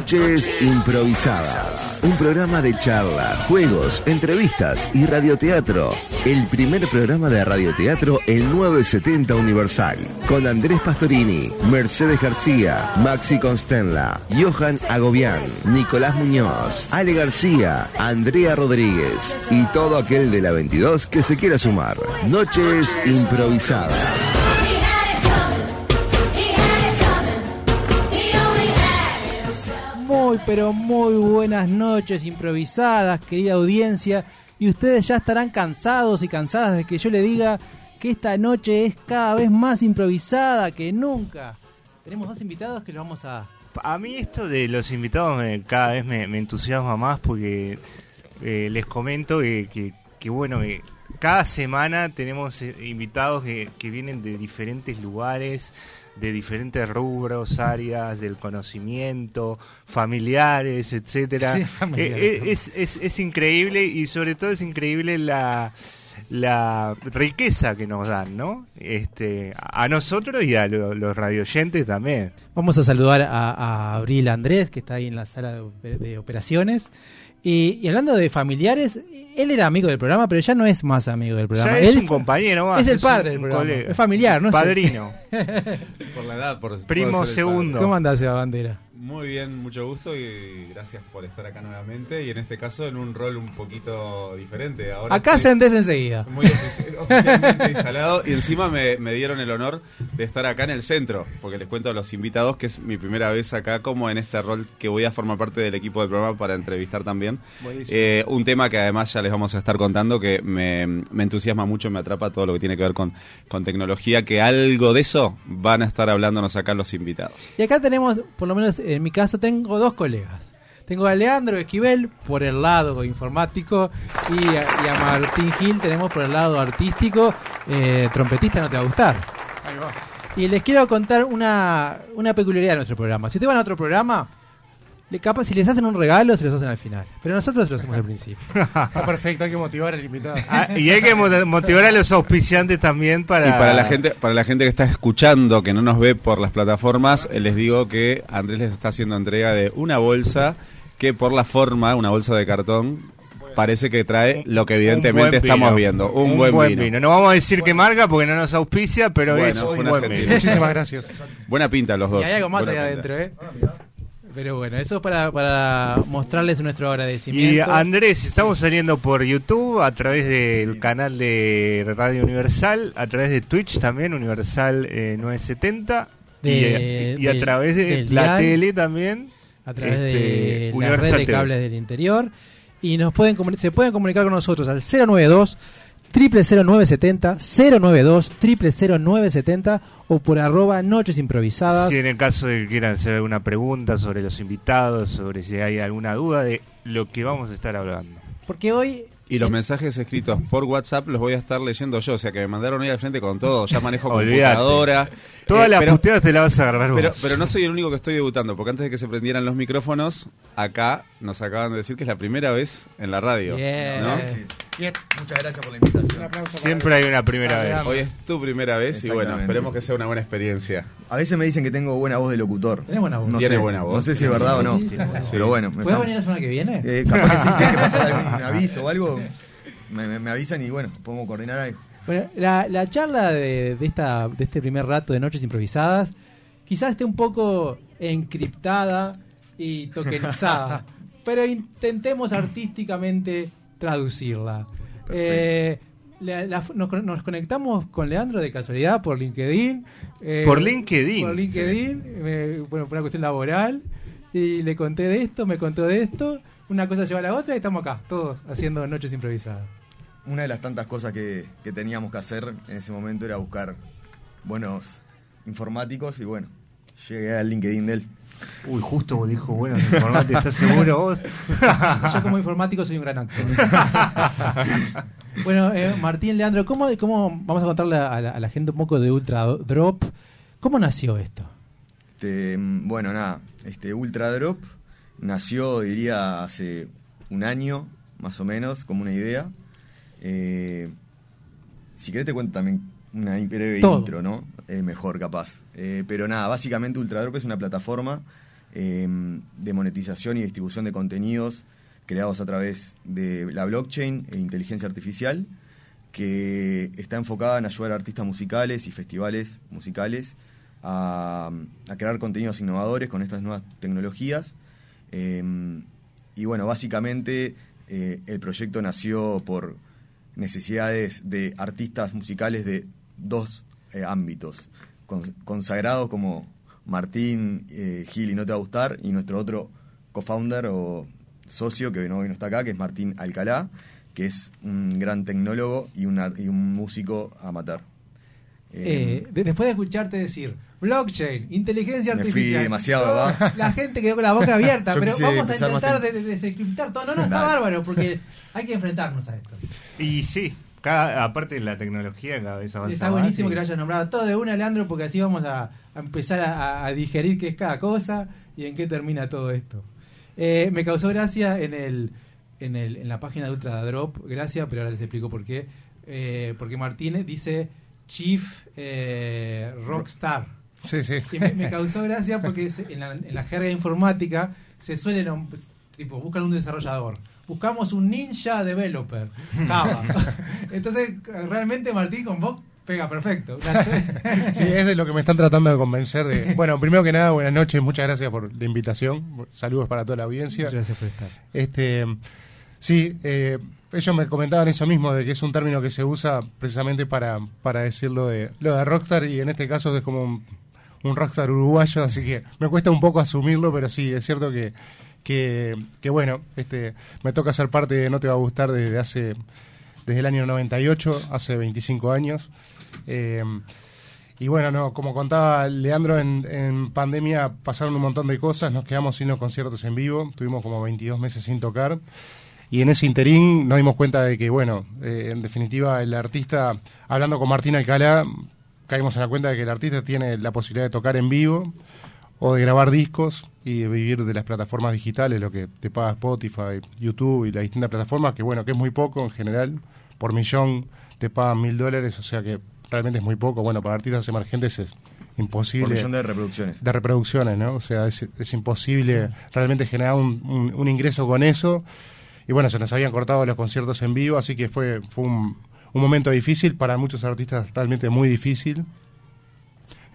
Noches Improvisadas. Un programa de charla, juegos, entrevistas y radioteatro. El primer programa de radioteatro el 970 Universal. Con Andrés Pastorini, Mercedes García, Maxi Constenla, Johan Agobián, Nicolás Muñoz, Ale García, Andrea Rodríguez y todo aquel de la 22 que se quiera sumar. Noches Improvisadas. Pero muy buenas noches improvisadas, querida audiencia. Y ustedes ya estarán cansados y cansadas de que yo le diga que esta noche es cada vez más improvisada que nunca. Tenemos dos invitados que los vamos a... A mí esto de los invitados me- cada vez me, entusiasma más porque eh, les comento que, que- que, bueno, que cada semana tenemos eh, invitados que, que vienen de diferentes lugares, de diferentes rubros, áreas del conocimiento, familiares, etcétera. Sí, familiares. Eh, eh, es, es, es increíble y sobre todo es increíble la la riqueza que nos dan, ¿no? Este, a nosotros y a lo- los radioyentes también. Vamos a saludar a, a Abril Andrés, que está ahí en la sala de, ope- de operaciones. Y, y hablando de familiares, él era amigo del programa, pero ya no es más amigo del programa. Ya es Él un compañero más. es el padre del un programa. colega. Es familiar, no. Padrino. Por la edad, por Primo segundo. padre. ¿Cómo andás, Seba Bandera? Muy bien, mucho gusto y gracias por estar acá nuevamente. Y en este caso en un rol un poquito diferente. Ahora Acá estoy sentés enseguida. Muy ofici- oficialmente instalado y encima me, me dieron el honor de estar acá en el centro, porque les cuento a los invitados que es mi primera vez acá como en este rol que voy a formar parte del equipo del programa para entrevistar también. Eh, un tema que además ya les vamos a estar contando que me, me entusiasma mucho, me atrapa todo lo que tiene que ver con, con tecnología, que algo de eso van a estar hablándonos acá los invitados. Y acá tenemos, por lo menos en mi caso, tengo dos colegas. Tengo a Leandro Esquivel por el lado informático y a, y a Martín Gil tenemos por el lado artístico. Eh, trompetista no te va a gustar. Y les quiero contar una, una peculiaridad de nuestro programa. Si ustedes van a otro programa, le, capaz si les hacen un regalo, se los hacen al final. Pero nosotros se lo hacemos al principio. Está perfecto, hay que motivar al invitado. Ah, y hay que mo- motivar a los auspiciantes también para... Y para la gente, para la gente que está escuchando, que no nos ve por las plataformas, eh, les digo que Andrés les está haciendo entrega de una bolsa que por la forma, una bolsa de cartón, parece que trae lo que Un evidentemente estamos viendo, un, buen, vino. No vamos a decir qué marca porque no nos auspicia, pero Bueno, es un buen vino. Muchísimas gracias. Buena pinta los dos. Y hay algo más buena allá pinta. adentro, ¿eh? Pero bueno, eso es para, para mostrarles nuestro Y agradecimiento. Andrés, estamos saliendo por YouTube, a través del canal de Radio Universal, a través de Twitch también, Universal eh, 970, De- y, a- y a del- través de la dial. tele también. a través este, de la Universal red de TV. cables del interior y nos pueden se pueden comunicar con nosotros al 092 000970 092 000970 o por arroba noches improvisadas Si en el caso de que quieran hacer alguna pregunta sobre los invitados, sobre si hay alguna duda de lo que vamos a estar hablando. porque hoy Y los mensajes escritos por WhatsApp los voy a estar leyendo yo, o sea que me mandaron ahí al frente con todo, ya manejo computadora. Todas Eh, las pero- puteadas te las vas a agarrar Pero, vos. pero no soy el único que estoy debutando, porque antes de que se prendieran los micrófonos, acá nos acaban de decir que es la primera vez en la radio. Bien. ¿no? Bien. Muchas gracias por la Un invitación. Siempre hay una primera vez. Hoy es tu primera vez y bueno, esperemos que sea una buena experiencia. A veces me dicen que tengo buena voz de locutor. Tenés buena voz. No Tiene sé, buena voz. No sé si es verdad o no. Sí, tiene. Pero bueno, me ¿Puedes están- venir la semana que viene? eh, capaz que si tiene que pasar algún aviso o algo, me, me- me avisan y bueno, podemos coordinar ahí. Bueno, la, la charla de, de esta, de este primer rato de Noches Improvisadas quizás esté un poco encriptada y tokenizada, pero intentemos artísticamente traducirla. Eh, la- la- nos, con- nos conectamos con Leandro de casualidad por LinkedIn. eh, Por LinkedIn, Por LinkedIn, eh, bueno, por una cuestión laboral. Y le conté de esto, me contó de esto. Una cosa lleva a la otra y estamos acá, todos haciendo Noches Improvisadas. Una de las tantas cosas que, que teníamos que hacer en ese momento era buscar buenos informáticos y bueno, llegué al LinkedIn de él. Uy, justo vos dijo, bueno, ¿estás seguro vos? Yo como informático soy un gran actor. bueno, eh, Martín, Leandro, ¿cómo, ¿cómo vamos a contarle a la, a la gente un poco de Ultra Drop? ¿Cómo nació esto? Este, mm, bueno, nada, este Ultra Drop nació, diría, hace un año, más o menos, como una idea. Eh, si querés te cuento también una breve Todo. intro, ¿no? Eh, mejor, capaz. Eh, pero nada, básicamente Ultra Drop es una plataforma eh, de monetización y distribución de contenidos creados a través de la blockchain e inteligencia artificial, que está enfocada en ayudar a artistas musicales y festivales musicales a, crear contenidos innovadores con estas nuevas tecnologías. Eh, y bueno, básicamente eh, el proyecto nació por necesidades de artistas musicales de dos eh, ámbitos, consagrados como Martín eh, Gil y No Te Va a Gustar, y nuestro otro co-founder o socio que no, hoy no está acá, que es Martín Alcalá, que es un gran tecnólogo y, una- y un músico amateur. Eh, de- después de escucharte decir blockchain, inteligencia Me fui artificial. demasiado. La gente quedó con la boca abierta, pero vamos a intentar de, de- todo. No, no, está bárbaro, porque hay que enfrentarnos a esto. Y sí, cada, aparte de la tecnología cada vez avanza Está más buenísimo y- que lo hayas nombrado todo de una, Leandro, porque así vamos a, a empezar a, a digerir qué es cada cosa y en qué termina todo esto. Eh, me causó gracia en el, en el en la página de Ultra Drop, gracias, pero ahora les explico por qué. Eh, porque Martínez dice Chief eh, Rockstar. Sí, sí. Y me, me causó gracia porque en, la, en la jerga informática se suele tipo buscan un desarrollador. Buscamos un ninja developer. Java. Entonces, realmente Martín con vos pega perfecto. Sí, es de lo que me están tratando de convencer de... Bueno, primero que nada, buenas noches, muchas gracias por la invitación. Saludos para toda la audiencia. Muchas gracias por estar. Este, sí, eh, ellos me comentaban eso mismo, de que es un término que se usa precisamente para, para decirlo de, lo de rockstar, y en este caso es como un, un rockstar uruguayo, así que me cuesta un poco asumirlo, pero sí, es cierto que, que, que bueno, este, me toca ser parte de No Te Va a Gustar desde hace, desde el año 98, hace 25 años. Eh, y bueno, no, como contaba Leandro, en, en pandemia pasaron un montón de cosas, nos quedamos sin los conciertos en vivo, tuvimos como 22 meses sin tocar. Y en ese interín nos dimos cuenta de que, bueno, eh, en definitiva el artista, hablando con Martín Alcalá, caímos en la cuenta de que el artista tiene la posibilidad de tocar en vivo o de grabar discos y vivir de las plataformas digitales, lo que te paga Spotify, YouTube y las distintas plataformas, que bueno, que es muy poco en general, por millón te pagan mil dólares, o sea que realmente es muy poco. Bueno, para artistas emergentes es imposible por millón de reproducciones. de reproducciones, ¿no? O sea, es, es imposible realmente generar un, un- un ingreso con eso. Y bueno, se nos habían cortado los conciertos en vivo, así que fue, fue un, un momento difícil, para muchos artistas realmente muy difícil.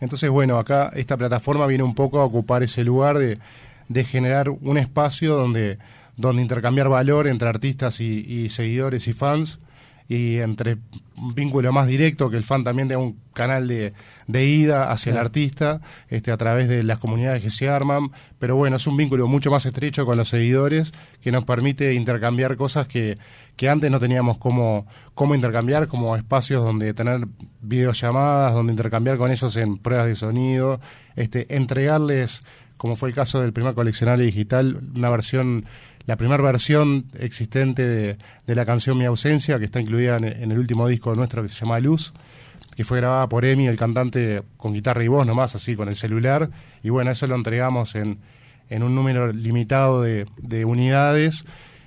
Entonces, bueno, acá esta plataforma viene un poco a ocupar ese lugar de, de generar un espacio donde, donde intercambiar valor entre artistas y, y seguidores y fans y entre un vínculo más directo que el fan también de un canal de, de ida hacia el artista este, a través de las comunidades que se arman. Pero bueno es un vínculo mucho más estrecho con los seguidores que nos permite intercambiar cosas que, que antes no teníamos cómo, cómo intercambiar como espacios donde tener videollamadas donde intercambiar con ellos en pruebas de sonido este entregarles como fue el caso del primer coleccionable digital una versión la primera versión existente de, la canción Mi ausencia, que está incluida en, el último disco nuestro que se llama Luz, que fue grabada por Emi, el cantante, con guitarra y voz nomás, así con el celular. Y bueno, eso lo entregamos en, en un número limitado de, de unidades.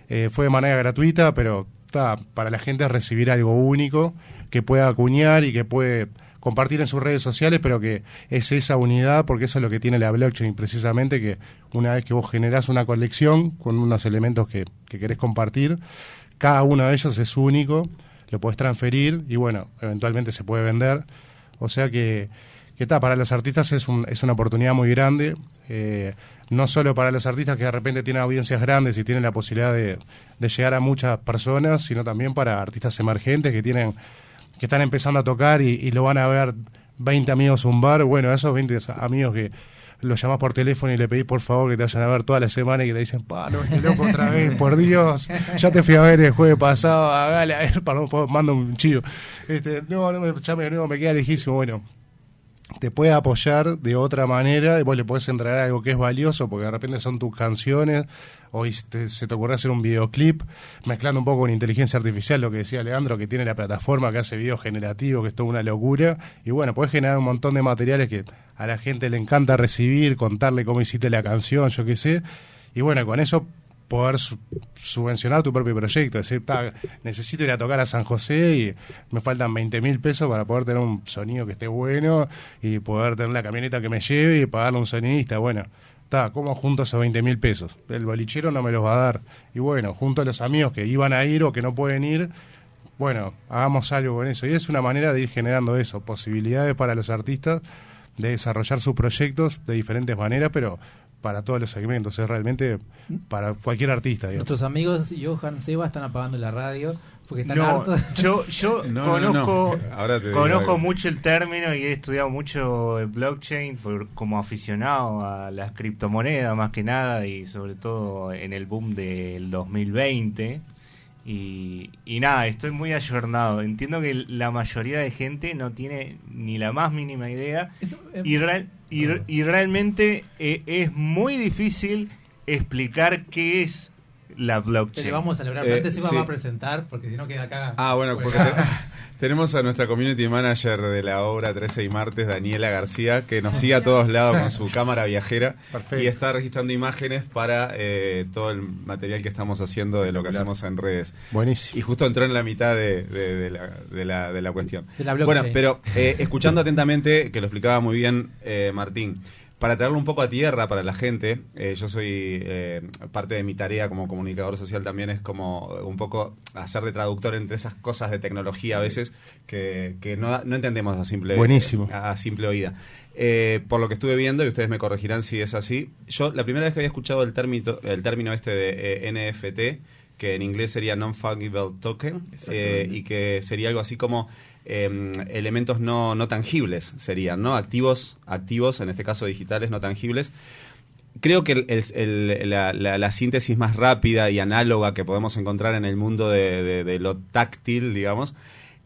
Eh, fue de manera gratuita, pero ta, para la gente recibir algo único que pueda acuñar y que puede compartir en sus redes sociales, pero que es esa unidad, porque eso es lo que tiene la blockchain precisamente, que una vez que vos generás una colección con unos elementos que, que querés compartir, cada uno de ellos es único, lo podés transferir y bueno, eventualmente se puede vender. O sea que, que está, para los artistas es, un, es una oportunidad muy grande, eh, no solo para los artistas que de repente tienen audiencias grandes y tienen la posibilidad de, de llegar a muchas personas, sino también para artistas emergentes que tienen que están empezando a tocar y, y lo van a ver 20 amigos un bar, bueno, esos 20 amigos que los llamás por teléfono y le pedís por favor que te vayan a ver toda la semana y que te dicen, pa, no, este loco otra vez, por Dios, ya te fui a ver el jueves pasado, hágale a ver, perdón, mando un chido. Este, no, no, ya me, no, me queda lejísimo, bueno, te puede apoyar de otra manera y vos le podés entregar algo que es valioso porque de repente son tus canciones o y te- se te ocurre hacer un videoclip mezclando un poco con inteligencia artificial lo que decía Leandro que tiene la plataforma que hace videos generativos que es toda una locura. Y bueno podés generar un montón de materiales que a la gente le encanta recibir contarle cómo hiciste la canción yo qué sé. Y bueno con eso poder su- subvencionar tu propio proyecto, decir, "Ta, necesito ir a tocar a San José y me faltan 20 mil pesos para poder tener un sonido que esté bueno y poder tener la camioneta que me lleve y pagarle a un sonidista, bueno, está, ¿cómo junto esos 20 mil pesos? El bolichero no me los va a dar. Y bueno, junto a los amigos que iban a ir o que no pueden ir, bueno, hagamos algo con eso. Y es una manera de ir generando eso, posibilidades para los artistas de desarrollar sus proyectos de diferentes maneras, pero para todos los segmentos, es realmente para cualquier artista. Nuestros amigos Johan Seba están apagando la radio porque están No, hartos. yo, yo No, no, no. conozco, Ahora te digo conozco mucho el término y he estudiado mucho el blockchain por- como aficionado a las criptomonedas más que nada y sobre todo en el boom del 2020. Y, y nada, estoy muy ayornado. Entiendo que la mayoría de gente no tiene ni la más mínima idea Eso, eh, y, real- y, y realmente eh, es muy difícil explicar qué es la blockchain. le vamos a lograr. Eh, Antes Seba sí. va a presentar porque si no queda acá. Ah, bueno, porque te- tenemos a nuestra community manager de la obra 13 y martes, Daniela García, que nos sigue a todos lados con su cámara viajera Perfecto. y está registrando imágenes para eh, todo el material que estamos haciendo de lo que hacemos en redes. Buenísimo. Y justo entró en la mitad de, de- de la, de la- de la cuestión. De la blockchain. bueno, pero eh, escuchando atentamente, que lo explicaba muy bien eh, Martín, para traerlo un poco a tierra para la gente, eh, yo soy eh, parte de mi tarea como comunicador social también es como un poco hacer de traductor entre esas cosas de tecnología a veces que, que no, no entendemos a simple, Buenísimo. a simple oída. Eh, por lo que estuve viendo, y ustedes me corregirán si es así, yo la primera vez que había escuchado el término, el término este de eh, NFT, que en inglés sería Non-Fungible Token, eh, y que sería algo así como eh, elementos no, no tangibles, serían, ¿no? Activos, activos, en este caso digitales, no tangibles. Creo que la, síntesis más rápida y análoga que podemos encontrar en el mundo de, lo táctil, digamos,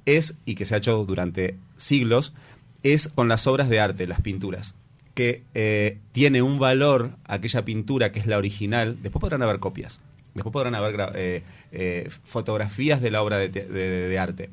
es, y que se ha hecho durante siglos, es con las obras de arte, las pinturas. Que eh, tiene un valor aquella pintura que es la original. Después podrán haber copias. Después podrán haber eh, eh, fotografías de la obra de- de arte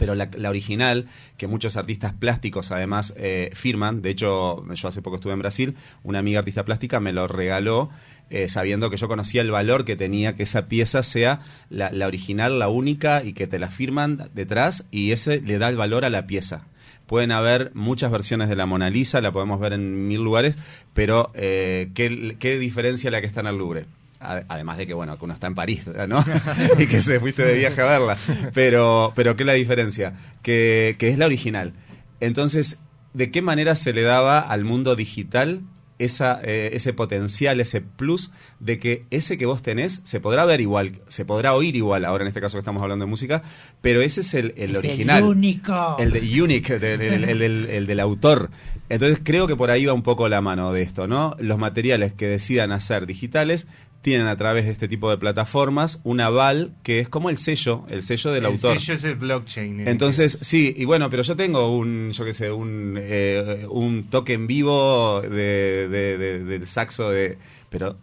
pero la, original, que muchos artistas plásticos además eh, firman, de hecho yo hace poco estuve en Brasil, una amiga artista plástica me lo regaló eh, sabiendo que yo conocía el valor que tenía que esa pieza sea la, la original, la única y que te la firman detrás y ese le da el valor a la pieza. Pueden haber muchas versiones de la Mona Lisa, la podemos ver en mil lugares, pero eh, ¿qué, qué diferencia la que está en el Louvre? Además de que, bueno, que uno está en París, ¿no? y que se fuiste de viaje a verla. Pero, pero ¿qué es la diferencia? Que, que es la original. Entonces, ¿de qué manera se le daba al mundo digital esa, eh, ese potencial, ese plus de que ese que vos tenés se podrá ver igual, se podrá oír igual, ahora en este caso que estamos hablando de música, pero ese es el, el Es el original. único. El de unique, el, el el del autor. Entonces creo que por ahí va un poco la mano de esto, ¿no? Los materiales que decidan hacer digitales tienen a través de este tipo de plataformas un aval que es como el sello, el sello del el autor. sello es el blockchain. Entonces, sí, y bueno, pero yo tengo un, yo qué sé, un, eh, un toque en vivo de, de- de- del saxo de... Pero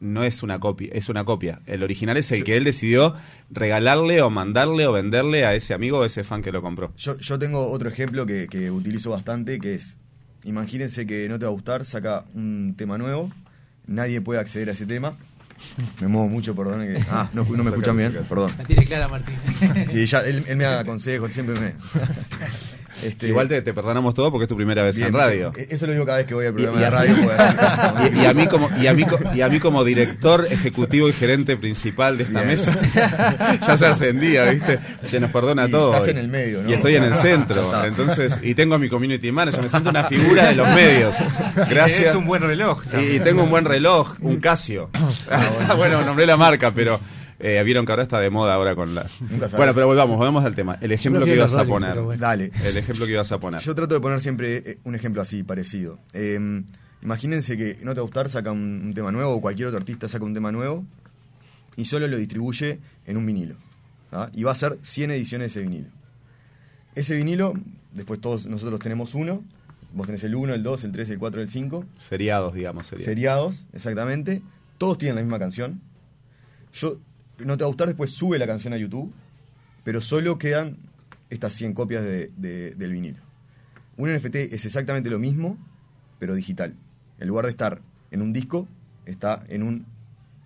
no es una copia, es una copia. El original es el que él decidió regalarle o mandarle o venderle a ese amigo o ese fan que lo compró. Yo, yo tengo otro ejemplo que, que utilizo bastante, que es, imagínense que no te va a gustar, saca un tema nuevo, nadie puede acceder a ese tema. Me muevo mucho, perdón. Que, ah, no, no me escuchan bien, perdón. La tiene clara, Martín. Sí, ya, él, él me da consejos, siempre me... Este, Igual te, te perdonamos todo porque es tu primera vez bien, en radio. eh, Eso lo digo cada vez que voy al Y, programa y de a, radio. y- y a mí como y a mí y a mí como director ejecutivo y gerente principal de esta Bien. mesa ya se ascendía viste se nos perdona Y todo estás hoy. en el medio, ¿no? y estoy en el centro entonces y tengo a mi community manager me siento una figura de los medios gracias Es un buen reloj. y, y tengo un buen reloj un Casio bueno nombré la marca pero eh, vieron que ahora está de moda ahora con las Nunca bueno pero volvamos volvamos al tema el ejemplo que ibas a poner bueno. Dale. el ejemplo que ibas a poner Yo trato de poner siempre eh, un ejemplo así, parecido. Eh, imagínense que No Te Va a Gustar saca un, un tema nuevo, o cualquier otro artista saca un tema nuevo, y solo lo distribuye en un vinilo. ¿ah? Y va a ser 100 ediciones de ese vinilo. Ese vinilo, después todos nosotros tenemos uno, vos tenés el 1, el 2, el 3, el 4, el 5, seriados digamos sería. seriados, exactamente, todos tienen la misma canción. Yo, No Te Va a Gustar después sube la canción a YouTube, pero solo quedan estas 100 copias de- de- del vinilo. Un NFT es exactamente lo mismo, pero digital. En lugar de estar en un disco, está en un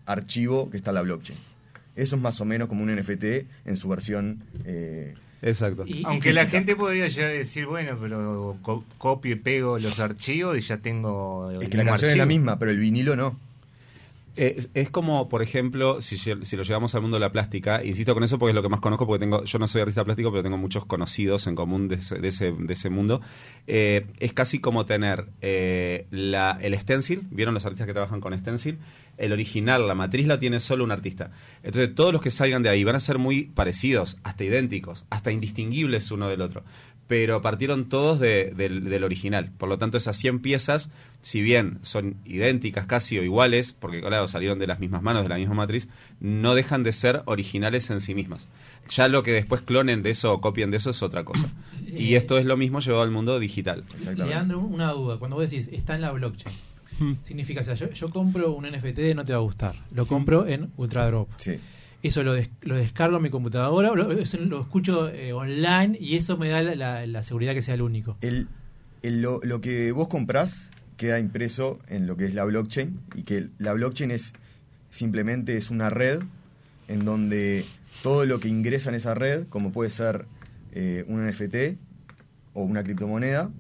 archivo que está en la blockchain. Eso es más o menos como un NFT en su versión eh, Exacto. Y- Aunque la gente podría llegar a decir, bueno, pero co- copio y pego los archivos y ya tengo. Es que la canción es la misma, pero el vinilo no. Es, es como, por ejemplo, si, si lo llevamos al mundo de la plástica, insisto con eso porque es lo que más conozco, porque tengo, yo no soy artista plástico, pero tengo muchos conocidos en común de ese, de ese, de ese mundo. Eh, es casi como tener eh, la, el stencil, ¿vieron los artistas que trabajan con stencil? El original, la matriz la tiene solo un artista. Entonces todos los que salgan de ahí van a ser muy parecidos, hasta idénticos, hasta indistinguibles uno del otro. Pero partieron todos de- del, del original. Por lo tanto, esas 100 piezas, si bien son idénticas casi o iguales, porque claro, salieron de las mismas manos, de la misma matriz, no dejan de ser originales en sí mismas. Ya lo que después clonen de eso o copien de eso es otra cosa. Y esto es lo mismo llevado al mundo digital. Leandro, una duda. Cuando vos decís, está en la blockchain, Hmm. significa, o sea, yo, yo compro un NFT, no te va a gustar. Lo compro en UltraDrop. Sí. Eso lo, des- lo descargo en mi computadora, lo, eso lo escucho eh, online y eso me da la, la- la seguridad que sea el único. El, el- lo, lo que vos comprás queda impreso en lo que es la blockchain y que la blockchain es simplemente es una red en donde todo lo que ingresa en esa red, como puede ser eh, un NFT o una criptomoneda,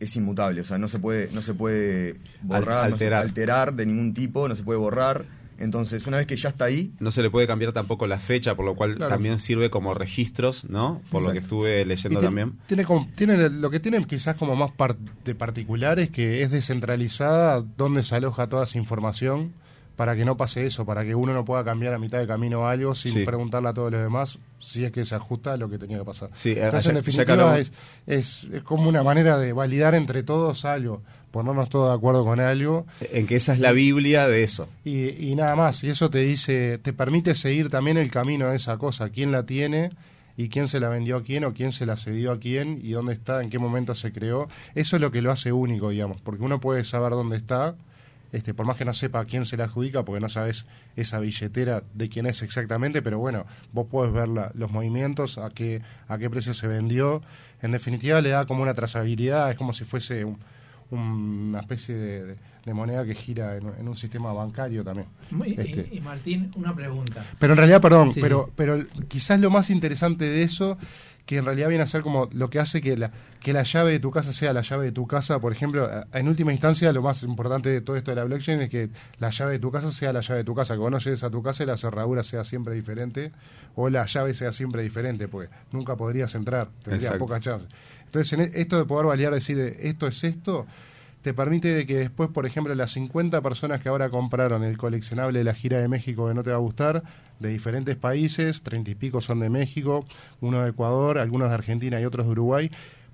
es inmutable, o sea, no se puede, no se puede borrar, no se- alterar. alterar de ningún tipo, no se puede borrar. Entonces, una vez que ya está ahí, No se le puede cambiar tampoco la fecha, por lo cual Claro. también sirve como registros, ¿no? Por lo que estuve leyendo tiene- también. Tiene, como- tiene lo que tiene quizás como más par- de particular es que es descentralizada donde se aloja toda esa información para que no pase eso, para que uno no pueda cambiar a mitad de camino algo sin Sí. preguntarle a todos los demás si es que se ajusta a lo que tenía que pasar. Sí, eh, Entonces, ya- en definitiva, es como una manera de validar entre todos algo, ponernos todos de acuerdo con algo En que esa es la Biblia de eso. y, y nada más. Y eso te dice, te permite seguir también el camino de esa cosa, quién la tiene y quién se la vendió a quién o quién se la cedió a quién y dónde está, en qué momento se creó. Eso es lo que lo hace único, digamos, porque uno puede saber dónde está, este, por más que no sepa a quién se la adjudica, porque no sabes esa billetera de quién es exactamente, pero bueno, vos podés ver la- los movimientos, a qué, a qué precio se vendió. En definitiva, le da como una trazabilidad, es como si fuese un- una especie de, de- de moneda que gira en, en un sistema bancario también. Y, Este. y- y Martín, una pregunta. Pero en realidad, perdón, Sí, pero, sí. pero quizás lo más interesante de eso, que en realidad viene a ser como lo que hace que la, que la llave de tu casa sea la llave de tu casa, por ejemplo, en última instancia lo más importante de todo esto de la blockchain es que la llave de tu casa sea la llave de tu casa, que vos no llegues a tu casa y la cerradura sea siempre diferente, o la llave sea siempre diferente, porque nunca podrías entrar, tendrías pocas chances. Entonces, en e- esto de poder validar, decir eh, esto es esto, te permite que después, por ejemplo, las 50 personas que ahora compraron el coleccionable de la gira de México que no te va a gustar, de diferentes países, treinta y pico son de México, uno de Ecuador, algunos de Argentina y otros de Uruguay,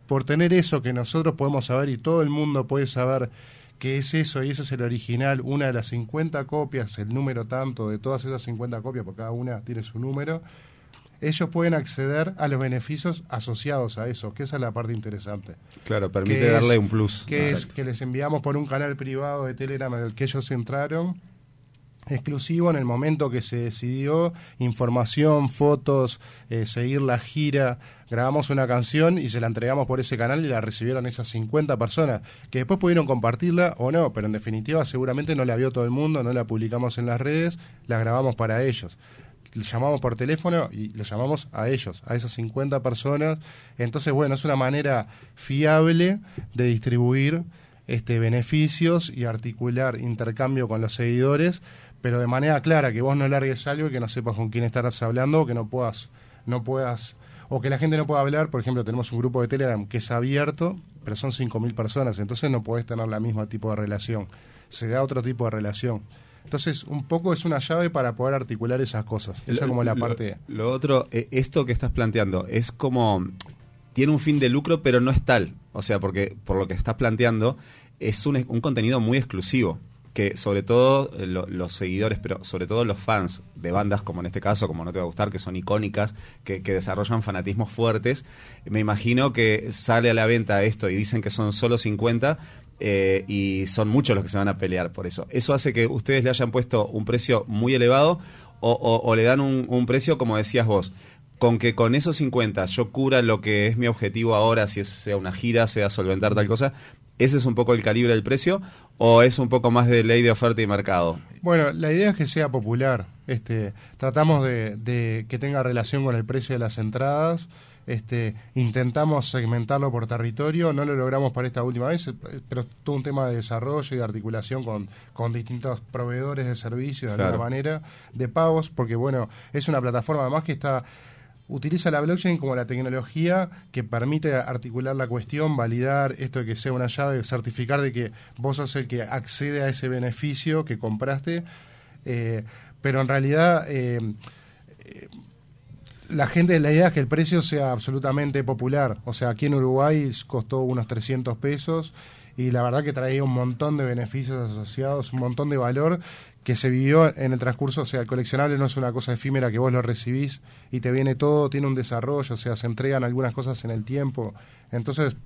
por tener eso que nosotros podemos saber y todo el mundo puede saber que es eso y eso es el original, una de las 50 copias, el número tanto de todas esas 50 copias, porque cada una tiene su número, ellos pueden acceder a los beneficios asociados a eso, que esa es la parte interesante. Claro, permite que es- darle un plus. que es que les enviamos por un canal privado de Telegram en el que ellos entraron exclusivo en el momento que se decidió información, fotos, eh, seguir la gira, grabamos una canción y se la entregamos por ese canal y la recibieron esas 50 personas que después pudieron compartirla o no, pero en definitiva seguramente no la vio todo el mundo, no la publicamos en las redes, la grabamos para ellos llamamos por teléfono y le llamamos a ellos, a esas 50 personas. Entonces, bueno, es una manera fiable de distribuir este beneficios y articular intercambio con los seguidores, pero de manera clara, que vos no largues algo y que no sepas con quién estarás hablando o que no puedas, no puedas, o que la gente no pueda hablar, por ejemplo, tenemos un grupo de Telegram que es abierto, pero son 5.000 personas, entonces no podés tener la misma tipo de relación, se da otro tipo de relación. Entonces, un poco es una llave para poder articular esas cosas. Esa es como la Lo- parte... Lo, otro, eh, esto que estás planteando, es como. Tiene un fin de lucro, pero no es tal. O sea, porque por lo que estás planteando, es un, un contenido muy exclusivo. Que sobre todo eh, lo- los seguidores, pero sobre todo los fans de bandas, como en este caso, como no te va a gustar, que son icónicas, que, que desarrollan fanatismos fuertes, me imagino que sale a la venta esto y dicen que son solo 50, eh, y son muchos los que se van a pelear por eso. Eso hace que ustedes le hayan puesto un precio muy elevado o, le dan un, precio, como decías vos, con que con esos 50 yo cubra lo que es mi objetivo ahora, si es, sea una gira, sea solventar tal cosa, ¿ese es un poco el calibre del precio o es un poco más de ley de oferta y mercado? Bueno, la idea es que sea popular. Este, tratamos de, de que tenga relación con el precio de las entradas. Este, intentamos segmentarlo por territorio, no lo logramos para esta última vez, pero todo un tema de desarrollo y de articulación con, con distintos proveedores de servicios de Claro. alguna manera, de pagos, porque bueno, es una plataforma además que está utiliza la blockchain como la tecnología que permite articular la cuestión, validar esto de que sea una llave, certificar de que vos sos el que accede a ese beneficio que compraste, eh, pero en realidad eh, la gente, la idea es que el precio sea absolutamente popular, o sea, aquí en Uruguay costó unos 300 pesos y la verdad que traía un montón de beneficios asociados, un montón de valor que se vivió en el transcurso, o sea, el coleccionable no es una cosa efímera que vos lo recibís y te viene todo, tiene un desarrollo, o sea, se entregan algunas cosas en el tiempo. Entonces,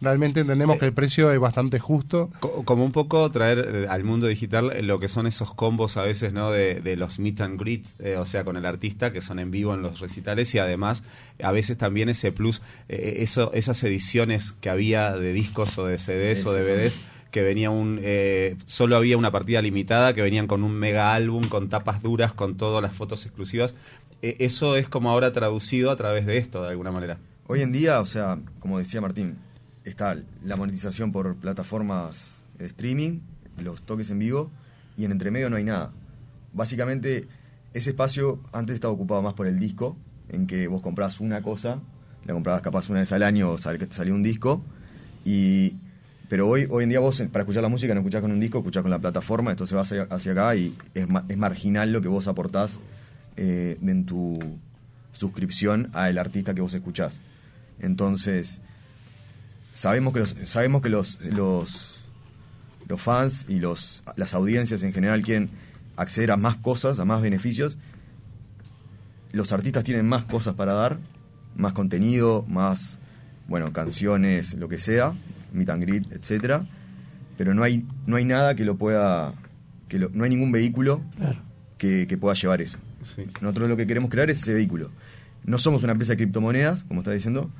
realmente entendemos que el precio es bastante justo. Co- Como un poco traer eh, al mundo digital lo que son esos combos a veces, ¿no? De, de los meet and greet, eh, o sea, con el artista, que son en vivo en los recitales y además a veces también ese plus, eh, eso, esas ediciones que había de discos o de CDs o DVDs que venía un eh, solo había una partida limitada que venían con un mega álbum con tapas duras con todas las fotos exclusivas Eh, eso es como ahora traducido a través de esto de alguna manera Hoy en día, o sea, como decía Martín, está la monetización por plataformas de streaming, los toques en vivo, y en entremedio no hay nada. Básicamente, ese espacio antes estaba ocupado más por el disco, en que vos comprabas una cosa, la comprabas capaz una vez al año, sal, salía un disco, y pero hoy, hoy en día vos para escuchar la música no escuchás con un disco, escuchás con la plataforma, esto se va hacia, acá y es marginal lo que vos aportás eh, en tu suscripción al artista que vos escuchás. Entonces, sabemos que los, sabemos que los, los, los fans y los, las audiencias en general quieren acceder a más cosas, a más beneficios. Los artistas tienen más cosas para dar, más contenido, más, bueno, canciones, lo que sea, meet and greet, etcétera. Pero no hay, no hay nada que lo pueda, que lo- no hay ningún vehículo Claro. que, que pueda llevar eso. Sí. Nosotros lo que queremos crear es ese vehículo. No somos una empresa de criptomonedas, como está diciendo,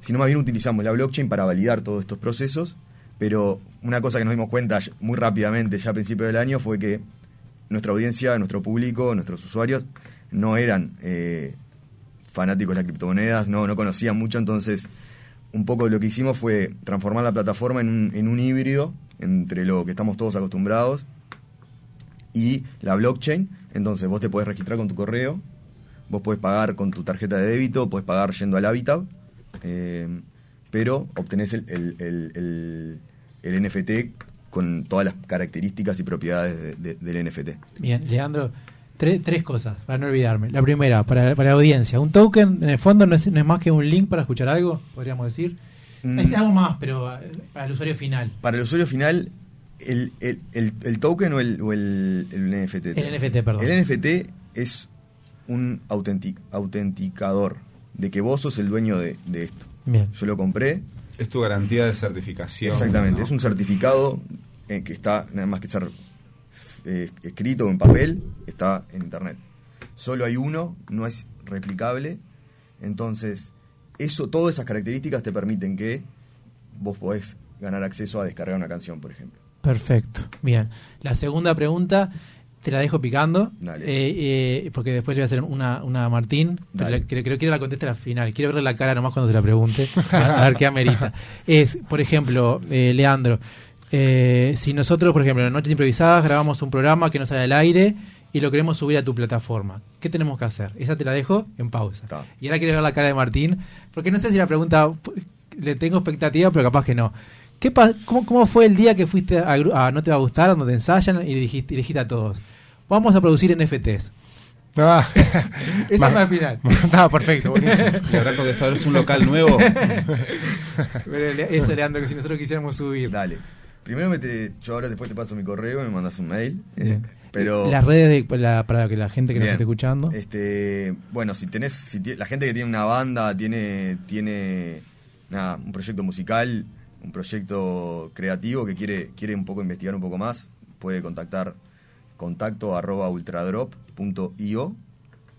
sino más bien utilizamos la blockchain para validar todos estos procesos. Pero una cosa que nos dimos cuenta muy rápidamente, ya a principios del año, fue que nuestra audiencia, nuestro público, nuestros usuarios no eran eh, fanáticos de las criptomonedas, no, no conocían mucho, entonces un poco lo que hicimos fue transformar la plataforma en un, en un híbrido entre lo que estamos todos acostumbrados y la blockchain. Entonces vos te podés registrar con tu correo, vos podés pagar con tu tarjeta de débito, podés pagar yendo al Habitat, eh, pero obtenés el, el- el- el- NFT con todas las características y propiedades de- de- del NFT. Bien, Leandro, tre- tres cosas para no olvidarme. La primera, para, para la audiencia, un token en el fondo no es, no es más que un link para escuchar algo, podríamos decir. Mm. Es algo más, pero eh, para el usuario final. Para el usuario final, el, el- el- el token o el, o el- el NFT. El NFT, perdón. El NFT es un autenti- autenticador de que vos sos el dueño de, de esto. Bien. Yo lo compré, es tu garantía de certificación exactamente, ¿no? es un certificado eh, que está, nada más que ser eh, escrito en papel, está en internet. Solo hay uno, no es replicable, entonces eso, todas esas características te permiten que vos podés ganar acceso a descargar una canción, por ejemplo. Perfecto. Bien. La segunda pregunta te la dejo picando. Dale. eh, eh, porque después voy a hacer una, una a Martín. Pero la- creo, creo que quiero la conteste al final. Quiero verle la cara nomás cuando se la pregunte. A, a ver qué amerita. Es, por ejemplo, eh, Leandro, eh, si nosotros, por ejemplo, en Noches Improvisadas grabamos un programa que no sale al aire y lo queremos subir a tu plataforma, ¿qué tenemos que hacer? Esa te la dejo en pausa. Está. Y ahora quiero ver la cara de Martín, porque no sé si la pregunta le tengo expectativa, pero capaz que no. ¿Qué cómo, cómo fue el día que fuiste a, No Te Va a Gustar, donde te ensayan y dijiste, y dijiste a todos? Vamos a producir NFTs. Ah, Esa es la final. Está perfecto, buenísimo. Le habrá contestado, ¿es un local nuevo? Eso, Leandro, que si nosotros quisiéramos subir. Dale. Primero me te- yo ahora después te paso mi correo, me mandas un mail. eh, Bien. pero Las redes de- para, para que la gente que nos esté escuchando. Este, bueno, si tenés, si la gente que tiene una banda, tiene, tiene nada, un proyecto musical, un proyecto creativo que quiere, quiere un poco investigar un poco más, puede contactar contacto arroba ultradrop.io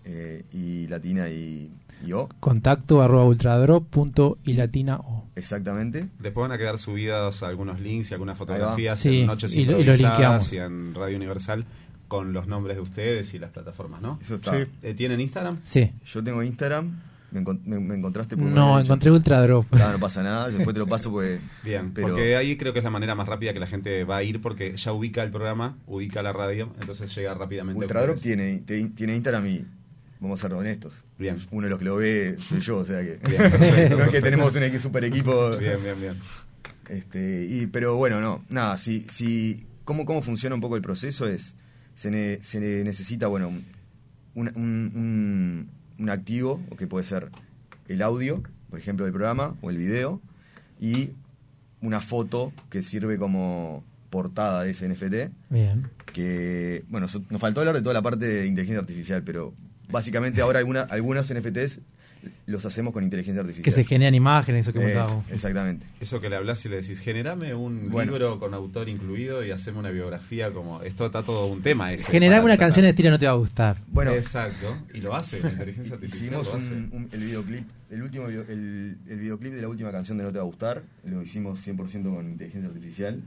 eh, y latina y, y o, Contacto arroba ultradrop punto y latina o. exactamente. Después van a quedar subidos algunos links y algunas fotografías Sí, en Noches y lo- y lo en Radio Universal con los nombres de ustedes y las plataformas, ¿no? Eso está. Sí. Eh, ¿Tienen Instagram? Sí. Yo tengo Instagram, me, encon- me- me encontraste por No, encontré Ultra Drop. No, no pasa nada, yo después te lo paso pues. Bien, pero porque ahí creo que es la manera más rápida que la gente va a ir porque ya ubica el programa, ubica la radio, entonces llega rápidamente. Ultradrop tiene, te- tiene Instagram y vamos a ser honestos. Bien. Uno de los que lo ve soy yo, o sea que. Bien, perfecto. no es que tenemos un super equipo. Bien, bien, bien. Este, y, pero bueno, no, nada, si, si, ¿cómo, ¿cómo funciona un poco el proceso? Es, se, ne- se ne- necesita, bueno, un, un, un- un activo, o que puede ser el audio, por ejemplo, del programa, o el video, y una foto que sirve como portada de ese NFT, Bien. que, bueno, nos faltó hablar de toda la parte de inteligencia artificial, pero básicamente ahora alguna, algunos NFTs los hacemos con inteligencia artificial. Que se generan imágenes, eso que Es- contábamos. exactamente. Eso que le hablas y le decís, generame un Bueno. libro con autor incluido y hacemos una biografía como... Esto está todo un tema ese. Generar para una tratar. canción de estilo no te va a gustar. Bueno, Exacto. Y lo hace, la inteligencia artificial Hicimos un, un- el videoclip, el último video- el, el videoclip de la última canción de No Te Va a Gustar, lo hicimos 100% con inteligencia artificial.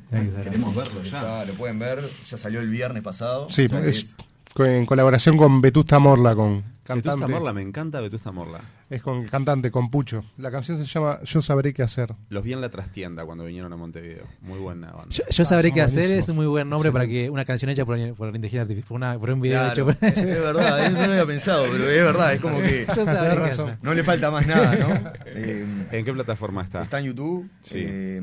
Queremos verlo ya. Está- lo pueden ver, ya salió el viernes pasado. Sí, o sea es en colaboración con Vetusta Morla, con Vetusta cantante. Morla, me encanta Vetusta Morla. Es con cantante, con Pucho. La canción se llama Yo sabré qué hacer. Los vi en la trastienda cuando vinieron a Montevideo. Muy buena banda. Yo, yo sabré Ah, qué hacer es un muy buen nombre para que una canción hecha por, por inteligencia artificial, por, una- por un video Claro, hecho por... es verdad, no lo había pensado, pero es verdad, es como que Yo sabré qué hacer. no le falta más nada, ¿no? Eh, ¿En qué plataforma está? está en YouTube, Sí. eh,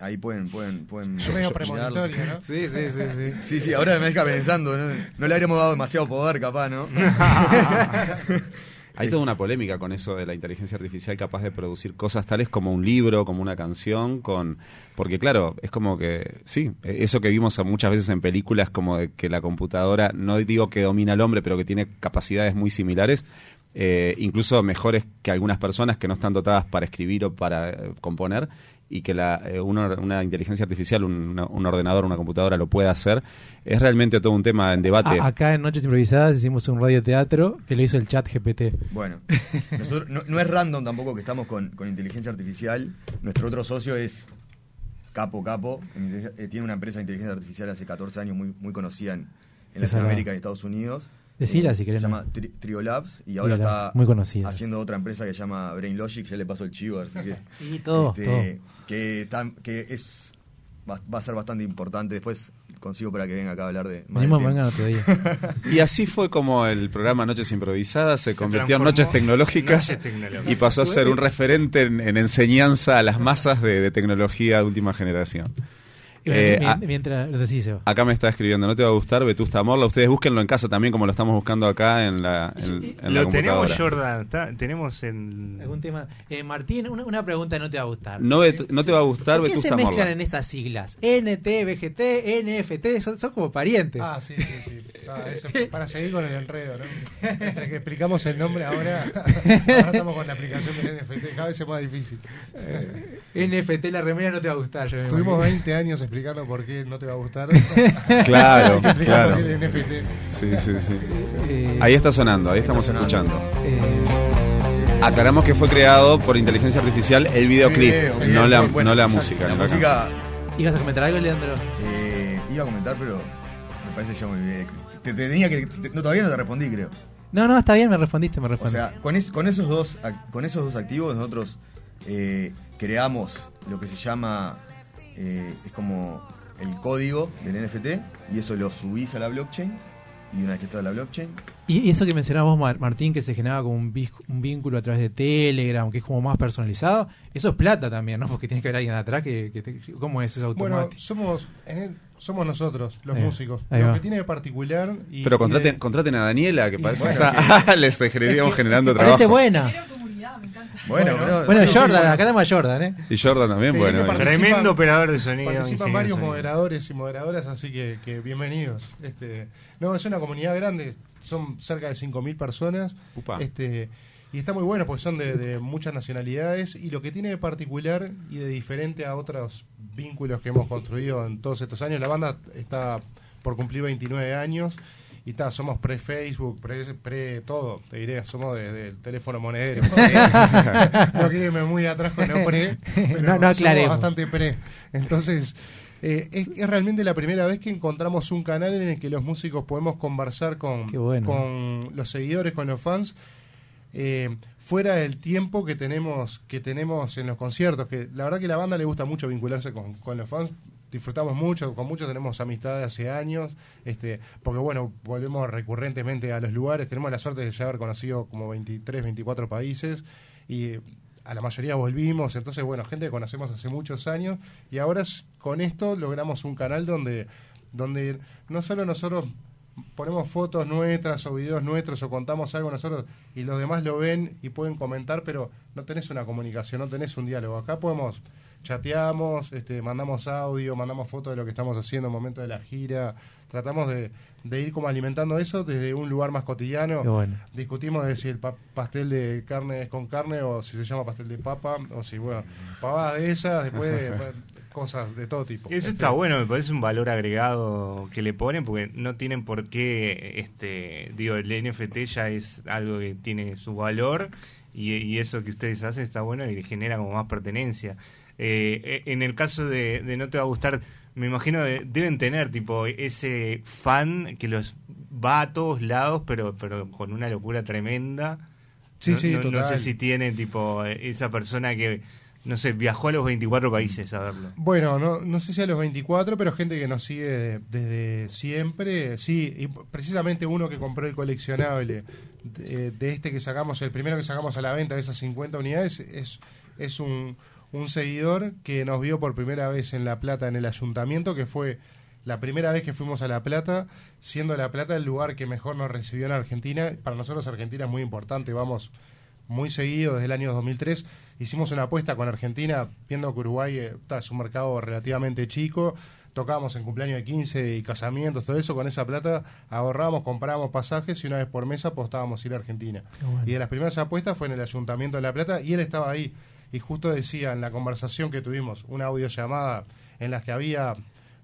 ahí pueden, pueden, pueden Medio mirarlo. premonitorio, ¿no? Sí, sí, sí, sí. Sí, sí, ahora me deja pensando, ¿no? No le habremos dado demasiado poder, capaz, ¿no? Hay toda una polémica con eso de la inteligencia artificial capaz de producir cosas tales como un libro, como una canción, con porque claro, es como que sí, eso que vimos muchas veces en películas como de que la computadora no digo que domina al hombre, pero que tiene capacidades muy similares, eh, incluso mejores que algunas personas que no están dotadas para escribir o para eh, componer y que la, eh, una, una inteligencia artificial, un, una- un ordenador, una computadora lo pueda hacer, es realmente todo un tema en debate. A- acá en Noches Improvisadas hicimos un radioteatro que lo hizo el chat GPT. Bueno, nosotros- no, no es random tampoco que estamos con, con inteligencia artificial. Nuestro otro socio es Capo Capo. eh, tiene una empresa de inteligencia artificial hace 14 años muy, muy conocida en, Latinoamérica no. y Estados Unidos. Decila Eh, si querés, Se llama Tri- Triolabs y ahora está muy conocida. haciendo otra empresa que se llama Brain Logic. Ya le paso el chivo, así que. Sí, todo, este, todo. Que, está- que es va, va a ser bastante importante. Después consigo para que venga acá a hablar de. más otro día. Y así fue como el programa Noches Improvisadas se, Se convirtió en Noches Tecnológicas Noches y pasó a ser un referente en, en enseñanza a las masas de, de tecnología de última generación. Eh, a- mientras, decís, Seba. acá me está escribiendo, no te va a gustar Vetusta Morla, ustedes búsquenlo en casa también como lo estamos buscando acá en la, en, en la Lo tenemos. Jordan. está- tenemos en. ¿Algún tema? Eh, Martín, una, una pregunta no te va a gustar. No, no te va a gustar ¿Por qué se mezclan Morla. en estas siglas? NT, VGT, NFT, son, son como parientes. Ah, sí, sí, sí. Ah, eso, para seguir con el enredo, ¿no? Entre que explicamos el nombre ahora, ahora estamos con la aplicación del NFT, cada vez es más difícil. NFT, la remera no te va a gustar. Yo Tuvimos imagino. 20 años explicando por qué no te va a gustar. Claro, claro. por qué el NFT. Sí, sí, sí. Eh, Ahí está sonando, ahí estamos sonando. escuchando. eh, Aclaramos que fue creado por inteligencia artificial el videoclip, Video, no la, bueno, no la música. La música ¿Ibas a comentar algo, Leandro? Eh, iba a comentar, pero me parece que ya me olvidé. Te, te tenía que. te- no, todavía no te respondí, creo. No, no, está bien, me respondiste, me O respondiste. sea, con, es- con esos dos con esos dos activos nosotros eh, creamos lo que se llama eh, es como el código del NFT y eso lo subís a la blockchain y una vez que está en la blockchain y y eso que mencionabas vos, Mar- Martín, que se generaba como un, vínculo a través de Telegram, que es como más personalizado, eso es plata también, ¿no? Porque tiene que haber alguien atrás que... que te- ¿Cómo es eso Bueno, automático? somos, en el- somos nosotros, los Ahí músicos. ahí Lo va. que tiene de particular. Y, Pero y contraten, de- contraten a Daniela, que parece bueno, que está. Les seguiríamos generando Parece trabajo. buena. Bueno, Bueno, no, Bueno, Jordan, acá tenemos a Jordan, ¿eh? Y Jordan también, Sí, bueno. Tremendo operador de sonido. Participan varios sonido. moderadores y moderadoras, así que, que bienvenidos. Este, no, es una comunidad grande, son cerca de 5.000 personas. Upa. Este, y está muy bueno porque son de, de muchas nacionalidades y lo que tiene de particular y de diferente a otros vínculos que hemos construido en todos estos años, la banda está por cumplir 29 años y está, somos pre-Facebook, pre, pre todo, te diré, somos de- del teléfono monedero. no quiero irme muy atrás con lo pre, pero No, no somos bastante pre. Entonces, eh, es, es realmente la primera vez que encontramos un canal en el que los músicos podemos conversar con, bueno. con los seguidores, con los fans, eh, fuera del tiempo que tenemos que tenemos en los conciertos que la verdad que la banda le gusta mucho vincularse con, con los fans disfrutamos mucho con muchos tenemos amistad de hace años este porque bueno volvemos recurrentemente a los lugares tenemos la suerte de ya haber conocido como 23 24 países y a la mayoría volvimos entonces bueno gente que conocemos hace muchos años y ahora con esto logramos un canal donde donde no solo nosotros ponemos fotos nuestras o videos nuestros o contamos algo nosotros y los demás lo ven y pueden comentar, pero no tenés una comunicación, no tenés un diálogo. Acá podemos chateamos, este, mandamos audio, mandamos fotos de lo que estamos haciendo en el momento de la gira, tratamos de, de ir como alimentando eso desde un lugar más cotidiano. Bueno. Discutimos de si el pa- pastel de carne es con carne o si se llama pastel de papa o si, bueno, pavadas de esas, después de- cosas de todo tipo. Eso Este, está bueno, me parece un valor agregado que le ponen porque no tienen por qué, este, digo, el NFT ya es algo que tiene su valor y, y eso que ustedes hacen está bueno y genera como más pertenencia. Eh, eh, en el caso de, de No Te Va a Gustar, me imagino de- deben tener tipo ese fan que los va a todos lados pero, pero con una locura tremenda. Sí, no, sí, no- no total. sé si tiene tipo esa persona que, no sé, viajó a los 24 países a verlo. Bueno, no, no sé si a los 24, pero gente que nos sigue de- desde siempre, sí, y precisamente uno que compró el coleccionable de, de este que sacamos, el primero que sacamos a la venta de esas 50 unidades, es, es un, un seguidor que nos vio por primera vez en La Plata, en el ayuntamiento, que fue la primera vez que fuimos a La Plata, siendo La Plata el lugar que mejor nos recibió en Argentina. Para nosotros Argentina es muy importante, vamos muy seguido desde el año 2003. Hicimos una apuesta con Argentina, viendo que Uruguay eh, es un mercado relativamente chico. Tocábamos en cumpleaños de 15 y casamientos, todo eso. Con esa plata ahorrábamos, comprábamos pasajes y una vez por mes apostábamos a ir a Argentina. Bueno. Y de las primeras apuestas fue en el Ayuntamiento de La Plata y él estaba ahí. Y justo decía en la conversación que tuvimos, una audiollamada en la que había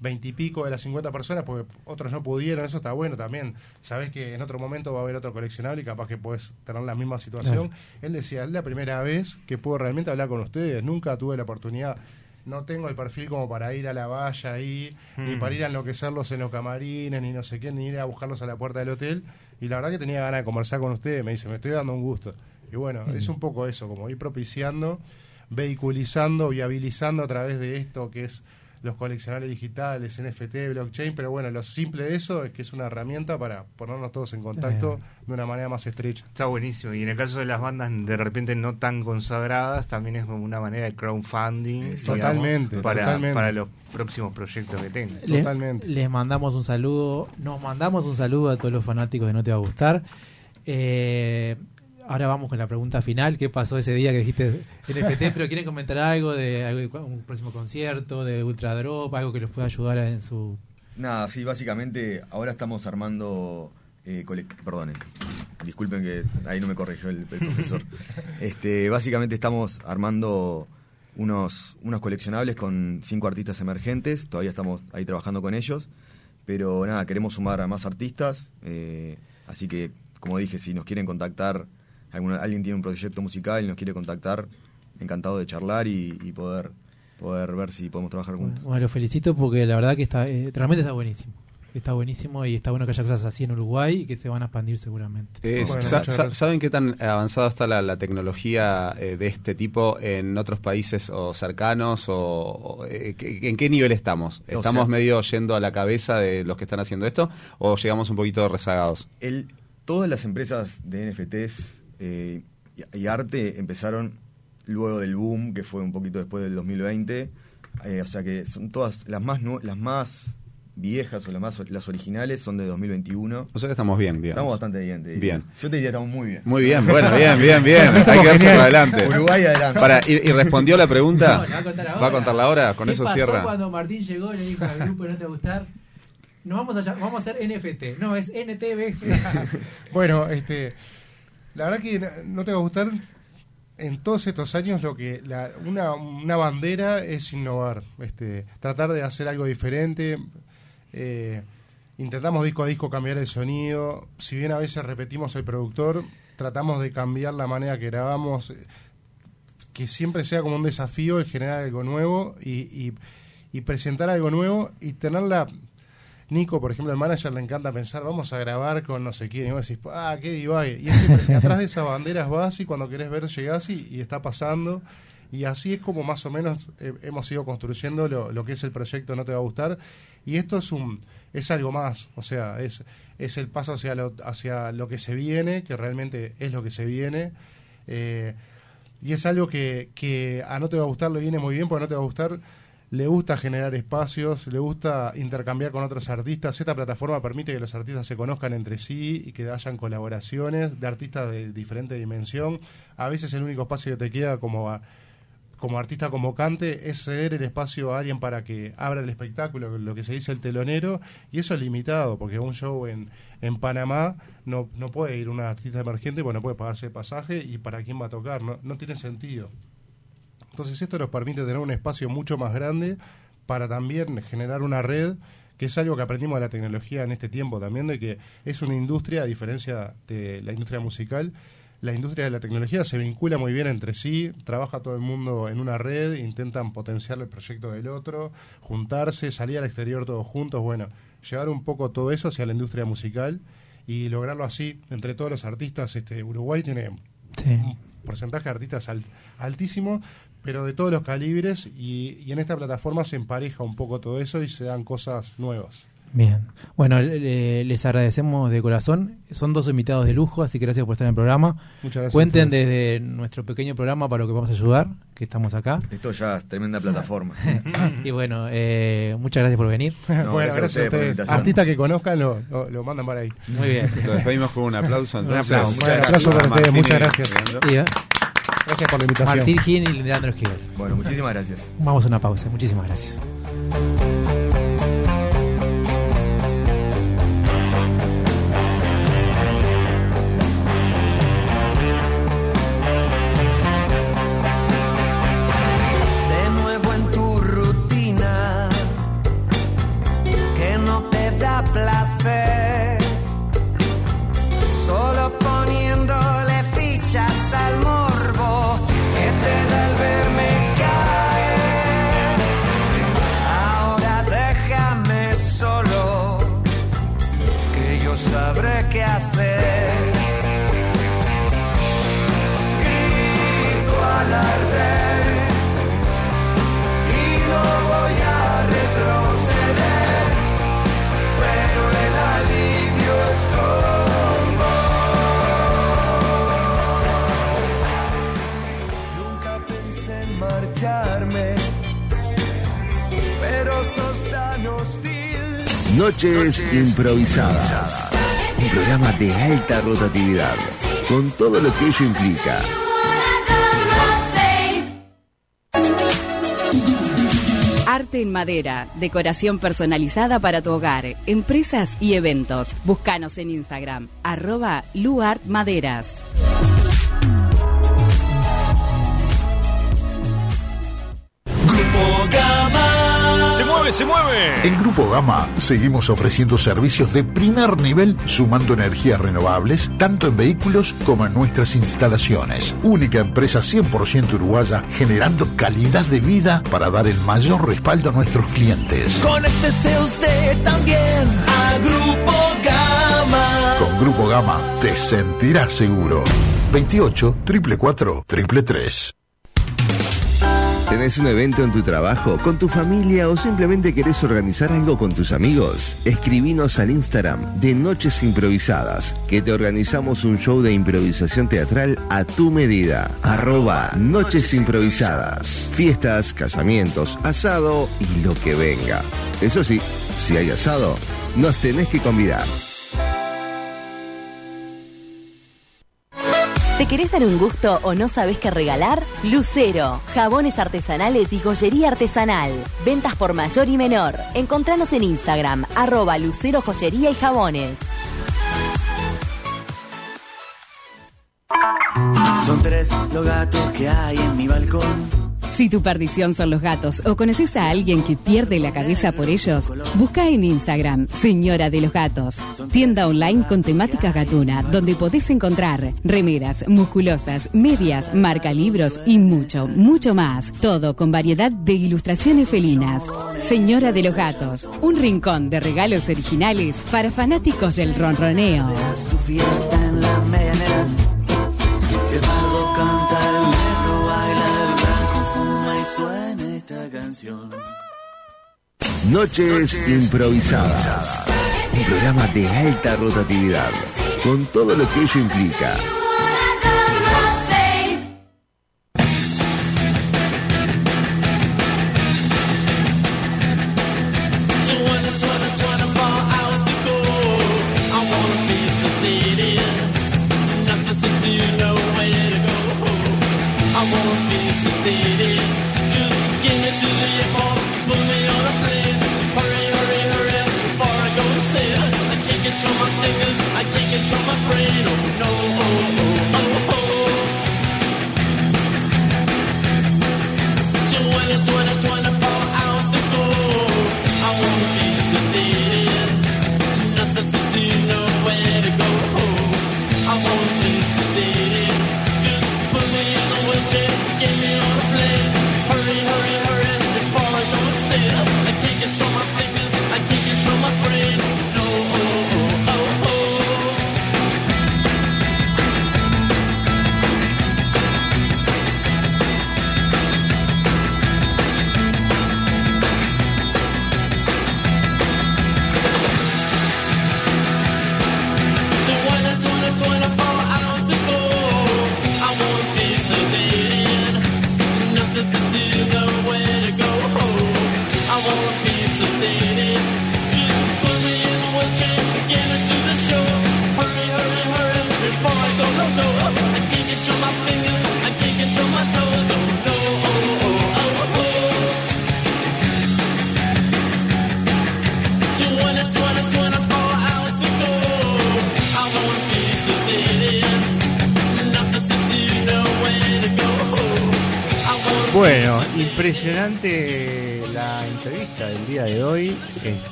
veintipico de las 50 personas, porque otros no pudieron, eso está bueno también. Sabes que en otro momento va a haber otro coleccionable y capaz que puedes tener la misma situación. Él decía, es la primera vez que puedo realmente hablar con ustedes, nunca tuve la oportunidad. No tengo el perfil como para ir a la valla ahí, ni Hmm. para ir a enloquecerlos en los camarines, ni no sé qué, ni ir a buscarlos a la puerta del hotel. Y la verdad que tenía ganas de conversar con ustedes, me dice, me estoy dando un gusto. Y bueno, es un poco eso, como ir propiciando, vehiculizando, viabilizando a través de esto que es los coleccionables digitales, NFT, blockchain, pero bueno, lo simple de eso es que es una herramienta para ponernos todos en contacto de una manera más estrecha. Está buenísimo. Y en el caso de las bandas de repente no tan consagradas, también es como una manera de crowdfunding. digamos, Totalmente, para, totalmente. para los próximos proyectos que tengan. Le- Totalmente. les mandamos un saludo, nos mandamos un saludo a todos los fanáticos de No Te Va a Gustar. Eh, ahora vamos con la pregunta final. ¿Qué pasó ese día que dijiste NFT? Pero quieren comentar algo de, algo de un próximo concierto, de Ultra Drop, algo que los pueda ayudar en su... Nada, sí, básicamente ahora estamos armando. Eh, cole- perdone, disculpen que ahí no me corrigió el, el profesor. Este, básicamente estamos armando unos, unos coleccionables con cinco artistas emergentes. Todavía estamos ahí trabajando con ellos. Pero nada, queremos sumar a más artistas. eh, así que, como dije, si nos quieren contactar, alguna- alguien tiene un proyecto musical y nos quiere contactar, encantado de charlar y, y poder, poder ver si podemos trabajar juntos. Bueno, los felicito porque la verdad que está eh, realmente está buenísimo. Está buenísimo y está bueno que haya cosas así en Uruguay y que se van a expandir seguramente. Eh, Bueno, sa- sa-. ¿Saben qué tan avanzada está la, la tecnología eh, de este tipo en otros países o cercanos? O, eh, ¿En qué nivel estamos? O ¿Estamos sea- medio yendo a la cabeza de los que están haciendo esto o llegamos un poquito rezagados? El, todas las empresas de NFTs eh, y, y arte empezaron luego del boom, que fue un poquito después del 2020. Eh, o sea que son todas las más las más viejas o las más las originales son de 2021. O sea que estamos bien, digamos. Estamos bastante bien. te diría. Bien. Yo te diría estamos muy bien. Muy bien, bueno, bien, bien, bien. Hay que darse para adelante. Uruguay adelante. Para, y, y respondió la pregunta? No, la va a contar ahora. ¿Va a contarla ahora? Con ¿Qué eso pasó cierra. cuando Martín llegó y le dijo al grupo no te va a gustar? No vamos a, vamos a hacer NFT. No, es NTV. Bueno, este, la verdad que no te va a gustar en todos estos años lo que la, una, una bandera es innovar, este, tratar de hacer algo diferente. eh, intentamos disco a disco cambiar el sonido. Si bien a veces repetimos el productor, tratamos de cambiar la manera que grabamos, eh, que siempre sea como un desafío el generar algo nuevo y, y- y presentar algo nuevo y tener la Nico, por ejemplo, el manager le encanta pensar, vamos a grabar con no sé quién, y vos decís, ah, qué divague. Y siempre que atrás de esa bandera vas y cuando querés ver llegás y, y está pasando. Y así es como más o menos eh, hemos ido construyendo lo, lo que es el proyecto No Te Va a Gustar. Y esto es un es algo más, o sea, es, es el paso hacia lo, hacia lo que se viene, que realmente es lo que se viene. Eh, y es algo que, que a No Te Va a Gustar le viene muy bien, porque No Te Va a Gustar le gusta generar espacios, le gusta intercambiar con otros artistas. Esta plataforma permite que los artistas se conozcan entre sí y que hayan colaboraciones de artistas de diferente dimensión. A veces el único espacio que te queda como a- como artista convocante es ceder el espacio a alguien para que abra el espectáculo, lo que se dice el telonero, y eso es limitado, porque un show en, en Panamá no, no puede ir un artista emergente, porque no puede pagarse el pasaje, y para quién va a tocar, no, no tiene sentido. Entonces esto nos permite tener un espacio mucho más grande para también generar una red, que es algo que aprendimos de la tecnología en este tiempo también, de que es una industria, a diferencia de la industria musical, la industria de la tecnología se vincula muy bien entre sí, trabaja todo el mundo en una red, intentan potenciar el proyecto del otro, juntarse, salir al exterior todos juntos, bueno, llevar un poco todo eso hacia la industria musical y lograrlo así entre todos los artistas. Este Uruguay tiene Sí. un porcentaje de artistas al- altísimo, pero de todos los calibres y, y en esta plataforma se empareja un poco todo eso y se dan cosas nuevas. Bien. Bueno, le- le- les agradecemos de corazón. Son dos invitados de lujo, así que gracias por estar en el programa. Muchas gracias. a Cuenten desde nuestro pequeño programa para lo que vamos a ayudar, que estamos acá. Esto ya es tremenda plataforma. y bueno, eh, muchas gracias por venir. No, bueno, gracias a gracias a ustedes. Artistas que conozcan lo, lo, lo mandan para ahí. Muy bien. Lo despedimos con un aplauso entonces. aplauso. Muchas Bueno, gracias aplauso para ustedes, muchas y gracias. Gracias por la invitación. Martín Gil y Leandro Esquivel. Bueno, muchísimas gracias. Vamos a una pausa. Muchísimas gracias. Noches improvisadas. Un programa de alta rotatividad, con todo lo que ello implica. Arte en madera, decoración personalizada para tu hogar, empresas y eventos. Búscanos en Instagram, arroba luartmaderas. Grupo Gama. ¡Se mueve, se mueve! En Grupo Gama seguimos ofreciendo servicios de primer nivel sumando energías renovables tanto en vehículos como en nuestras instalaciones. Única empresa 100% uruguaya generando calidad de vida para dar el mayor respaldo a nuestros clientes. Conéctese usted también a Grupo Gama. Con Grupo Gama te sentirás seguro. 28 444 333. ¿Tenés un evento en tu trabajo, con tu familia o simplemente querés organizar algo con tus amigos? Escribinos al Instagram de Noches Improvisadas, que te organizamos un show de improvisación teatral a tu medida. Arroba Noches Improvisadas. Fiestas, casamientos, asado y lo que venga. Eso sí, si hay asado, nos tenés que convidar. ¿Te querés dar un gusto o no sabes qué regalar? Lucero, jabones artesanales y joyería artesanal. Ventas por mayor y menor. Encontranos en Instagram, arroba Lucero Joyería y Jabones. Son tres los gatos que hay en mi balcón. Si tu perdición son los gatos o conoces a alguien que pierde la cabeza por ellos, busca en Instagram Señora de los Gatos, tienda online con temática gatuna, donde podés encontrar remeras, musculosas, medias, marca libros y mucho, mucho más. Todo con variedad de ilustraciones felinas. Señora de los Gatos, un rincón de regalos originales para fanáticos del ronroneo. Noches improvisadas. Un programa de alta rotatividad, con todo lo que ello implica.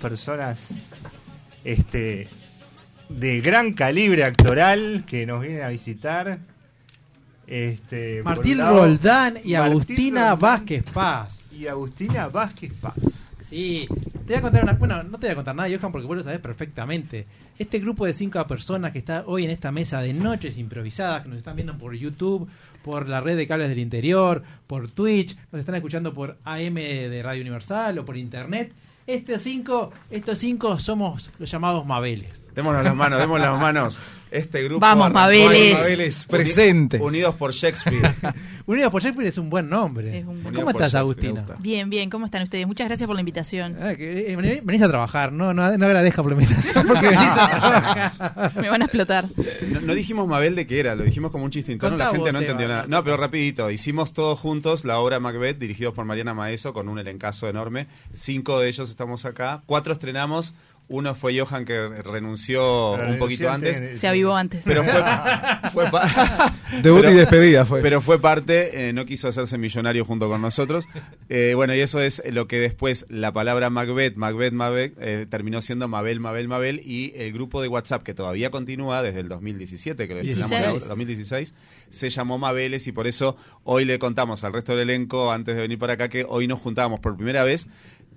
Personas este, de gran calibre actoral que nos vienen a visitar. Este, Martín lado, Roldán y Martín Agustina Roldán Vázquez Paz. Y Agustina Vázquez Paz. Sí, te voy a contar una. Bueno, no te voy a contar nada, Johan, porque vos lo sabés perfectamente. Este grupo de cinco personas que está hoy en esta mesa de noches improvisadas, que nos están viendo por YouTube, por la red de cables del interior, por Twitch, nos están escuchando por AM de Radio Universal o por internet. Estos cinco, estos cinco somos los llamados Mabeles. Démonos las manos, démonos las manos. Este grupo. Vamos, Mabeles. Mabeles, presentes. Unidos por Shakespeare. Unidos por Shakespeare es un buen nombre. Es un buen ¿Cómo estás, gusta. Bien, bien, ¿cómo están ustedes? Muchas gracias por la invitación. Ah, que, eh, vení- venís a trabajar, no, no, no agradezca por la invitación porque venís a trabajar. Me van a explotar. No, no dijimos Mabel de qué era, lo dijimos como un chiste interno, la gente vos, no Eva, entendió nada. No, pero rapidito, hicimos todos juntos la obra Macbeth, dirigidos por Mariana Maeso, con un elencazo enorme. Cinco de ellos estamos acá, cuatro estrenamos, uno fue Johan que renunció un poquito antes. Se avivó antes. Pero fue, fue Debut pero- y despedida fue. Pero fue parte, eh, no quiso hacerse millonario junto con nosotros. Eh, bueno, y eso es lo que después la palabra Macbeth, Macbeth, Macbeth, eh, terminó siendo Mabel, Mabel, Mabel. Y el grupo de WhatsApp, que todavía continúa desde el 2017, que lo estrenamos 16. ahora, 2016, se llamó Mabeles y por eso hoy le contamos al resto del elenco, antes de venir para acá, que hoy nos juntábamos por primera vez.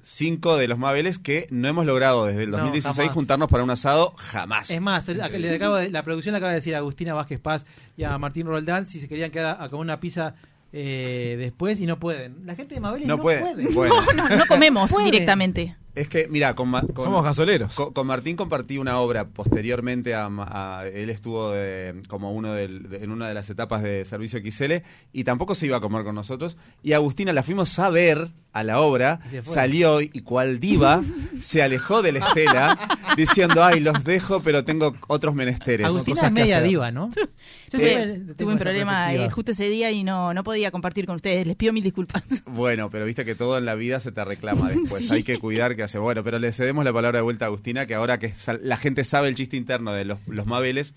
Cinco de los Mabeles que no hemos logrado desde el No, 2016 jamás. juntarnos para un asado, jamás. Es más, el- acá- le acabo de- la producción le acaba de decir a Agustina Vázquez Paz y a Martín Roldán si se querían quedar a comer una pizza eh, después y no pueden. La gente de Mabel No no, puede. puede. Bueno. No, no comemos Puede. directamente. Es que, mira, con, Somos gasoleros. Con, con Martín compartí una obra posteriormente a, a- él estuvo de- como uno del- de- en una de las etapas de Servicio XL y tampoco se iba a comer con nosotros y Agustina la fuimos a ver a la obra, salió y cual diva se alejó de la estela diciendo, "Ay, los dejo, pero tengo otros menesteres." Agustina cosas es que media hacer. diva, ¿no? Yo Tuve, tengo tuve un problema eh, justo ese día y no, no podía compartir con ustedes. Les pido mil disculpas. Bueno, pero viste que todo en la vida se te reclama después. Sí. Hay que cuidar que hace. Bueno, pero le cedemos la palabra de vuelta a Agustina, que ahora que sal- la gente sabe el chiste interno de los, los Mabeles,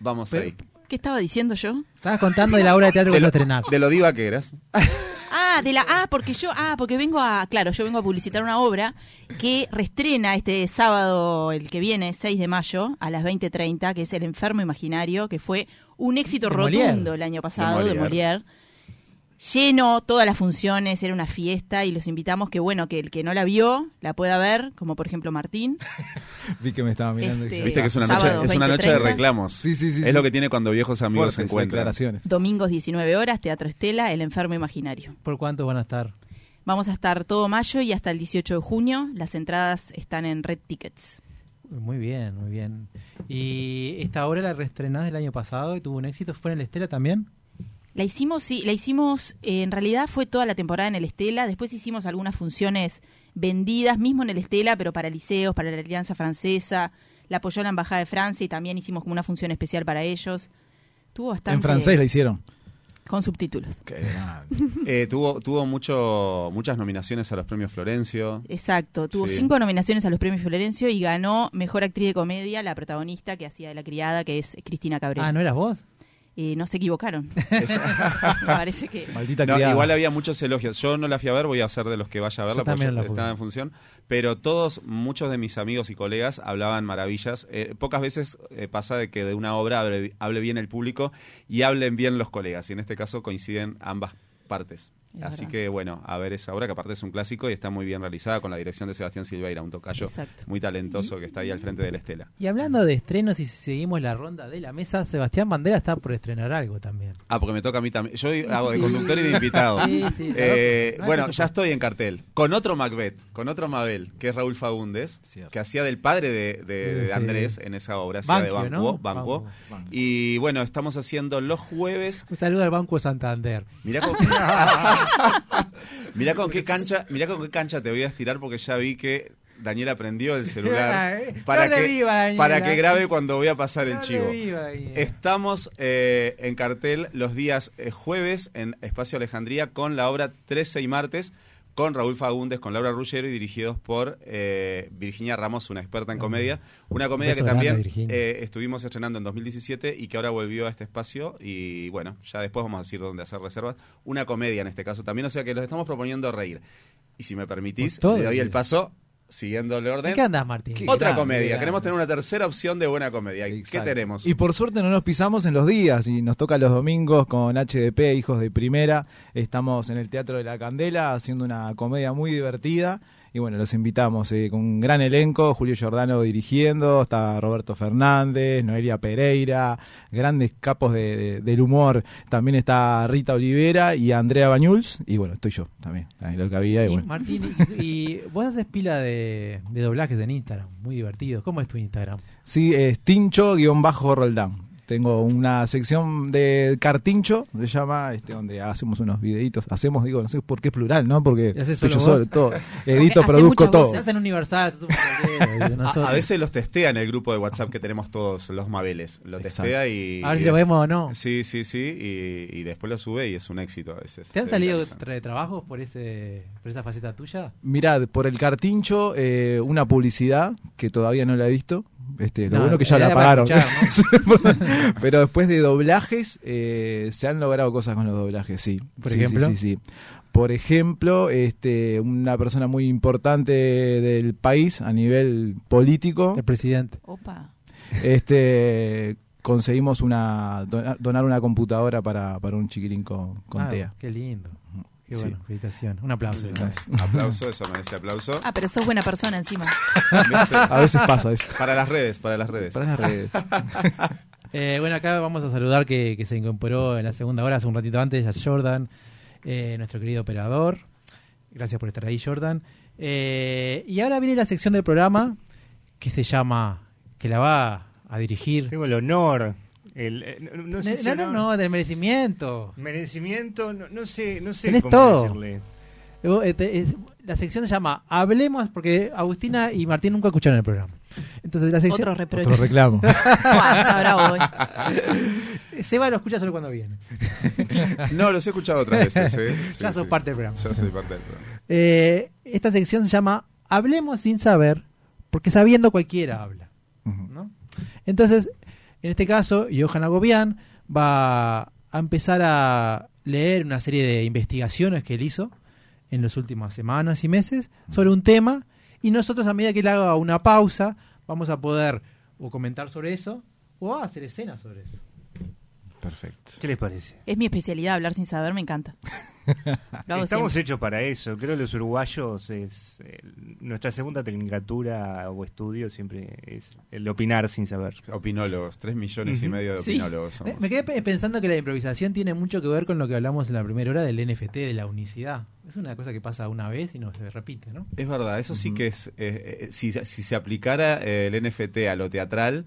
vamos Pero, ahí. ¿Qué estaba diciendo yo? Estabas contando de la obra de teatro que vas a estrenar. de lo diva que eras. Ah, de la ah, porque yo ah, porque vengo a claro, yo vengo a publicitar una obra que reestrena este sábado el que viene, 6 de mayo a las 20:30, que es El enfermo imaginario, que fue un éxito De rotundo Molière. el año pasado de De Molière. Lleno todas las funciones, era una fiesta y los invitamos que bueno, que el que no la vio la pueda ver, como por ejemplo Martín. Vi que me estaba mirando. y Este, Viste que es una Sábado, noche, es una noche de 20:30. reclamos. Sí, sí, sí, Es sí. lo que tiene cuando viejos amigos se encuentran. declaraciones. Domingos 19 horas, Teatro Estela, El enfermo imaginario. ¿Por cuánto van a estar? Vamos a estar todo mayo y hasta el 18 de junio. Las entradas están en Red Tickets. Muy bien, muy bien. ¿Y esta obra la reestrenás del año pasado y tuvo un éxito? ¿Fue en el Estela también? La hicimos, sí, la hicimos, eh, en realidad fue toda la temporada en el Estela, después hicimos algunas funciones vendidas, mismo en el Estela, pero para liceos, para la Alianza Francesa, la apoyó la Embajada de Francia y también hicimos como una función especial para ellos. Tuvo bastante... En francés la hicieron. Con subtítulos. Eh, tuvo tuvo mucho, muchas nominaciones a los premios Florencio. Exacto, tuvo Sí. cinco nominaciones a los premios Florencio y ganó Mejor Actriz de Comedia, la protagonista que hacía de la criada, que es Cristina Cabrera. Ah, ¿no eras vos? Eh, no se equivocaron. Me parece que... Maldita No, igual había muchos elogios. Yo no la fui a ver, voy a ser de los que vaya a verla Yo porque yo estaba en función. Pero todos, muchos de mis amigos y colegas hablaban maravillas. Eh, pocas veces eh, pasa de que de una obra hable, hable bien el público y hablen bien los colegas. Y en este caso coinciden ambas partes. Es Así verdad. que bueno, a ver esa obra que aparte es un clásico y está muy bien realizada con la dirección de Sebastián Silveira, un tocayo Exacto. muy talentoso que está ahí al frente de la estela. Y hablando de estrenos y si seguimos la ronda de la mesa, Sebastián Bandera está por estrenar algo también. Ah, porque me toca a mí también. Yo hago de Sí. conductor y de invitado. Sí, sí, Eh, claro. bueno, No, ya estoy en cartel. Con otro Macbeth, con otro Mabel, que es Raúl Fagundes, Cierto. que hacía del padre de, de- de Sí. Andrés en esa obra, hacía de Banquo. ¿no? Banquo. Banquo. Y bueno, estamos haciendo los jueves. Un saludo al Banco Santander. Mirá con, mirá con qué cancha, mirá con qué cancha te voy a estirar porque ya vi que Daniel aprendió el celular para no que, viva, para que grabe cuando voy a pasar el No le chivo. viva. Estamos eh, en cartel los días eh, jueves en Espacio Alejandría con la obra 13 y martes con Raúl Fagundes, con Laura Ruggero y dirigidos por eh, Virginia Ramos, una experta en comedia. Una comedia que también eh, estuvimos estrenando en 2017 y que ahora volvió a este espacio y bueno, ya después vamos a decir dónde hacer reservas. Una comedia en este caso también, o sea que los estamos proponiendo reír. Y si me permitís, todo le doy el- paso siguiendo el orden. ¿En qué andas, Martín? Qué Otra grande, comedia. grande. Queremos tener una tercera opción de buena comedia. ¿Qué tenemos? Y por suerte no nos pisamos en los días y nos toca los domingos con HDP, Hijos de Primera. Estamos en el Teatro de la Candela haciendo una comedia muy divertida. Y bueno, los invitamos eh, con un gran elenco, Julio Giordano dirigiendo, está Roberto Fernández, Noelia Pereira, grandes capos de- de- del humor. También está Rita Olivera y Andrea Bañuls. Y bueno, estoy yo también, lo que había. Y Y, bueno. Martín, y, y vos haces pila de, de doblajes en Instagram, muy divertido. ¿Cómo es tu Instagram? Sí, es Tincho-Roldán. Tengo una sección de Cartincho, se llama, este, donde hacemos unos videitos. Hacemos, digo, no sé por qué plural, ¿no? Porque ¿Y haces soy yo solo todo. Edito, produzco todo. voces. Estás en Universal, A, a veces los testea en el grupo de WhatsApp que tenemos todos los Mabeles. Lo Exacto. testea y. A ver si lo vemos o no. Sí, sí, sí. Y, y después lo sube y es un éxito a veces. ¿Te han Te salido tra- trabajos por ese por esa faceta tuya? Mirad, por el Cartincho, eh, una publicidad que todavía no la he visto. Este, lo No, bueno que ya la para pagaron. escuchar, Pero después de doblajes, eh, se han logrado cosas con los doblajes, sí. Por Sí, ejemplo. Sí, sí, sí. Por ejemplo, este, una persona muy importante del país a nivel político, El presidente. Opa. este, conseguimos una donar, donar una computadora para, para un chiquilín con, con Ah, TEA. Qué lindo. Qué Sí. bueno, felicitación. Un aplauso. Aplauso, eso merece aplauso. Ah, pero sos buena persona encima. A veces pasa eso. Para las redes, para las redes. Para las redes. Eh, bueno, acá vamos a saludar que, que se incorporó en la segunda hora, hace un ratito antes, a Jordan, eh, nuestro querido operador. Gracias por estar ahí, Jordan. Eh, y ahora viene la sección del programa que se llama, que la va a dirigir. Tengo el honor. El, eh, no, no sé si no, no, no, del merecimiento. Merecimiento, no, no sé, no sé Tenés cómo todo. decirle. Eh, vos, eh, te- es- la sección se llama Hablemos, porque Agustina y Martín nunca escucharon el programa. Entonces la sección... Otro reproche. Otro reclamo. Seba lo escucha solo cuando viene. No, los he escuchado otras veces. ¿eh? Sí, Ya sos sí. parte del programa. Ya soy parte del programa. Eh, esta sección se llama Hablemos sin saber, porque sabiendo cualquiera habla. ¿no? Entonces, en este caso, Johan Agobián va a empezar a leer una serie de investigaciones que él hizo en las últimas semanas y meses sobre un tema y nosotros a medida que él haga una pausa vamos a poder o comentar sobre eso o hacer escenas sobre eso. Perfecto. ¿Qué les parece? Es mi especialidad, hablar sin saber, me encanta. Estamos siempre. hechos para eso. Creo que los uruguayos es eh, nuestra segunda tecnicatura o estudio siempre es el opinar sin saber. Opinólogos, tres millones y medio de Sí. opinólogos Me, somos. me quedé pe- pensando que la improvisación tiene mucho que ver con lo que hablamos en la primera hora del NFT, de la unicidad. Es una cosa que pasa una vez y no se repite, ¿no? Es verdad, eso sí que es. eh, eh, si, si se aplicara eh, el NFT a lo teatral,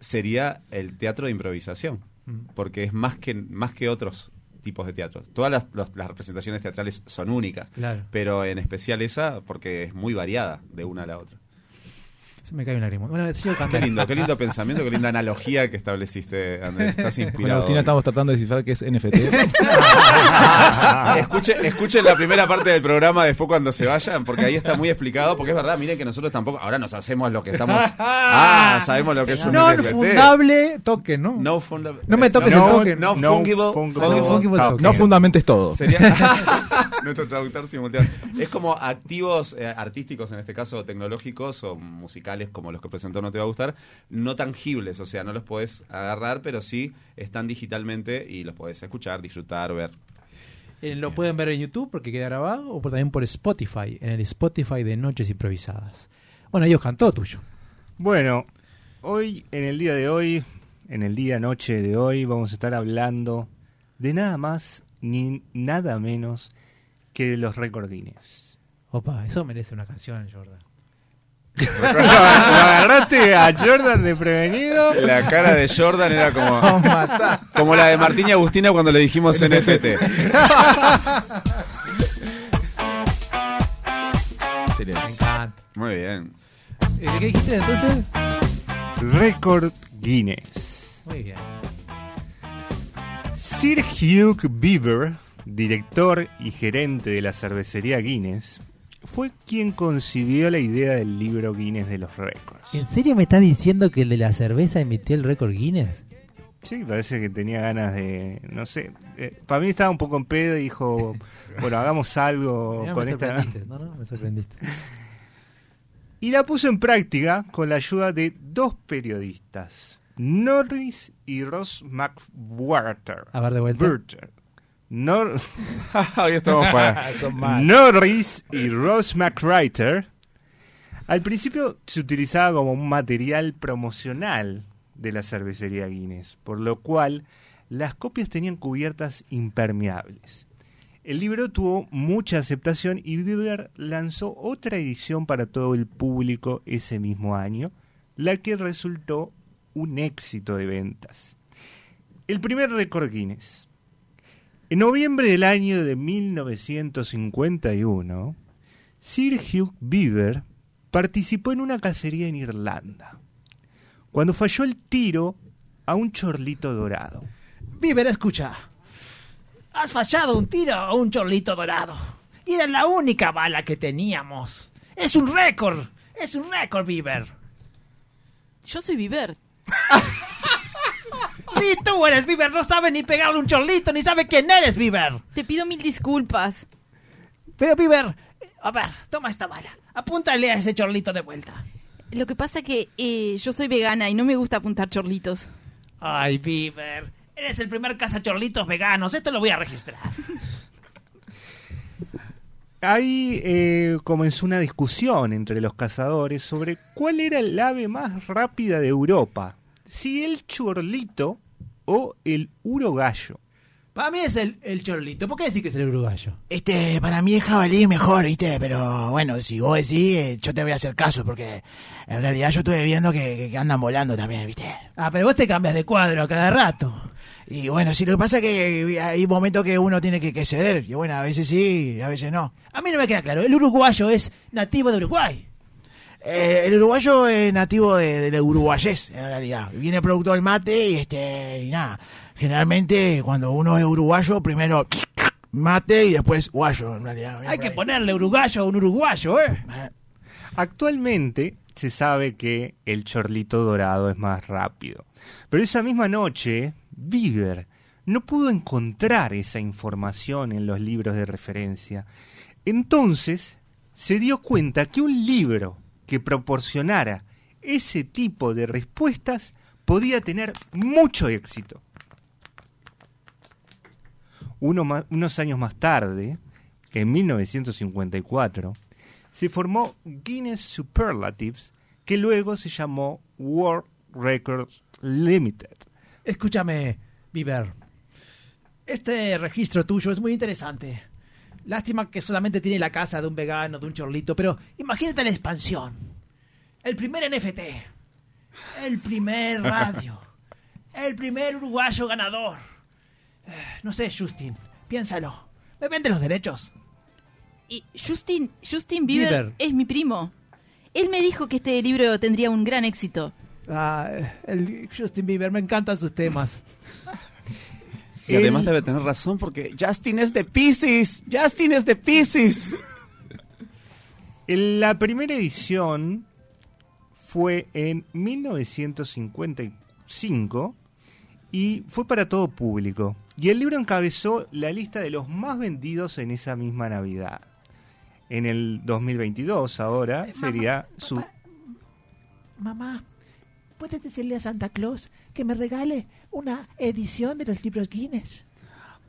sería el teatro de improvisación. Mm. Porque es más que, más que otros tipos de teatros. Todas las, los- las representaciones teatrales son únicas, Claro. pero en especial esa porque es muy variada de una a la otra. Se me cae una lágrima. Bueno, Qué lindo, qué lindo pensamiento, qué linda analogía que estableciste, Andrés. Estás inspirado. Agustina estamos tratando de descifrar qué es NFT. Escuchen, escuchen la primera parte del programa después cuando se vayan, porque ahí está muy explicado, porque es verdad, miren que nosotros tampoco, ahora nos hacemos lo que estamos... Ah, sabemos lo que es un No NFT. fundable toque, ¿no? No, funda- No me toques no, el token. No, No fungible. fungible fungible token. token. no fundamentes todo. Sería nuestro traductor simultáneo. Es como activos eh, artísticos, en este caso tecnológicos o musicales, como los que presentó No Te Va a Gustar, no tangibles, o sea, no los podés agarrar, pero sí están digitalmente y los podés escuchar, disfrutar, ver. Eh, lo pueden ver en YouTube porque queda grabado o por- también por Spotify, en el Spotify de Noches Improvisadas. Bueno, ellos cantó tuyo. Bueno, hoy, en el día de hoy, en el día noche de hoy, vamos a estar hablando de nada más ni nada menos que de los récord Guinness. Opa, eso merece una canción, Jordan. ¿Lo agarraste a Jordan de prevenido? La cara de Jordan era como, como la de Martín y Agustina cuando le dijimos NFT. Me encanta. Muy bien. Eh, ¿Qué dijiste entonces? Récord Guinness. Muy bien. Sir Hugh Beaver, director y gerente de la cervecería Guinness, fue quien concibió la idea del libro Guinness de los récords. ¿En serio me estás diciendo que el de la cerveza emitió el récord Guinness? Sí, parece que tenía ganas de, no sé, eh, para mí estaba un poco en pedo y dijo, bueno, hagamos algo Mirá, con me esta... No, no, me sorprendiste. Y la puso en práctica con la ayuda de dos periodistas, Norris y Ross McWhorter. A ver, de vuelta. Burter. Nor- Hoy estamos para... Norris y Ross McWriter. Al principio se utilizaba como un material promocional de la cervecería Guinness, por lo cual las copias tenían cubiertas impermeables. El libro tuvo mucha aceptación y Bieber lanzó otra edición para todo el público ese mismo año, la que resultó un éxito de ventas. El primer récord Guinness. En noviembre del año de 1951, Sir Hugh Beaver participó en una cacería en Irlanda, cuando falló el tiro a un chorlito dorado. Viver, escucha. Has fallado un tiro a un chorlito dorado. Y era la única bala que teníamos. Es un récord. Es un récord, Viver. Yo soy Sí, tú eres Viver. No sabes ni pegarle un chorlito, ni sabe quién eres, Viver. Te pido mil disculpas. Pero, Viver, a ver, toma esta bala. Apúntale a ese chorlito de vuelta. Lo que pasa que eh, yo soy vegana y no me gusta apuntar chorlitos. Ay, Viver. Eres el primer cazachorlitos veganos. Esto lo voy a registrar. Ahí eh, comenzó una discusión entre los cazadores sobre cuál era el ave más rápida de Europa, si el chorlito o el urogallo. Para mí es el, el chorlito. ¿Por qué decís que es el uruguayo? Este, para mí el jabalí mejor, ¿viste? Pero bueno, si vos decís, eh, yo te voy a hacer caso, porque en realidad yo estuve viendo que, que andan volando también, ¿viste? Ah, pero vos te cambias de cuadro a cada rato. Y bueno, sí, lo que pasa es que hay momentos que uno tiene que, que ceder, y bueno, a veces sí, a veces no. A mí no me queda claro. El uruguayo es nativo de Uruguay. Eh, el uruguayo es nativo de, de uruguayés, en realidad. Viene producto del mate y este y nada. Generalmente cuando uno es uruguayo, primero mate y después guayo, en realidad. Hay que ponerle uruguayo a un uruguayo, ¿eh? Actualmente se sabe que el chorlito dorado es más rápido. Pero esa misma noche, Bieber no pudo encontrar esa información en los libros de referencia. Entonces se dio cuenta que un libro que proporcionara ese tipo de respuestas podía tener mucho éxito. Unos años más tarde, en 1954, se formó Guinness Superlatives, que luego se llamó World Records Limited. Escúchame, Bieber. Este registro tuyo es muy interesante. Lástima que solamente tiene la casa de un vegano, de un chorlito, pero imagínate la expansión. El primer NFT. El primer radio. El primer uruguayo ganador. Eh, No sé, Justin. Piénsalo. ¿Me vende los derechos? Y Justin, Justin Bieber, Bieber. es mi primo. Él me dijo que este libro tendría un gran éxito. Ah, el Justin Bieber, me encantan sus temas. Y además debe tener razón porque Justin es de Pisces. Justin es de Pisces. En La primera edición fue en 1955 y fue para todo público. Y el libro encabezó la lista de los más vendidos en esa misma Navidad. En el 2022 ahora sería su... Mamá, ¿puedes decirle a Santa Claus que me regale una edición de los libros Guinness?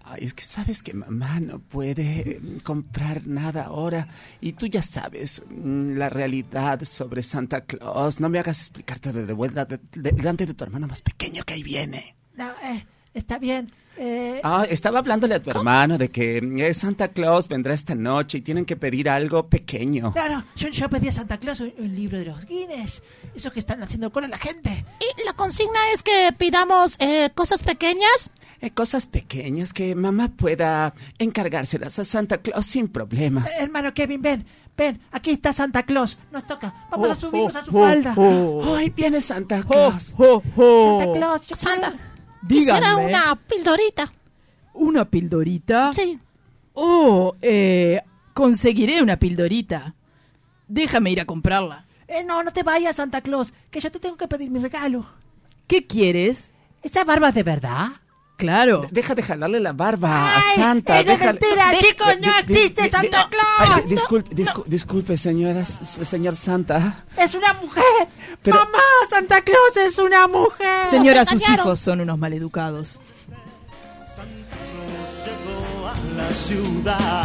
Ay, es que sabes que mamá no puede eh, comprar nada ahora. Y tú ya sabes mm, la realidad sobre Santa Claus. No me hagas explicarte de, de vuelta de- de- delante de tu hermano más pequeño que ahí viene. No, eh, está bien. Eh, Ah, estaba hablándole a tu hermano de que eh, Santa Claus vendrá esta noche y tienen que pedir algo pequeño. Claro, yo, yo pedí a Santa Claus un, un libro de los Guinness. Esos que están haciendo cola a la gente. ¿Y la consigna es que pidamos eh, cosas pequeñas? Eh, cosas pequeñas que mamá pueda encargárselas a Santa Claus sin problemas. Eh, hermano Kevin, ven, ven, aquí está Santa Claus. Nos toca. Vamos Oh, a subirnos oh, a su oh, falda. oh. Ay, viene Santa Claus. Santa Claus, yo Santa, Dígame. quisiera una pildorita. ¿Una pildorita? Sí. Oh, eh, conseguiré una pildorita. Déjame ir a comprarla. Eh, no, no te vayas, Santa Claus, que yo te tengo que pedir mi regalo. ¿Qué quieres? ¿Esa barba es de verdad? Claro. Deja de jalarle la barba Ay, a Santa. es mentira, de- chicos, no existe de- Santa Claus. Ay, disculpe, discu- disculpe, señora, s- señor Santa. Es una mujer. Pero- Mamá, Santa Claus es una mujer. Señora, sus hijos son unos maleducados. la ciudad.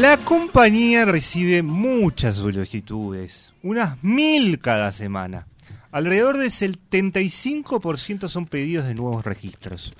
La compañía recibe muchas solicitudes, unas mil cada semana. Alrededor del 75% son pedidos de nuevos registros.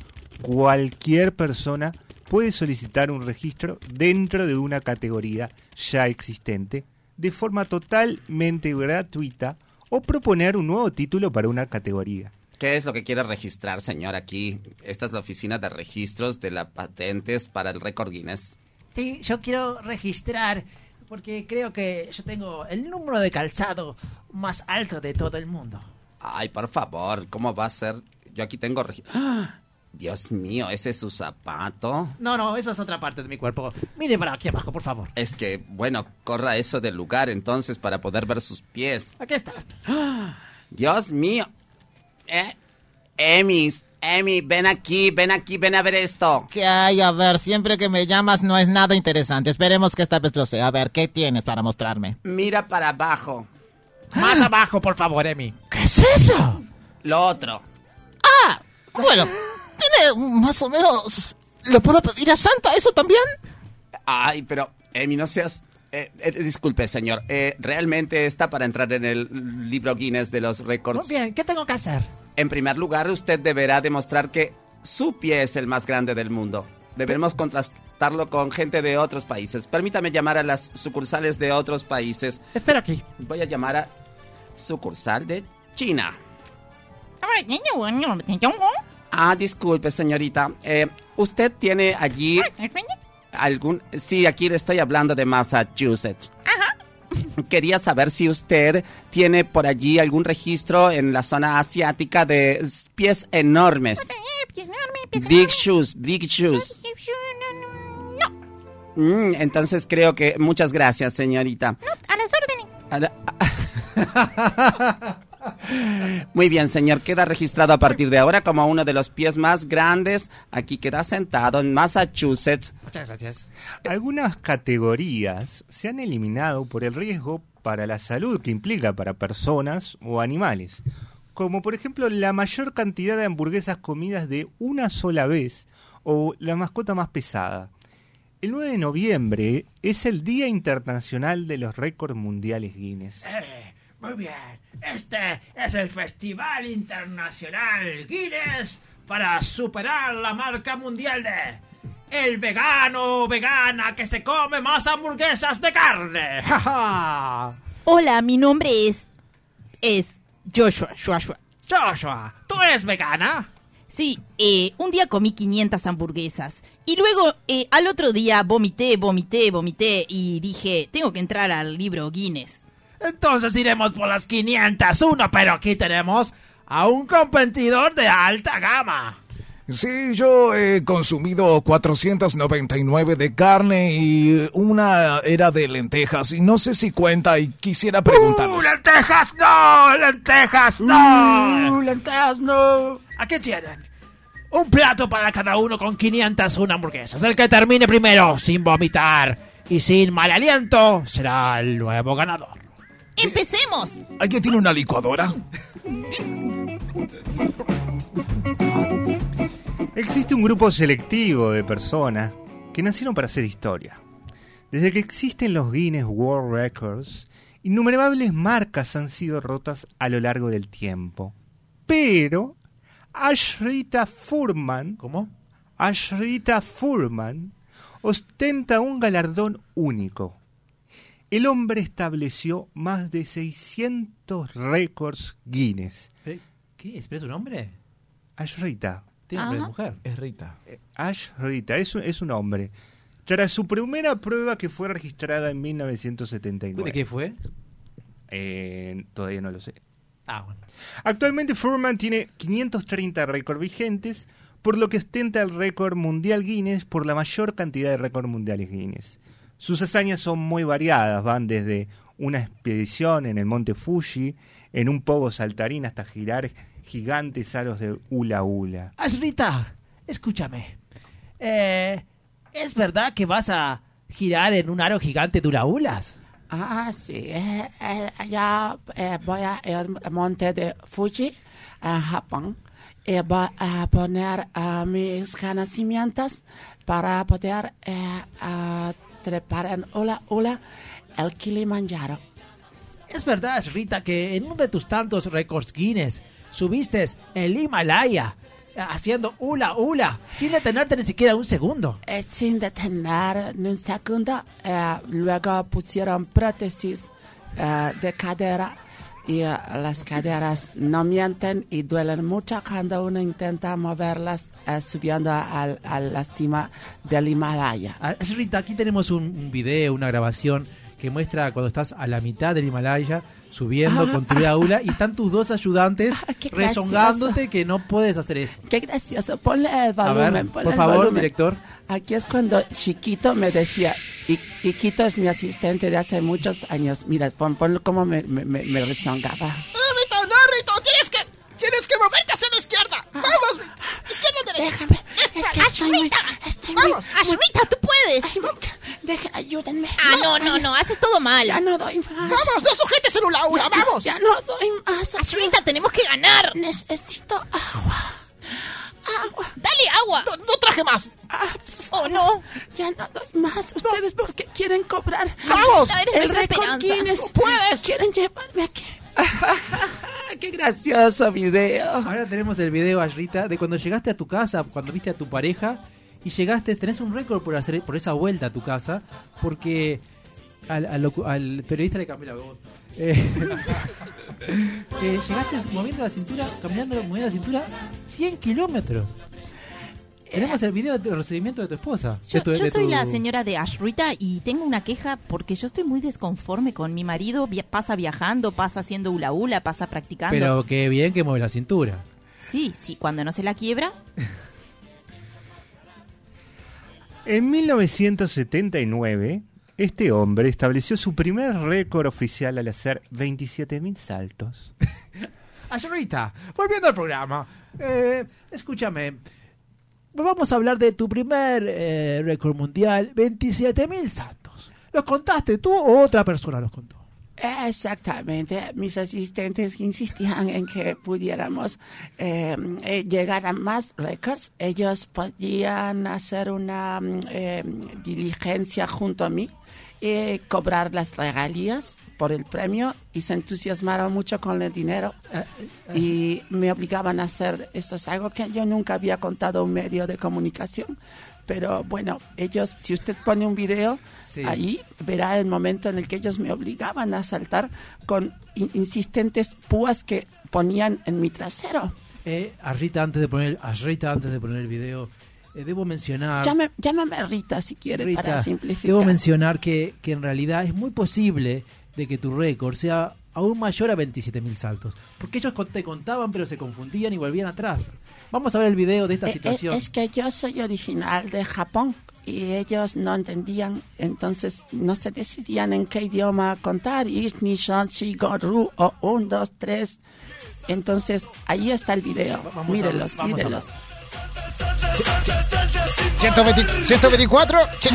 Cualquier persona puede solicitar un registro dentro de una categoría ya existente de forma totalmente gratuita o proponer un nuevo título para una categoría. ¿Qué es lo que quiere registrar, señor, aquí? Esta es la oficina de registros de las patentes para el récord Guinness. Sí, yo quiero registrar porque creo que yo tengo el número de calzado más alto de todo el mundo. Ay, por favor, ¿cómo va a ser? Yo aquí tengo... ¡Ah! Dios mío, ¿ese es su zapato? No, no, eso es otra parte de mi cuerpo. Mire para aquí abajo, por favor. Es que, bueno, corra eso del lugar entonces para poder ver sus pies. Aquí está. Dios mío. Eh, Emis, Emi, ven aquí, ven aquí, ven a ver esto. ¿Qué hay? A ver, siempre que me llamas no es nada interesante. Esperemos que esta vez lo sea. A ver, ¿qué tienes para mostrarme? Mira para abajo. Más abajo, por favor, Emi. ¿Qué es eso? Lo otro. Ah, bueno, tiene más o menos... ¿Lo puedo pedir a Santa eso también? Ay, pero, Emi, no seas... eh, eh, disculpe, señor. Eh, realmente está para entrar en el libro Guinness de los Muy récords. bien, ¿qué tengo que hacer? En primer lugar, usted deberá demostrar que su pie es el más grande del mundo. Debemos contrastarlo con gente de otros países. Permítame llamar a las sucursales de otros países. Espera aquí. Voy a llamar a sucursal de China. Ah, disculpe, señorita. Eh, ¿Usted tiene allí algún... Sí, aquí le estoy hablando de Massachusetts. Quería saber si usted tiene por allí algún registro en la zona asiática de pies enormes. Big shoes, big shoes. Mm, entonces creo que... Muchas gracias, señorita. A las órdenes. A la- Muy bien, señor. Queda registrado a partir de ahora como uno de los pies más grandes. Aquí queda sentado en Massachusetts. Muchas gracias. Algunas categorías se han eliminado por el riesgo para la salud que implica para personas o animales, como por ejemplo la mayor cantidad de hamburguesas comidas de una sola vez o la mascota más pesada. El 9 de noviembre es el Día Internacional de los Récords Mundiales Guinness. Eh, muy bien. Este es el Festival Internacional Guinness para superar la marca mundial de el vegano o vegana que se come más hamburguesas de carne. Hola, mi nombre es. Es Joshua. Joshua. Joshua, ¿tú eres vegana? Sí, eh, un día comí 500 hamburguesas. Y luego, eh, al otro día, vomité, vomité, vomité. Y dije, tengo que entrar al libro Guinness. Entonces iremos por las 501, pero aquí tenemos a un competidor de alta gama. Sí, yo he consumido 499 de carne y una era de lentejas y no sé si cuenta y quisiera preguntarles. ¡Uh, lentejas no! ¡Lentejas no! ¡Uh, lentejas no! Aquí tienen. Un plato para cada uno con 501 hamburguesas. El que termine primero sin vomitar y sin mal aliento será el nuevo ganador. ¡Empecemos! ¿Alguien tiene una licuadora? Existe un grupo selectivo de personas que nacieron para hacer historia. Desde que existen los Guinness World Records, innumerables marcas han sido rotas a lo largo del tiempo. Pero Ashrita Furman, ¿cómo? Ashrita Furman ostenta un galardón único. El hombre estableció más de 600 récords Guinness. ¿Qué? ¿Es su nombre? Ashrita. ¿Tiene nombre de mujer? Es Rita. Eh, Ash Rita, es un, es un hombre. Tras su primera prueba que fue registrada en 1979. ¿De qué fue? Eh, todavía no lo sé. Ah, bueno. Actualmente Furman tiene 530 récords vigentes, por lo que ostenta el récord mundial Guinness por la mayor cantidad de récords mundiales Guinness. Sus hazañas son muy variadas, van desde una expedición en el monte Fuji, en un pogo saltarín hasta girar gigantes aros de hula hula. Asrita, escúchame. Eh, ¿Es verdad que vas a girar en un aro gigante de hula hulas? Ah, sí. Eh, eh, allá eh, voy al monte de Fuji, en Japón, y voy a poner ah, mis conocimientos para poder trepar en hula hula el Kilimanjaro. ¿Es verdad, Rita, que en uno de tus tantos récords Guinness subiste el Himalaya haciendo hula hula sin detenerte ni siquiera un segundo? Eh, sin detener ni un segundo, eh, luego pusieron prótesis eh, de cadera y eh, las caderas no mienten y duelen mucho cuando uno intenta moverlas eh, subiendo al- a la cima del Himalaya. Ah, Rita, aquí tenemos un, un video, una grabación que muestra cuando estás a la mitad del Himalaya subiendo Ah, con tu aula y están tus dos ayudantes qué rezongándote que no puedes hacer eso. Qué gracioso, ponle el A ver, volumen. por el favor, volumen. director. Aquí es cuando Chiquito me decía, y Chiquito es mi asistente de hace muchos años. Mira, pon, ponlo como me, me, me, me rezongaba. No, Rito, no, Rito, tienes que, tienes que moverte hacia la izquierda. Vamos, Rito. Izquierda, derecha. Déjame, es que estoy muy- estoy Vamos, Ashrita, tú puedes. Deja, ayúdenme. Ah, no, no, no, haces todo mal. Ya no doy más. Vamos, no sujetes el hula hula, vamos. Ya no doy más. Ashrita, tenemos que ganar. Necesito agua. Agua. Dale agua. No, no traje más. Ah, Oh, no. Ya no doy más. Ustedes porque quieren cobrar. Vamos. El récord. Guinness. Tú puedes. Quieren llevarme aquí. Qué gracioso video. Ahora tenemos el video, Ashrita, de cuando llegaste a tu casa, cuando viste a tu pareja y llegaste, tenés un récord por hacer por esa vuelta a tu casa, porque al, al locu- al periodista le cambié la voz. Eh, eh, llegaste moviendo la cintura, caminando, moviendo la cintura 100 kilómetros. Tenemos el video del recibimiento de tu esposa. Yo, de tu- yo de soy tu- la señora de Ashrita y tengo una queja porque yo estoy muy desconforme con mi marido. via- pasa viajando, pasa haciendo hula hula, pasa practicando. Pero qué bien que mueve la cintura. Sí, sí, cuando no se la quiebra. En 1979, este hombre estableció su primer récord oficial al hacer 27.000 saltos. Ashrita, volviendo al programa. Eh, escúchame. Vamos a hablar de tu primer eh, récord mundial, 27.000 saltos. ¿Los contaste tú o otra persona los contó? Exactamente, mis asistentes insistían en que pudiéramos eh, eh, llegar a más récords. Ellos podían hacer una eh, diligencia junto a mí y cobrar las regalías por el premio y se entusiasmaron mucho con el dinero. Y me obligaban a hacer esto es algo que yo nunca había contado a un medio de comunicación pero bueno ellos si usted pone un video Sí. ahí verá el momento en el que ellos me obligaban a saltar con in- insistentes púas que ponían en mi trasero. Eh, Rita antes de poner, a Rita antes de poner el video, eh, debo mencionar. Llame- llámame Rita si quiere Rita, para simplificar debo mencionar que, que en realidad es muy posible de que tu récord sea aún mayor a 27.000 saltos. Porque ellos te contaban, pero se confundían y volvían atrás. Vamos a ver el video de esta Eh, eh, situación. Es que yo soy original de Japón y ellos no entendían, entonces no se decidían en qué idioma contar. Ich, ni, shon, shi, go, ru, o un, dos, tres. Entonces ahí está el video. Vamos a mírelos, a mírelos. 120 124. che-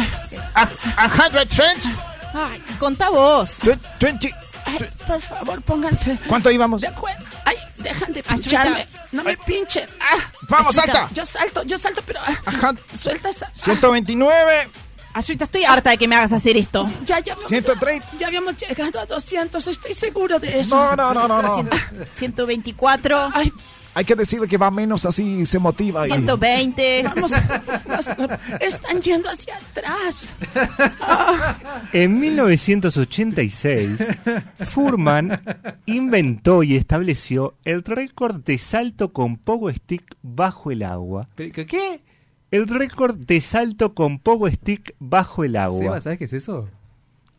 a- a 100 trends. Ay, contá vos. Ay, por favor, pónganse. ¿Cuánto íbamos? De acuerdo. Ay, dejan de pincharme. No me pinchen. Ah, Vamos, Ashrita, salta. Yo salto, yo salto, pero. ah, Suelta esa. 129. Ayuita, estoy harta de que me hagas hacer esto. Ya, ya habíamos, 130. ya habíamos llegado a 200, estoy seguro de eso. No, no, no, no, no. 124. Ay, Hay que decirle que va menos así se motiva. y- 120. Vamos, vamos, están yendo hacia atrás. En 1986, Furman inventó y estableció el récord de salto con pogo stick bajo el agua. ¿Pero qué? El récord de salto con pogo stick bajo el agua. Seba, ¿sabes qué es eso?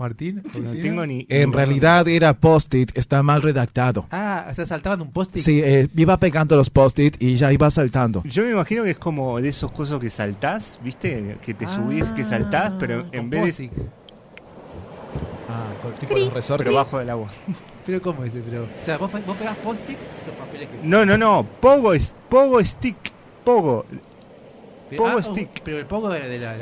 Martín. No tengo ni. En realidad era post-it, está mal redactado. Ah, o sea, saltaban de un poste. Sí, eh, iba pegando los post-it y ya iba saltando. Yo me imagino que es como de esos cosas que saltás, ¿viste? Que te subís, que saltás, pero en vez de. Ah, con- tipo los resortes. Pero bajo del agua. Pero ¿cómo es? Pero, o sea, vos, vos pegás post-it, esos papeles que... No, no, no. Pogo, es- pogo stick. Pogo. Pero, Pogo ah, stick. Pero el pogo de, de la.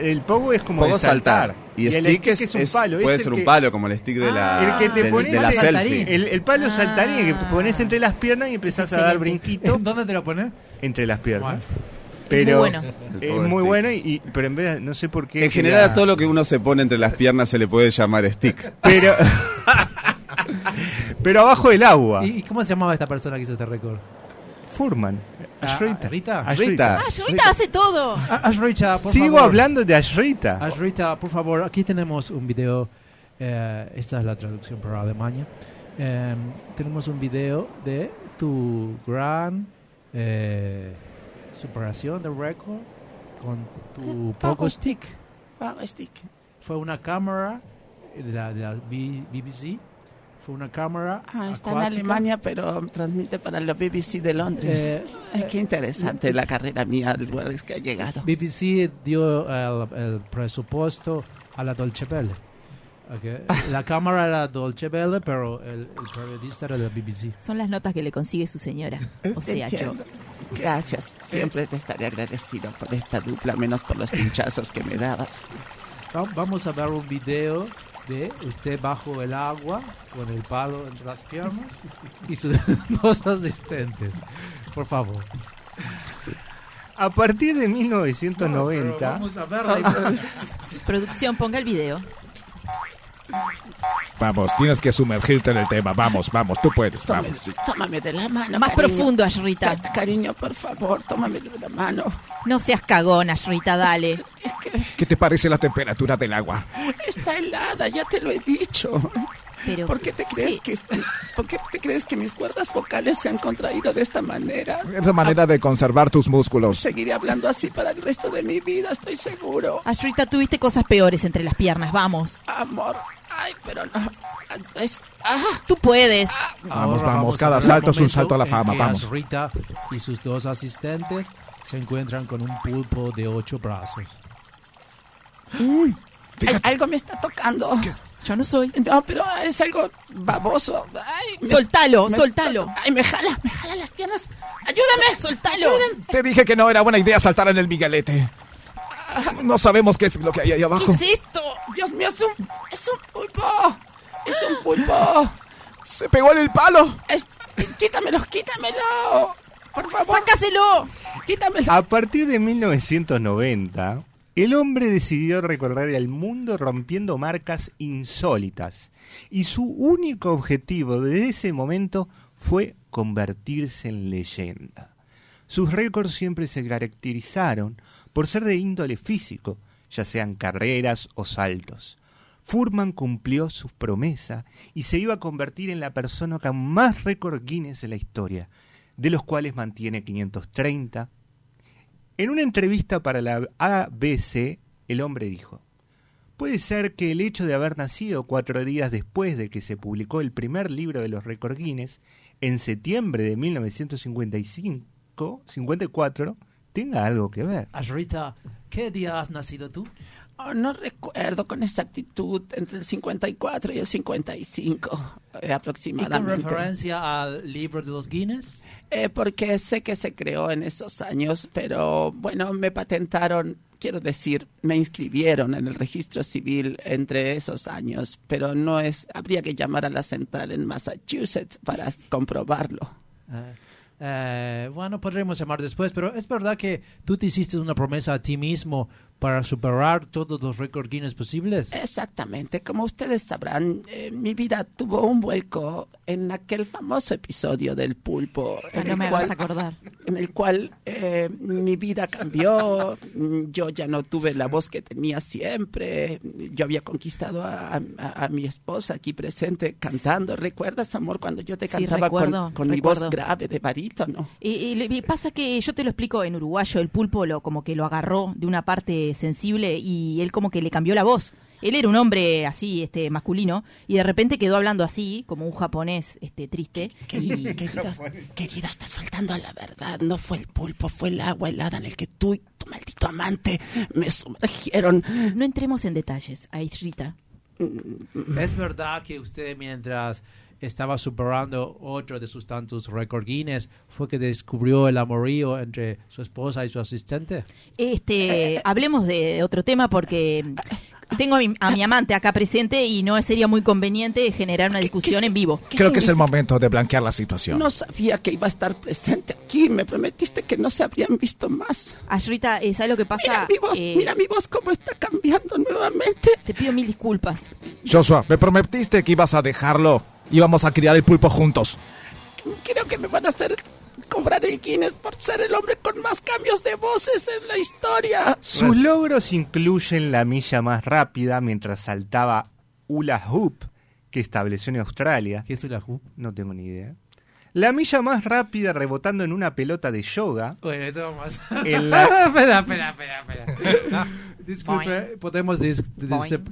El pogo es como Pogo de saltar. saltar. Y, el stick, es, un es- palo. puede es ser un que- palo, como el stick de la, el que te del- pones de la selfie. El, el palo saltarín que te pones entre las piernas y empezás a dar brinquito. ¿Dónde te lo pones? Entre las piernas. Bueno. Pero Muy bueno. es muy bueno y, y- pero en vez de, no sé por qué En general, a todo lo que uno se pone entre las piernas se le puede llamar stick. pero pero abajo del agua. ¿Y, y cómo se llamaba esta persona que hizo este récord? Furman. Ah, Ashrita. Rita. Ashrita. Ah, Ayuita hace todo. Ah, Ashrita, por Sigo favor. hablando de Ashrita. Ashrita, por favor, aquí tenemos un video. eh, esta es la traducción para Alemania. Eh, tenemos un video de tu gran eh, superación de récord con tu Pogo Pogo Stick. Stick. Fue una cámara de la, de la B- BBC. Fue una cámara. Ah, está en acuática. Alemania, pero transmite para la BBC de Londres. Eh, Ay, qué interesante la carrera mía, lugares que ha llegado. BBC dio el, el presupuesto a la Dolce Welle. Ok, La cámara era Dolce Welle, pero el, el periodista era de la BBC. Son las notas que le consigue su señora. O sea, yo. Gracias, siempre te estaré agradecido por esta dupla, menos por los pinchazos que me dabas. Va- Vamos a ver un video de usted bajo el agua con el palo entre las piernas y sus dos asistentes. Por favor. A partir de 1990, Vamos a ver la- Producción, ponga el video. Vamos, tienes que sumergirte en el tema. Vamos, vamos, tú puedes, Tómame, vamos. tómame de la mano. Más cariño. profundo, Ashrita. Ca- Cariño, por favor, tómame de la mano. No seas cagón, Ashrita, dale. ¿Qué te parece la temperatura del agua? Está helada, ya te lo he dicho. Pero, ¿Por qué te crees que por qué te crees que mis cuerdas vocales se han contraído de esta manera? Es la manera de conservar tus músculos. Seguiré hablando así para el resto de mi vida, estoy seguro. Ashrita, tuviste cosas peores entre las piernas, vamos. Amor, ay, pero no. Es, ah, Tú puedes. Vamos, Ahora vamos, a cada salto es un salto a la fama, vamos. Ashrita y sus dos asistentes se encuentran con un pulpo de ocho brazos. ay, algo me está tocando. Yo no soy. No, pero es algo baboso. Ay, me- Soltalo, me- soltalo. Ay, me jala, me jala las piernas. Ayúdame, soltalo. Te dije que no era buena idea saltar en el Miguelete. No sabemos qué es lo que hay ahí abajo. esto? Dios mío, es un, es un pulpo. Es un pulpo. Se pegó en el palo. Es- quítamelo, quítamelo. Por favor. ¡Sácaselo! Quítamelo. A partir de 1990, el hombre decidió recorrer el mundo rompiendo marcas insólitas. Y su único objetivo desde ese momento fue convertirse en leyenda. Sus récords siempre se caracterizaron por ser de índole físico, ya sean carreras o saltos. Furman cumplió su promesa y se iba a convertir en la persona con más récord Guinness en la historia, de los cuales mantiene 530. En una entrevista para la ABC, el hombre dijo, Puede ser que el hecho de haber nacido cuatro días después de que se publicó el primer libro de los récord Guinness, en septiembre de 1955-54, tenga algo que ver. Ashrita, ¿qué día has nacido tú? Oh, no recuerdo con exactitud entre el 54 y el 55 eh, ¿Y con aproximadamente. referencia al libro de los Guinness? Eh, porque sé que se creó en esos años, pero bueno, me patentaron, quiero decir, me inscribieron en el registro civil entre esos años, pero no es, habría que llamar a la central en Massachusetts para comprobarlo. Eh, eh, bueno, podremos llamar después, pero es verdad que tú te hiciste una promesa a ti mismo para superar todos los récords Guinness posibles. Exactamente, como ustedes sabrán, eh, mi vida tuvo un vuelco en aquel famoso episodio del pulpo. Ah, en no el me cual- vas a acordar. En el cual eh, mi vida cambió, yo ya no tuve la voz que tenía siempre, yo había conquistado a, a- a mi esposa aquí presente cantando. ¿Recuerdas, amor, cuando yo te Sí, cantaba con- recuerdo, con, mi voz grave de barítono? Y, y le- y pasa que yo te lo explico en uruguayo, el pulpo lo como que lo agarró de una parte sensible y él como que le cambió la voz. Él era un hombre así, este, masculino, y de repente quedó hablando así, como un japonés, este, triste. querida, estás faltando a la verdad. No fue el pulpo, fue el agua helada en el que tú y tu maldito amante me sumergieron. No entremos en detalles, Aishrita. ¿Es verdad que usted mientras estaba superando otro de sus tantos récords Guinness fue que descubrió el amorío entre su esposa y su asistente? Este, hablemos de otro tema porque tengo a mi, a mi amante acá presente y no sería muy conveniente generar una discusión en vivo. Creo que es el momento de blanquear la situación. No sabía que iba a estar presente aquí. Me prometiste que no se habrían visto más. Ashrita, eh, ¿sabes lo que pasa? Mira mi voz, Eh, mira mi voz cómo está cambiando nuevamente. Te pido mil disculpas. Joshua, me prometiste que ibas a dejarlo. Íbamos a criar el pulpo juntos. Creo que me van a hacer cobrar el Guinness por ser el hombre con más cambios de voces en la historia. Sus logros incluyen la milla más rápida mientras saltaba hula hoop que estableció en Australia. ¿Qué es hula hoop? No tengo ni idea. La milla más rápida rebotando en una pelota de yoga. Bueno, eso vamos. En la- espera, espera, espera, espera. Disculpe, podemos dis- dis-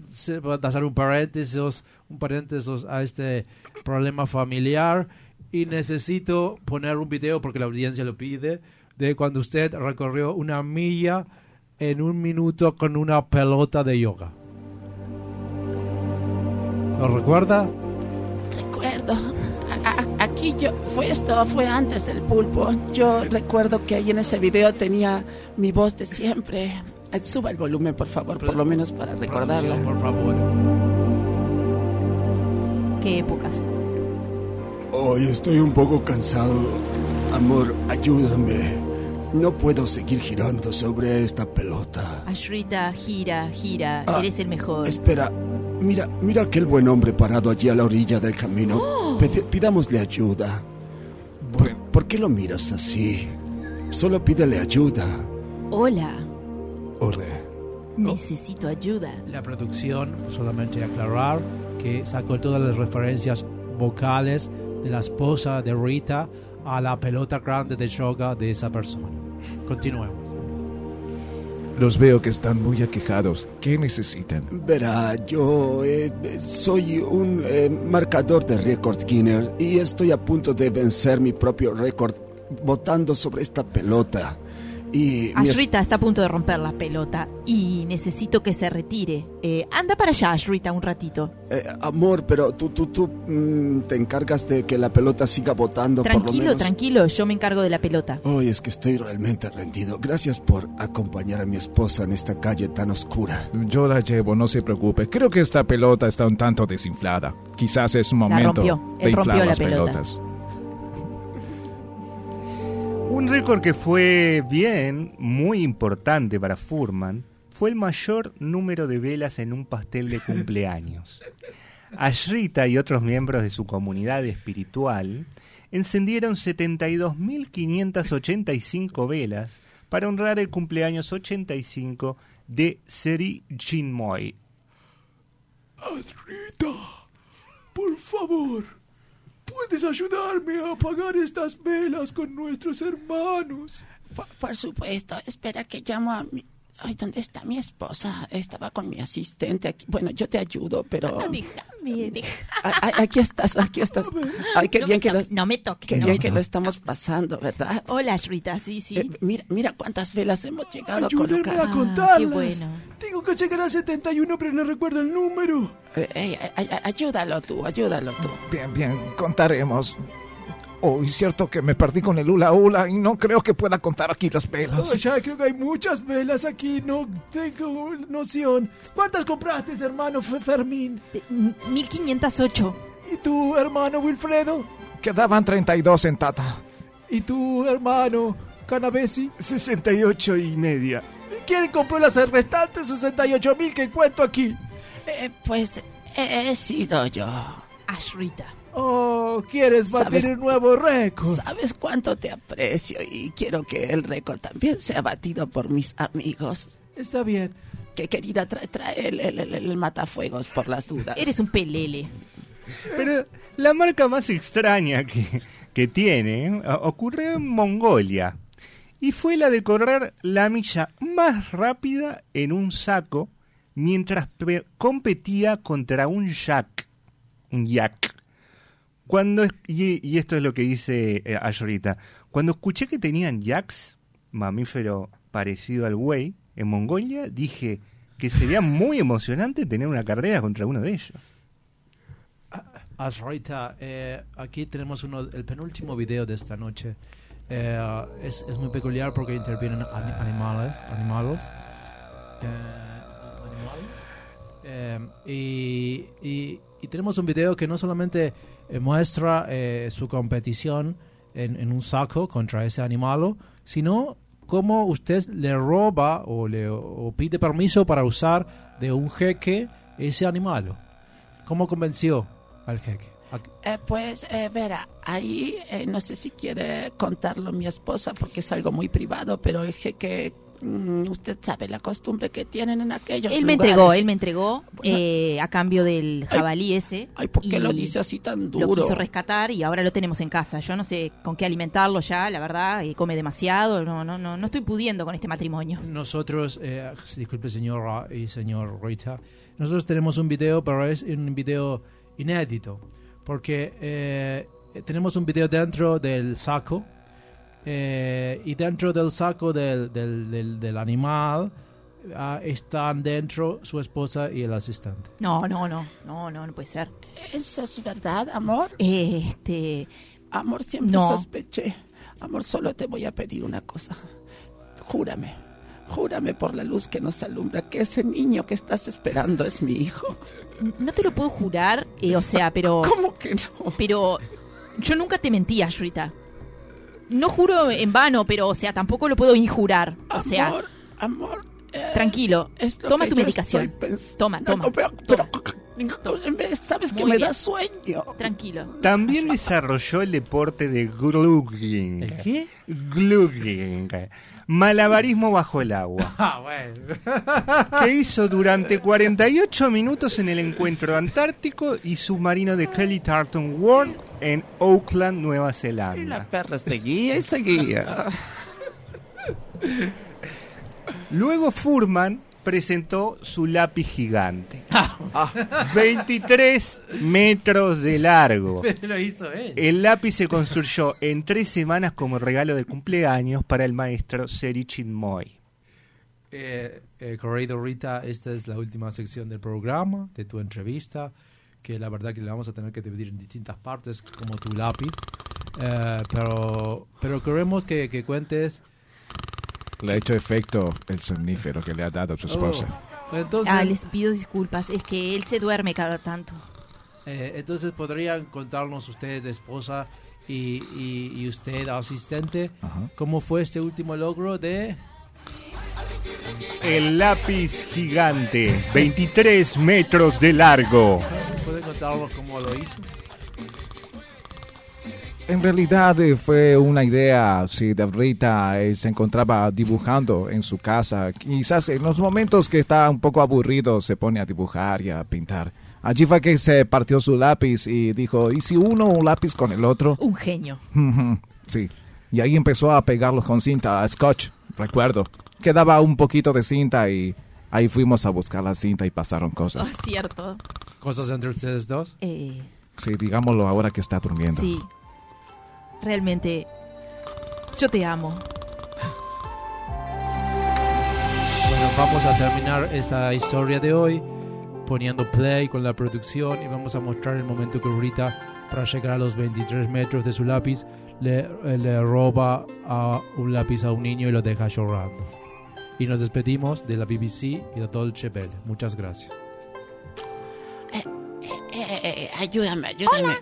se- hacer un paréntesis, un paréntesis a este problema familiar y necesito poner un video porque la audiencia lo pide de cuando usted recorrió una milla en un minuto con una pelota de yoga. ¿Lo recuerda? Recuerdo. A- a- aquí yo. Fue esto, fue antes del pulpo. Yo recuerdo que ahí en ese video tenía mi voz de siempre. Suba el volumen, por favor, por lo menos para recordarla. Por favor. Qué épocas. Hoy estoy un poco cansado. Amor, ayúdame. No puedo seguir girando sobre esta pelota. Ashrita, gira, gira, Ah, eres el mejor. Espera, mira, mira aquel buen hombre parado allí a la orilla del camino. Oh. Pide- pidámosle ayuda. ¿Por, por qué lo miras así? Solo pídele ayuda. Hola, Necesito ayuda. La producción, solamente aclarar que sacó todas las referencias vocales de la esposa de Rita a la pelota grande de yoga de esa persona. Continuemos. Los veo que están muy aquejados. ¿Qué necesitan? Verá, yo eh, soy un eh, marcador de récord Guinness y estoy a punto de vencer mi propio récord botando sobre esta pelota. Y es- Ashrita está a punto de romper la pelota y necesito que se retire. Eh, anda para allá, Ashrita, un ratito. eh, amor, pero tú, tú, tú mm, te encargas de que la pelota siga botando por lo Tranquilo, menos. tranquilo, yo me encargo de la pelota. Hoy es que estoy realmente rendido. Gracias por acompañar a mi esposa en esta calle tan oscura. Yo la llevo, no se preocupe. Creo que esta pelota está un tanto desinflada. Quizás es un La momento rompió. de Él rompió inflar la las pelota. pelotas. Un récord que fue bien, muy importante para Furman, fue el mayor número de velas en un pastel de cumpleaños. Ashrita y otros miembros de su comunidad espiritual encendieron 72.585 velas para honrar el cumpleaños 85 de Seri Chinmoy. Rita, por favor, ¿puedes ayudarme a apagar estas velas con nuestros hermanos? Por, supuesto, espera que llamo a mi... Ay, ¿dónde está mi esposa? Estaba con mi asistente aquí. Bueno, yo te ayudo, pero... Déjame, déjame. Ay, aquí estás, aquí estás. Ay, qué No bien me que lo, toques, no me toques, Qué no bien que lo estamos pasando, ¿verdad? Hola, Ashrita, sí, sí. Eh, mira, mira cuántas velas hemos llegado Ayúdenme a colocar. a contarlas. qué bueno. Tengo que llegar a 71, pero no recuerdo el número. Eh, eh, ay, ay, ayúdalo tú, ayúdalo tú. Bien, bien, contaremos. Oh, es cierto que me perdí con el hula hula y no creo que pueda contar aquí las velas. Oh, ya creo que hay muchas velas aquí, no tengo noción. ¿Cuántas compraste, hermano Fe- Fermín? 1508. ¿Y tu hermano Wilfredo? Quedaban 32 en Tata. ¿Y tu hermano Canavesi? 68 y media. ¿Y quién compró las restantes 68 mil que cuento aquí? Eh, pues he sido yo. Ashrita. Oh, ¿quieres batir ¿Sabes- un nuevo récord? Sabes cuánto te aprecio y quiero que el récord también sea batido por mis amigos. Está bien. Que querida, trae, trae el, el- el- el matafuegos por las dudas. Eres un pelele. Pero la marca más extraña que, que tiene eh, ocurrió en Mongolia y fue la de correr la milla más rápida en un saco mientras pe- competía contra un yak. Un yak. Cuando, y, y esto es lo que dice eh, Ayorita. Cuando escuché que tenían yaks, mamífero parecido al buey, en Mongolia, dije que sería muy emocionante tener una carrera contra uno de ellos. Asrita, eh, aquí tenemos uno, el penúltimo video de esta noche. Eh, es, es muy peculiar porque intervienen ani- animales, eh, animales. Eh, y, y- y tenemos un video que no solamente muestra eh, su competición en, en un saco contra ese animal, sino cómo usted le roba o le o pide permiso para usar de un jeque ese animal. ¿Cómo convenció al jeque? Eh, pues, eh, verá, ahí eh, no sé si quiere contarlo mi esposa porque es algo muy privado, pero dije que mm, usted sabe la costumbre que tienen en aquellos Él me lugares. entregó, él me entregó Bueno. eh, a cambio del jabalí ese. Ay, ¿por qué lo dice así tan Lo duro? quiso rescatar y ahora lo tenemos en casa. Yo no sé con qué alimentarlo ya, la verdad, y come demasiado. No, no, no, no estoy pudiendo con este matrimonio. Nosotros, eh, disculpe señora y señor Rita, nosotros tenemos un video, pero es un video inédito, porque eh, tenemos un video dentro del saco eh, y dentro del saco del, del, del- del animal ah, están dentro su esposa y el asistente. No, no, no, no, no, no puede ser. ¿Eso es verdad, amor? Este. Amor, siempre No. sospeché. Amor, solo te voy a pedir una cosa. Júrame, júrame por la luz que nos alumbra que ese niño que estás esperando es mi hijo. No te lo puedo jurar, eh, o sea, pero. ¿Cómo que no? Pero yo nunca te mentí, Ashrita. No juro en vano, pero, o sea, tampoco lo puedo injurar. O sea, Amor, amor. eh, tranquilo. Toma que tu medicación. Toma, No, toma. no, pero, pero- me- sabes que Muy me bien. da sueño. Tranquilo. También desarrolló el deporte de glugging. ¿El qué? Glugging. Malabarismo bajo el agua. Ah, bueno. que hizo durante 48 minutos en el encuentro antártico y submarino de Kelly Tarleton World en Auckland, Nueva La Zelanda. perra seguía y seguía. Luego Furman presentó su lápiz gigante. 23 metros de largo. Lo hizo él. El lápiz se construyó en tres semanas como regalo de cumpleaños para el maestro Seri Chinmoy. Eh, eh, Rita, esta es la última sección del programa, de tu entrevista, que la verdad que le vamos a tener que dividir en distintas partes, como tu lápiz. Eh, pero, pero queremos que, que cuentes... Le ha hecho efecto el somnífero que le ha dado a su esposa. Oh, entonces, Ah, les pido disculpas, es que él se duerme cada tanto. eh, entonces, ¿podrían contarnos usted, esposa, y, y, y usted, asistente, cómo fue este último logro de... El lápiz gigante, 23 metros de largo. ¿Pueden contarnos cómo lo hizo? En realidad eh, fue una idea, si de Rita eh, se encontraba dibujando en su casa, quizás en los momentos que está un poco aburrido se pone a dibujar y a pintar. Allí fue que se partió su lápiz y dijo, ¿y si uno un lápiz con el otro? Un genio. Sí. Y ahí empezó a pegarlos con cinta, a scotch, recuerdo. Quedaba un poquito de cinta y ahí fuimos a buscar la cinta y pasaron cosas. Oh, cierto. ¿Cosas entre ustedes dos? Eh, Sí, digámoslo ahora que está durmiendo. sí. Realmente, yo te amo. Bueno, vamos a terminar esta historia de hoy poniendo play con la producción y vamos a mostrar el momento que Rita, para llegar a los 23 metros de su lápiz, le, eh, le roba a un lápiz a un niño y lo deja llorando. Y nos despedimos de la BBC y de Dolce Bell. Muchas gracias. Eh, eh, eh, ayúdame, ayúdame.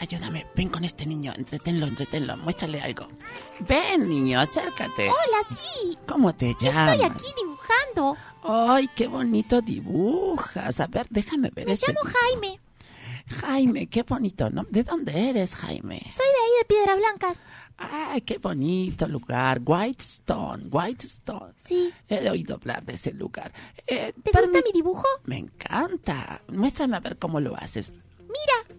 Ayúdame, ven con este niño, entretenlo, entretenlo, muéstrale algo. Ven, niño, acércate. Hola, sí. ¿Cómo te llamas? Estoy aquí dibujando. Ay, qué bonito dibujas. A ver, déjame ver Me ese- llamo Jaime. Jaime, qué bonito, ¿no? ¿De dónde eres, Jaime? Soy de de Piedra Blanca. Ay, qué bonito lugar. Whitestone, Whitestone. Sí. He oído hablar de ese lugar. Eh, ¿Te gusta mi dibujo? Me encanta. Muéstrame a ver cómo lo haces. Mira.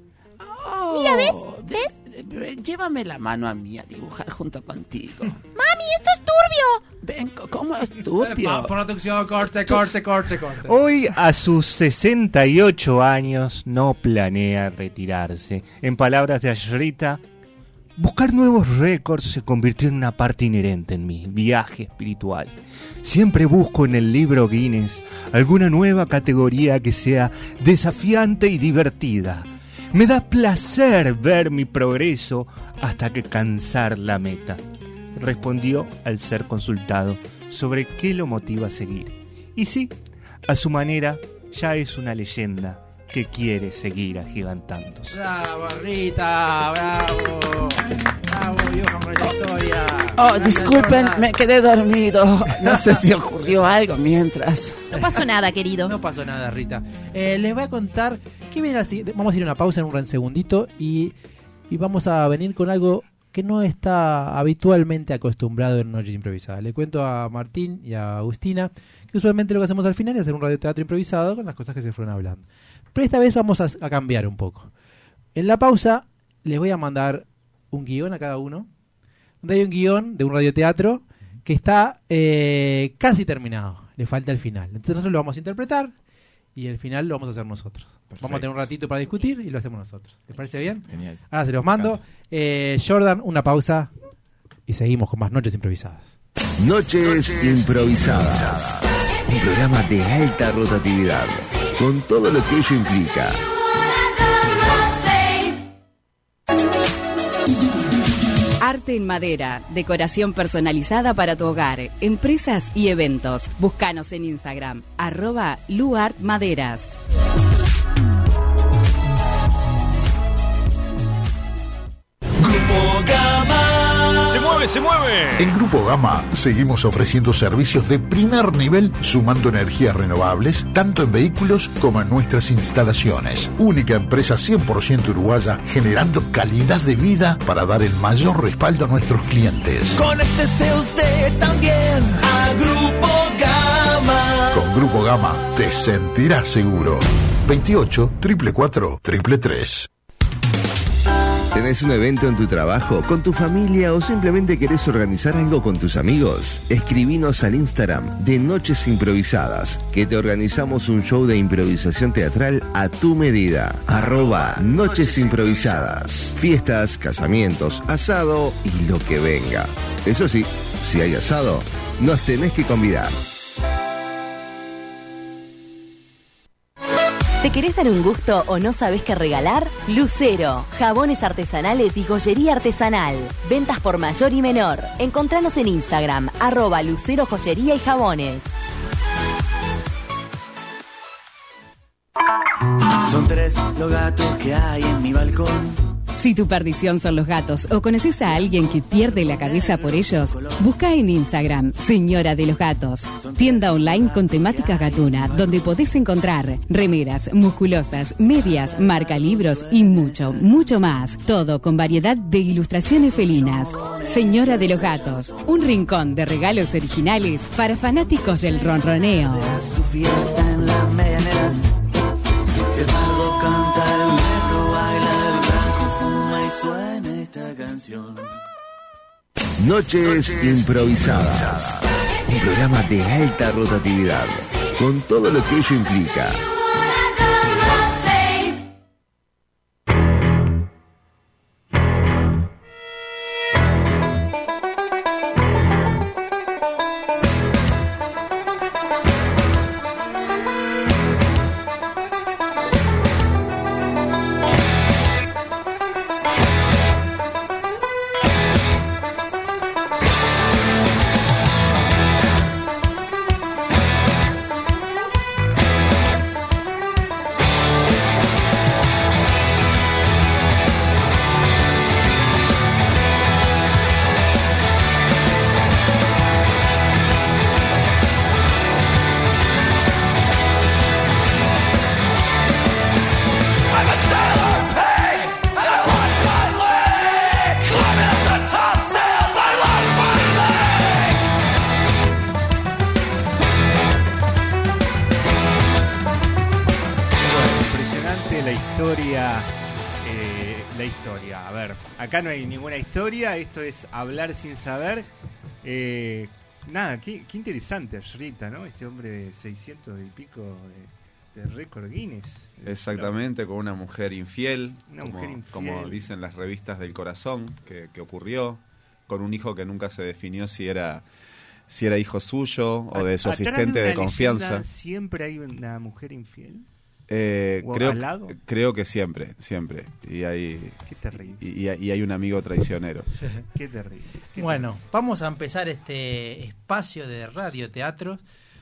Oh, Mira, ¿ves? de- eh, Llévame la mano a mí a dibujar junto contigo. Mami, esto es turbio. Ven, ¿cómo es turbio? producción, corte, corte, corte, corte. Hoy, a sus 68 años, no planea retirarse. En palabras de Ashrita, buscar nuevos récords se convirtió en una parte inherente en mi viaje espiritual. Siempre busco en el libro Guinness alguna nueva categoría que sea desafiante y divertida. Me da placer ver mi progreso hasta que cansar la meta, respondió al ser consultado sobre qué lo motiva a seguir. Y sí, a su manera, ya es una leyenda que quiere seguir agigantándose. Bravo, Rita, bravo. Bravo, viejo, con esta historia. Oh, disculpen, me quedé dormido. No sé si ocurrió algo mientras. No pasó nada, querido. No pasó nada, Rita. Eh, les voy a contar que viene así. Vamos a ir a una pausa en un segundito y, y vamos a venir con algo que no está habitualmente acostumbrado en Noches Improvisadas. Le cuento a Martín y a Agustina que usualmente lo que hacemos al final es hacer un radioteatro improvisado con las cosas que se fueron hablando. Pero esta vez vamos a, a cambiar un poco. En la pausa les voy a mandar un guion a cada uno. Donde hay un guion de un radioteatro que está eh, casi terminado. Le falta el final. Entonces nosotros lo vamos a interpretar y el final lo vamos a hacer nosotros. Vamos a tener un ratito para discutir y lo hacemos nosotros. ¿Les parece bien? Genial. Ahora se los mando. Eh, Jordan, una pausa y seguimos con más noches improvisadas. Noches improvisadas. Un programa de alta rotatividad, con todo lo que ello implica. Arte en madera, decoración personalizada para tu hogar, empresas y eventos. Búscanos en Instagram, arroba luartmaderas. ¡Se mueve, se mueve! En Grupo Gama seguimos ofreciendo servicios de primer nivel sumando energías renovables tanto en vehículos como en nuestras instalaciones. Única empresa 100% uruguaya generando calidad de vida para dar el mayor respaldo a nuestros clientes. Conéctese usted también a Grupo Gama. Con Grupo Gama te sentirás seguro. 28 444 333. ¿Tenés un evento en tu trabajo, con tu familia o simplemente querés organizar algo con tus amigos? Escribinos al Instagram de Noches Improvisadas, que te organizamos un show de improvisación teatral a tu medida. Arroba Noches Improvisadas. Fiestas, casamientos, asado y lo que venga. Eso sí, si hay asado, nos tenés que convidar. ¿Te querés dar un gusto o no sabes qué regalar? Lucero, jabones artesanales y joyería artesanal. Ventas por mayor y menor. Encontranos en Instagram, arroba Lucero Joyería y Jabones. Son tres los gatos que hay en mi balcón. Si tu perdición son los gatos o conoces a alguien que pierde la cabeza por ellos, busca en Instagram Señora de los Gatos, tienda online con temática gatuna, donde podés encontrar remeras, musculosas, medias, marca libros y mucho, mucho más. Todo con variedad de ilustraciones felinas. Señora de los Gatos, un rincón de regalos originales para fanáticos del ronroneo. Noches improvisadas. Un programa de alta rotatividad, con todo lo que ello implica. Acá no hay ninguna historia. Esto es hablar sin saber. Eh, nada, qué, qué interesante, Rita, ¿no? Este hombre de 600 y pico de, de récord Guinness. Exactamente, con una mujer infiel, Una como, mujer infiel. como dicen las revistas del corazón, que, que ocurrió, con un hijo que nunca se definió si era si era hijo suyo o de su Atrás asistente de, confianza. leyenda ¿Siempre hay una mujer infiel? Eh, ¿O creo, al lado? creo que siempre, siempre. Y hay, Qué terrible. y, y hay un amigo traicionero. Qué terrible. qué Bueno, vamos a empezar este espacio de radioteatros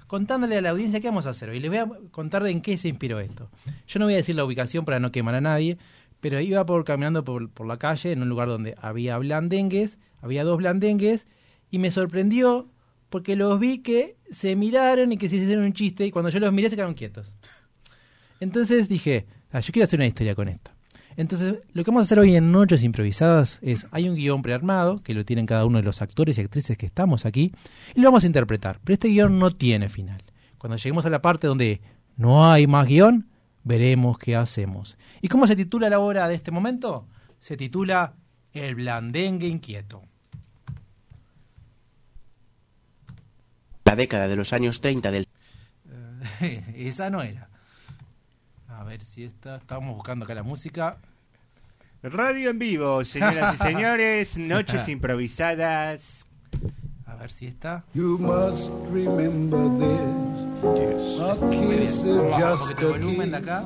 contándole a la audiencia qué vamos a hacer hoy. Les voy a contar de en qué se inspiró esto. Yo no voy a decir la ubicación para no quemar a nadie, pero iba por caminando por, por la calle en un lugar donde había blandengues, había dos blandengues, y me sorprendió porque los vi que se miraron y que se hicieron un chiste, y cuando yo los miré se quedaron quietos. Entonces dije, "Ah, yo quiero hacer una historia con esto. Entonces, lo que vamos a hacer hoy en Noches Improvisadas es, hay un guion prearmado, que lo tienen cada uno de los actores y actrices que estamos aquí, y lo vamos a interpretar. Pero este guion no tiene final. Cuando lleguemos a la parte donde no hay más guion, veremos qué hacemos. ¿Y cómo se titula la obra de este momento? Se titula El blandengue inquieto. La década de los años 30 del Esa no era. A ver si esta. Estábamos buscando acá la música. Radio en vivo, señoras y señores, noches improvisadas. A ver si está. You must remember this. A kiss is just a volumen de kiss. acá.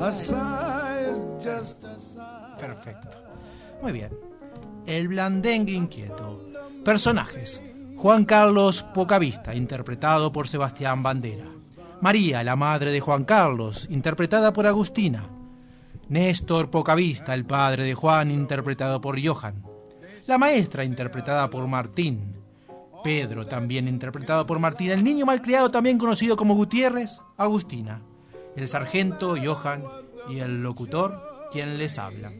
A sigh is just a sigh. Perfecto. Muy bien. El blandengue inquieto. Personajes. Juan Carlos Pocavista, interpretado por Sebastián Bandera. María, la madre de Juan Carlos, interpretada por Agustina. Néstor Pocavista, el padre de Juan, interpretado por Johan. La maestra, interpretada por Martín. Pedro, también interpretado por Martín. El niño malcriado, también conocido como Gutiérrez, Agustina. El sargento, Johan. Y el locutor, quien les habla.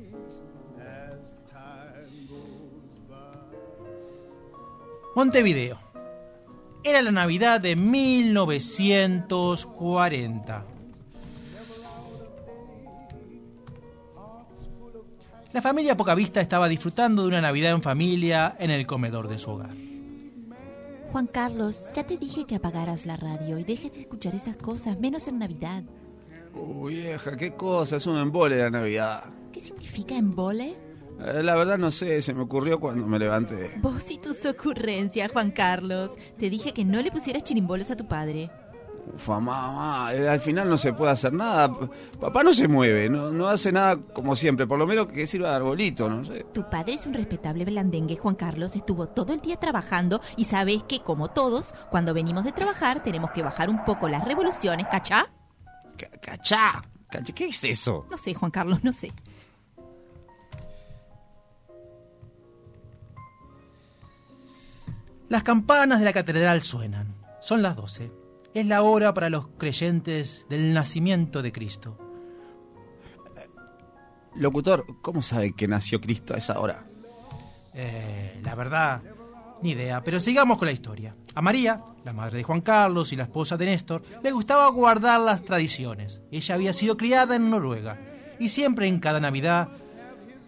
Montevideo. Era la Navidad de 1940. La familia Pocavista estaba disfrutando de una Navidad en familia en el comedor de su hogar. Juan Carlos, ya te dije que apagaras la radio y dejes de escuchar esas cosas, menos en Navidad. Uy, vieja, qué cosa, es un embole la Navidad. ¿Qué significa embole? Eh, la verdad no sé, se me ocurrió cuando me levanté. Vos y tus ocurrencias, Juan Carlos. Te dije que no le pusieras chirimbolos a tu padre. Ufa, mamá, eh, al final no se puede hacer nada. Papá no se mueve, no, no hace nada como siempre, por lo menos que sirva de arbolito, no sé. Tu padre es un respetable blandengue, Juan Carlos. Estuvo todo el día trabajando y sabes que, como todos, cuando venimos de trabajar tenemos que bajar un poco las revoluciones, ¿cachá? ¿Cachá? ¿Cachá? ¿Qué es eso? No sé, Juan Carlos, no sé. Las campanas de la catedral suenan. Son las 12. Es la hora para los creyentes del nacimiento de Cristo. Locutor, ¿cómo sabe que nació Cristo a esa hora? Eh, la verdad, ni idea, pero sigamos con la historia. A María, la madre de Juan Carlos y la esposa de Néstor, le gustaba guardar las tradiciones. Ella había sido criada en Noruega y siempre en cada Navidad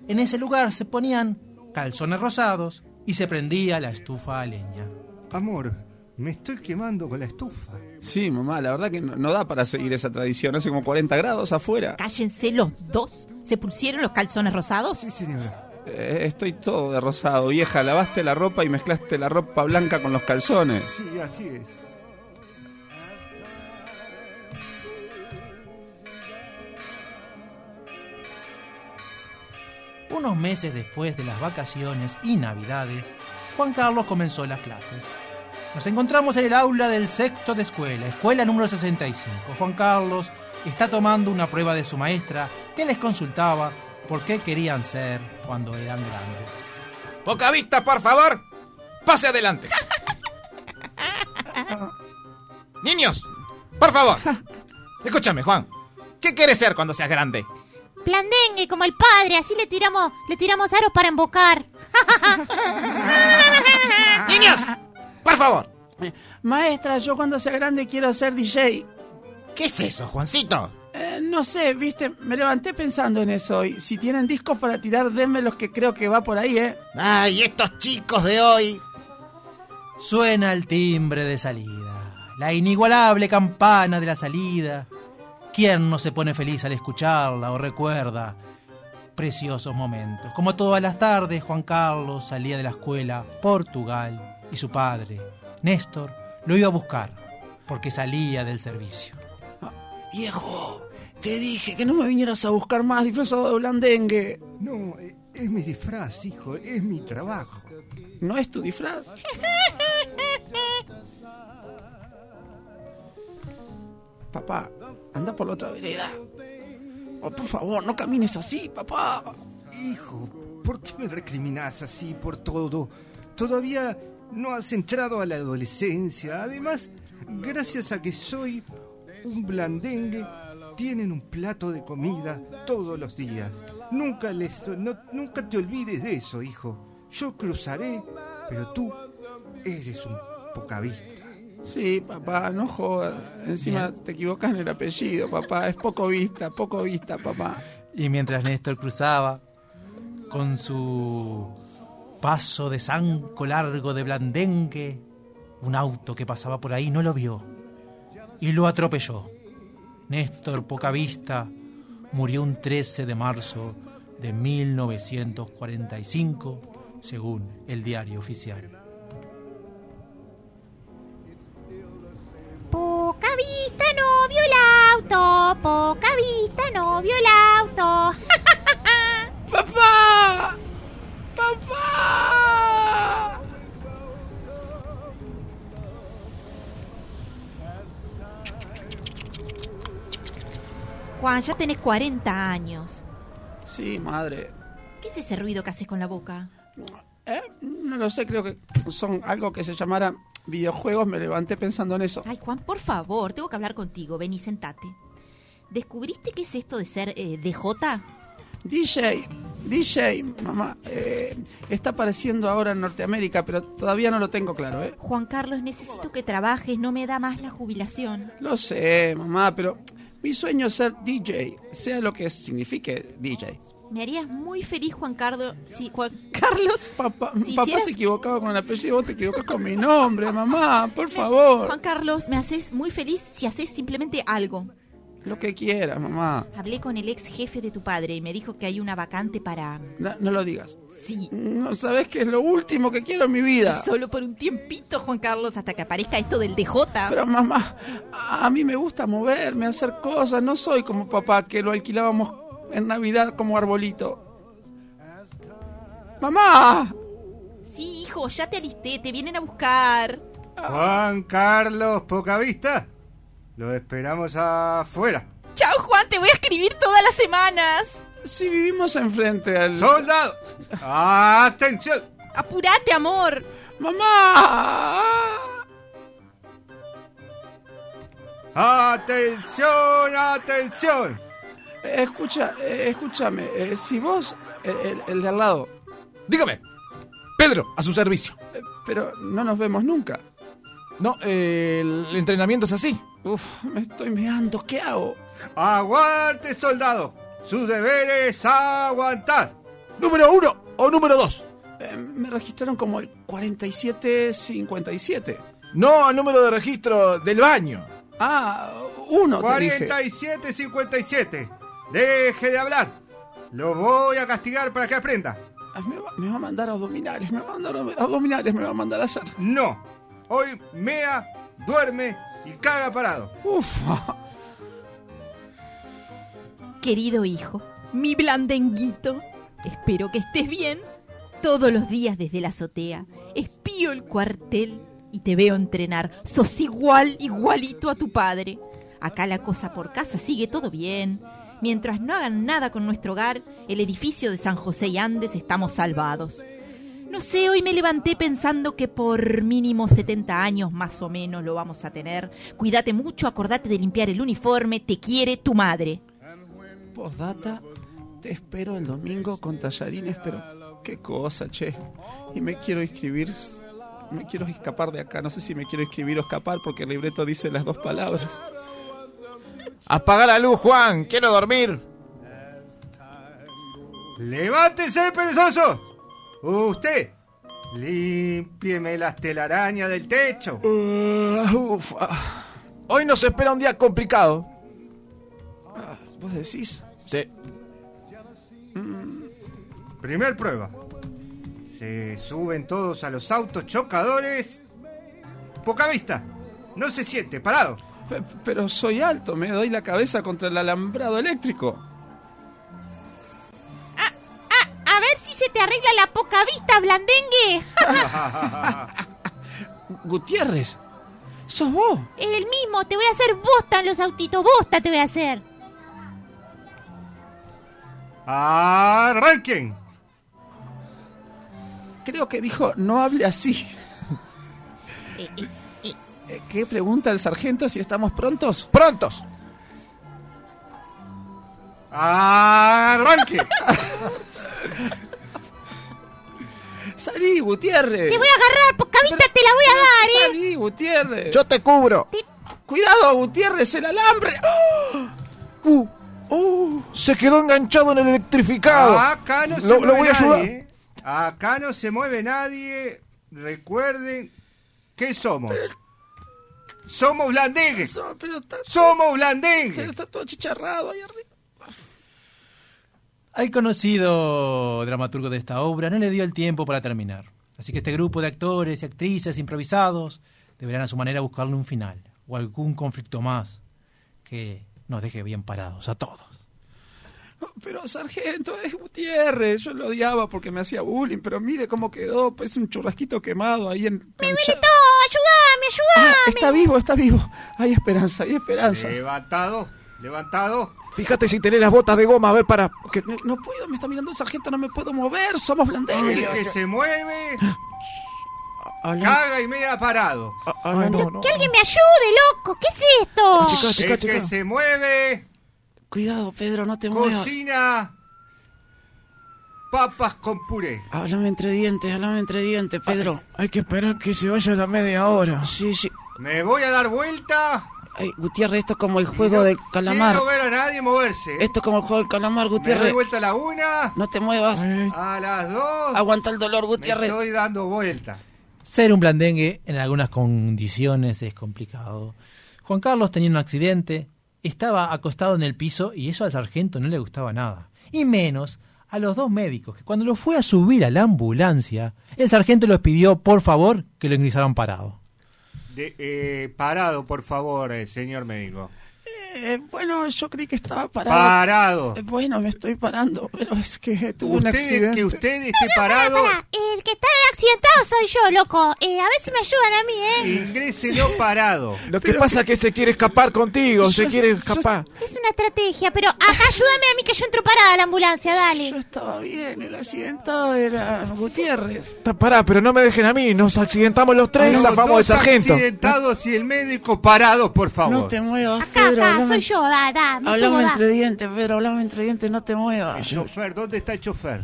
en ese lugar se ponían calzones rosados y se prendía la estufa a leña. Amor, me estoy quemando con la estufa. Sí, mamá, la verdad que no, no da para seguir esa tradición. Hace como 40 grados afuera. Cállense los dos. ¿Se pusieron los calzones rosados? Sí, señora. Eh, estoy todo de rosado. Vieja, lavaste la ropa y mezclaste la ropa blanca con los calzones. Sí, así es. Unos meses después de las vacaciones y navidades, Juan Carlos comenzó las clases. Nos encontramos en el aula del sexto de escuela, escuela número 65. Juan Carlos está tomando una prueba de su maestra que les consultaba por qué querían ser cuando eran grandes. Poca vista, por favor. Pase adelante. Niños, por favor. Escúchame, Juan. ¿Qué quieres ser cuando seas grande? Blandengue como el padre, así le tiramos, le tiramos aros para embocar. Niños, por favor. Maestra, yo cuando sea grande quiero ser DJ. ¿Qué es eso, Juancito? Eh, no sé, viste, me levanté pensando en eso y si tienen discos para tirar, denme los que creo que va por ahí, ¿eh? Ay, estos chicos de hoy. Suena el timbre de salida, la inigualable campana de la salida. ¿Quién no se pone feliz al escucharla o recuerda preciosos momentos? Como todas las tardes, Juan Carlos salía de la escuela Portugal y su padre, Néstor, lo iba a buscar porque salía del servicio. Viejo, te dije que no me vinieras a buscar más disfrazado de blandengue. No, eh, es mi disfraz, hijo, es mi trabajo. ¿No es tu disfraz? Papá, anda por la otra vereda. Oh, por favor, no camines así, papá. Hijo, ¿por qué me recriminas así por todo? Todavía no has entrado a la adolescencia. Además, gracias a que soy un blandengue, tienen un plato de comida todos los días. Nunca, les, no- nunca te olvides de eso, hijo. Yo cruzaré, pero tú eres un poca vista. Sí, papá, no jodas. Encima te equivocas en el apellido, papá. Es poco vista, poco vista, papá. Y mientras Néstor cruzaba con su paso de zanco largo de blandengue, un auto que pasaba por ahí no lo vio y lo atropelló. Néstor Pocavista murió un 13 de marzo de 1945, según el diario oficial. Poca vista, no vio el auto. Poca vista, no vio el auto. ¡Papá! ¡Papá! Juan, ya tenés 40 años. Sí, madre. ¿Qué es ese ruido que haces con la boca? ¿Eh? No lo sé, creo que son algo que se llamara videojuegos. Me levanté pensando en eso. Ay, Juan, por favor, tengo que hablar contigo. Ven y sentate. ¿Descubriste qué es esto de ser eh, DJ? DJ, DJ, mamá, eh, está apareciendo ahora en Norteamérica, pero todavía no lo tengo claro, ¿eh? Juan Carlos, necesito que trabajes, no me da más la jubilación. Lo sé, mamá, pero mi sueño es ser DJ, sea lo que signifique DJ. Me harías muy feliz, Juan Carlos. Si, Juan Carlos. Papá, si papá hicieras- se equivocaba con el apellido, vos te equivocas con mi nombre, mamá, por favor. Juan Carlos, me haces muy feliz si haces simplemente algo. Lo que quieras, mamá. Hablé con el ex jefe de tu padre y me dijo que hay una vacante para. No, no lo digas. Sí. No sabes que es lo último que quiero en mi vida. Solo por un tiempito, Juan Carlos, hasta que aparezca esto del DJ. Pero mamá, a mí me gusta moverme, hacer cosas. No soy como papá que lo alquilábamos en Navidad como arbolito. ¡Mamá! Sí, hijo, ya te alisté, te vienen a buscar. Juan Carlos Pocavista, lo esperamos afuera. Chao, Juan, te voy a escribir todas las semanas. Si vivimos enfrente al... ¡Soldado! ¡Atención! Apurate, amor. ¡Mamá! ¡Atención, atención! Eh, Escucha, eh, escúchame, eh, si vos, el, el- de al lado... Dígame. Pedro, a su servicio. Eh, Pero no nos vemos nunca. No, eh, el entrenamiento es así. Uf, me estoy meando, ¿qué hago? ¡Aguante, soldado! Su deber es aguantar. ¿Número uno o número dos? Eh, me registraron como el 4757. No, el número de registro del baño. Ah, uno te dije. 4757. Deje de hablar. Lo voy a castigar para que aprenda. Ah, Me va, me va a mandar abdominales, me va a mandar abdominales, me va a mandar a hacer. No. Hoy mea, duerme y caga parado. Uf. Querido hijo, mi blandenguito, espero que estés bien. Todos los días desde la azotea espío el cuartel y te veo entrenar. Sos igual, igualito a tu padre. Acá la cosa por casa sigue todo bien. Mientras no hagan nada con nuestro hogar, el edificio de San José y Andes estamos salvados. No sé, hoy me levanté pensando que por mínimo 70 años más o menos lo vamos a tener. Cuídate mucho, acordate de limpiar el uniforme, te quiere tu madre. Postdata, te espero el domingo con tallarines, pero qué cosa, che. Y me quiero inscribir, me quiero escapar de acá. No sé si me quiero inscribir o escapar porque el libreto dice las dos palabras. Apaga la luz, Juan. Quiero dormir. ¡Levántese, perezoso! Usted, límpieme las telarañas del techo. Hoy nos espera un día complicado. ¿Vos decís? Sí. Primer prueba. Se suben todos a los autos chocadores. Poca vista. No se siente, parado. Pe- Pero soy alto, me doy la cabeza contra el alambrado eléctrico. A ver si se te arregla la poca vista, blandengue. Gutiérrez, sos vos. El mismo, te voy a hacer bosta en los autitos, bosta te voy a hacer. ¡Arranquen! Creo que dijo, no hable así. Eh, ¿Qué pregunta el sargento si estamos prontos? ¡Prontos! ¡Arranque! Salí, Gutiérrez. Te voy a agarrar, poca vista te la voy a dar, ¿eh? Salí, Gutiérrez. Yo te cubro. Cuidado, Gutiérrez, el alambre. ¡Oh! Uh, uh, se quedó enganchado en el electrificado. Acá no se lo, mueve lo voy a ayudar. nadie. Acá no se mueve nadie. Recuerden que somos. Somos blandengues. So- pero está, Somos blandengues. está todo chicharrado ahí arriba. Al conocido dramaturgo de esta obra no le dio el tiempo para terminar. Así que este grupo de actores y actrices improvisados deberán a su manera buscarle un final o algún conflicto más que nos deje bien parados a todos. Pero sargento, es Gutiérrez. Yo lo odiaba porque me hacía bullying, pero mire cómo quedó. Es un churrasquito quemado ahí en... ¡Me duele todo! ¡Ayúdame, ayúdame! Ah, está vivo, está vivo. Hay esperanza, hay esperanza. Levantado, levantado. Fíjate si tenés las botas de goma, a ver para. que- No, no puedo, me está mirando el sargento, no me puedo mover. Somos El blandengues. que se mueve, Hablan- caga y media parado. hablando- no, no. ¡Que alguien me ayude, loco! ¿Qué es esto? Chica, chica, El que se mueve, Cuidado, Pedro, no te muevas. cocina papas con puré. Háblame entre dientes, háblame entre dientes, Pedro. Hay que esperar que se vaya la media hora. Sí, sí. Me voy a dar vuelta Ay, Gutiérrez, esto es como el juego del calamar. Quiero ver a nadie moverse. Esto es como el juego del calamar, Me doy Gutiérrez. vuelta a la una, No te muevas. a las dos. Aguanta el dolor, Me Gutiérrez. estoy dando vuelta. Ser un blandengue en algunas condiciones es complicado. Juan Carlos tenía un accidente, estaba acostado en el piso y eso al sargento no le gustaba nada. Y menos a los dos médicos, que cuando lo fue a subir a la ambulancia, el sargento les pidió por favor que lo ingresaran parado. Eh, parado, por favor, eh, señor médico. Eh, bueno, yo creí que estaba parado. Parado. Eh, bueno, me estoy parando, pero es que tuve un accidente. que usted esté parado, El que está accidentado soy yo, loco. Eh, a ver si me ayudan a mí, ¿eh? ingréselo parado. Lo que pasa es que se quiere escapar contigo, se quiere escapar. Es una estrategia, pero acá ayúdame a mí que yo entro parada a la ambulancia, dale. Yo estaba bien, el accidentado era Gutiérrez. Está pará, pero no me dejen a mí, nos accidentamos los tres y Los zafamos al dos sargento. accidentados y el médico parado, por favor. No te muevas, Acá, Pedro. Acá, hablame- soy yo, da, da. Subo, Hablame da. entre dientes, Pedro, hablame entre dientes, no te muevas. Chofer, ¿dónde está el chofer?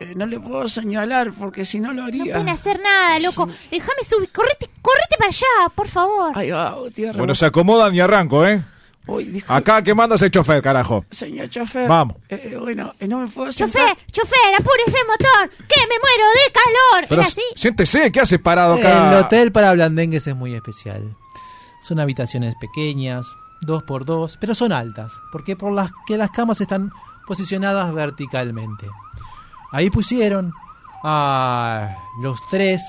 Eh, no le puedo señalar porque si no lo No haría. pueden hacer nada, loco. Déjame subir. Correte, correte para allá, por favor. Ahí va, Gutiérrez. Bueno, se acomodan y arranco, ¿eh? Uy, Acá que manda ese chofer, carajo. señor chofer. Vamos. Eh, bueno, eh, no me puedo Chofer, sentar. chofer, apúrese el motor. Que me muero de calor. Pero ¿Era así? siéntese, ¿qué hace parado acá? El hotel para blandengues es muy especial. Son habitaciones pequeñas, dos por dos, pero son altas, porque por las que las camas están posicionadas verticalmente. Ahí pusieron a los tres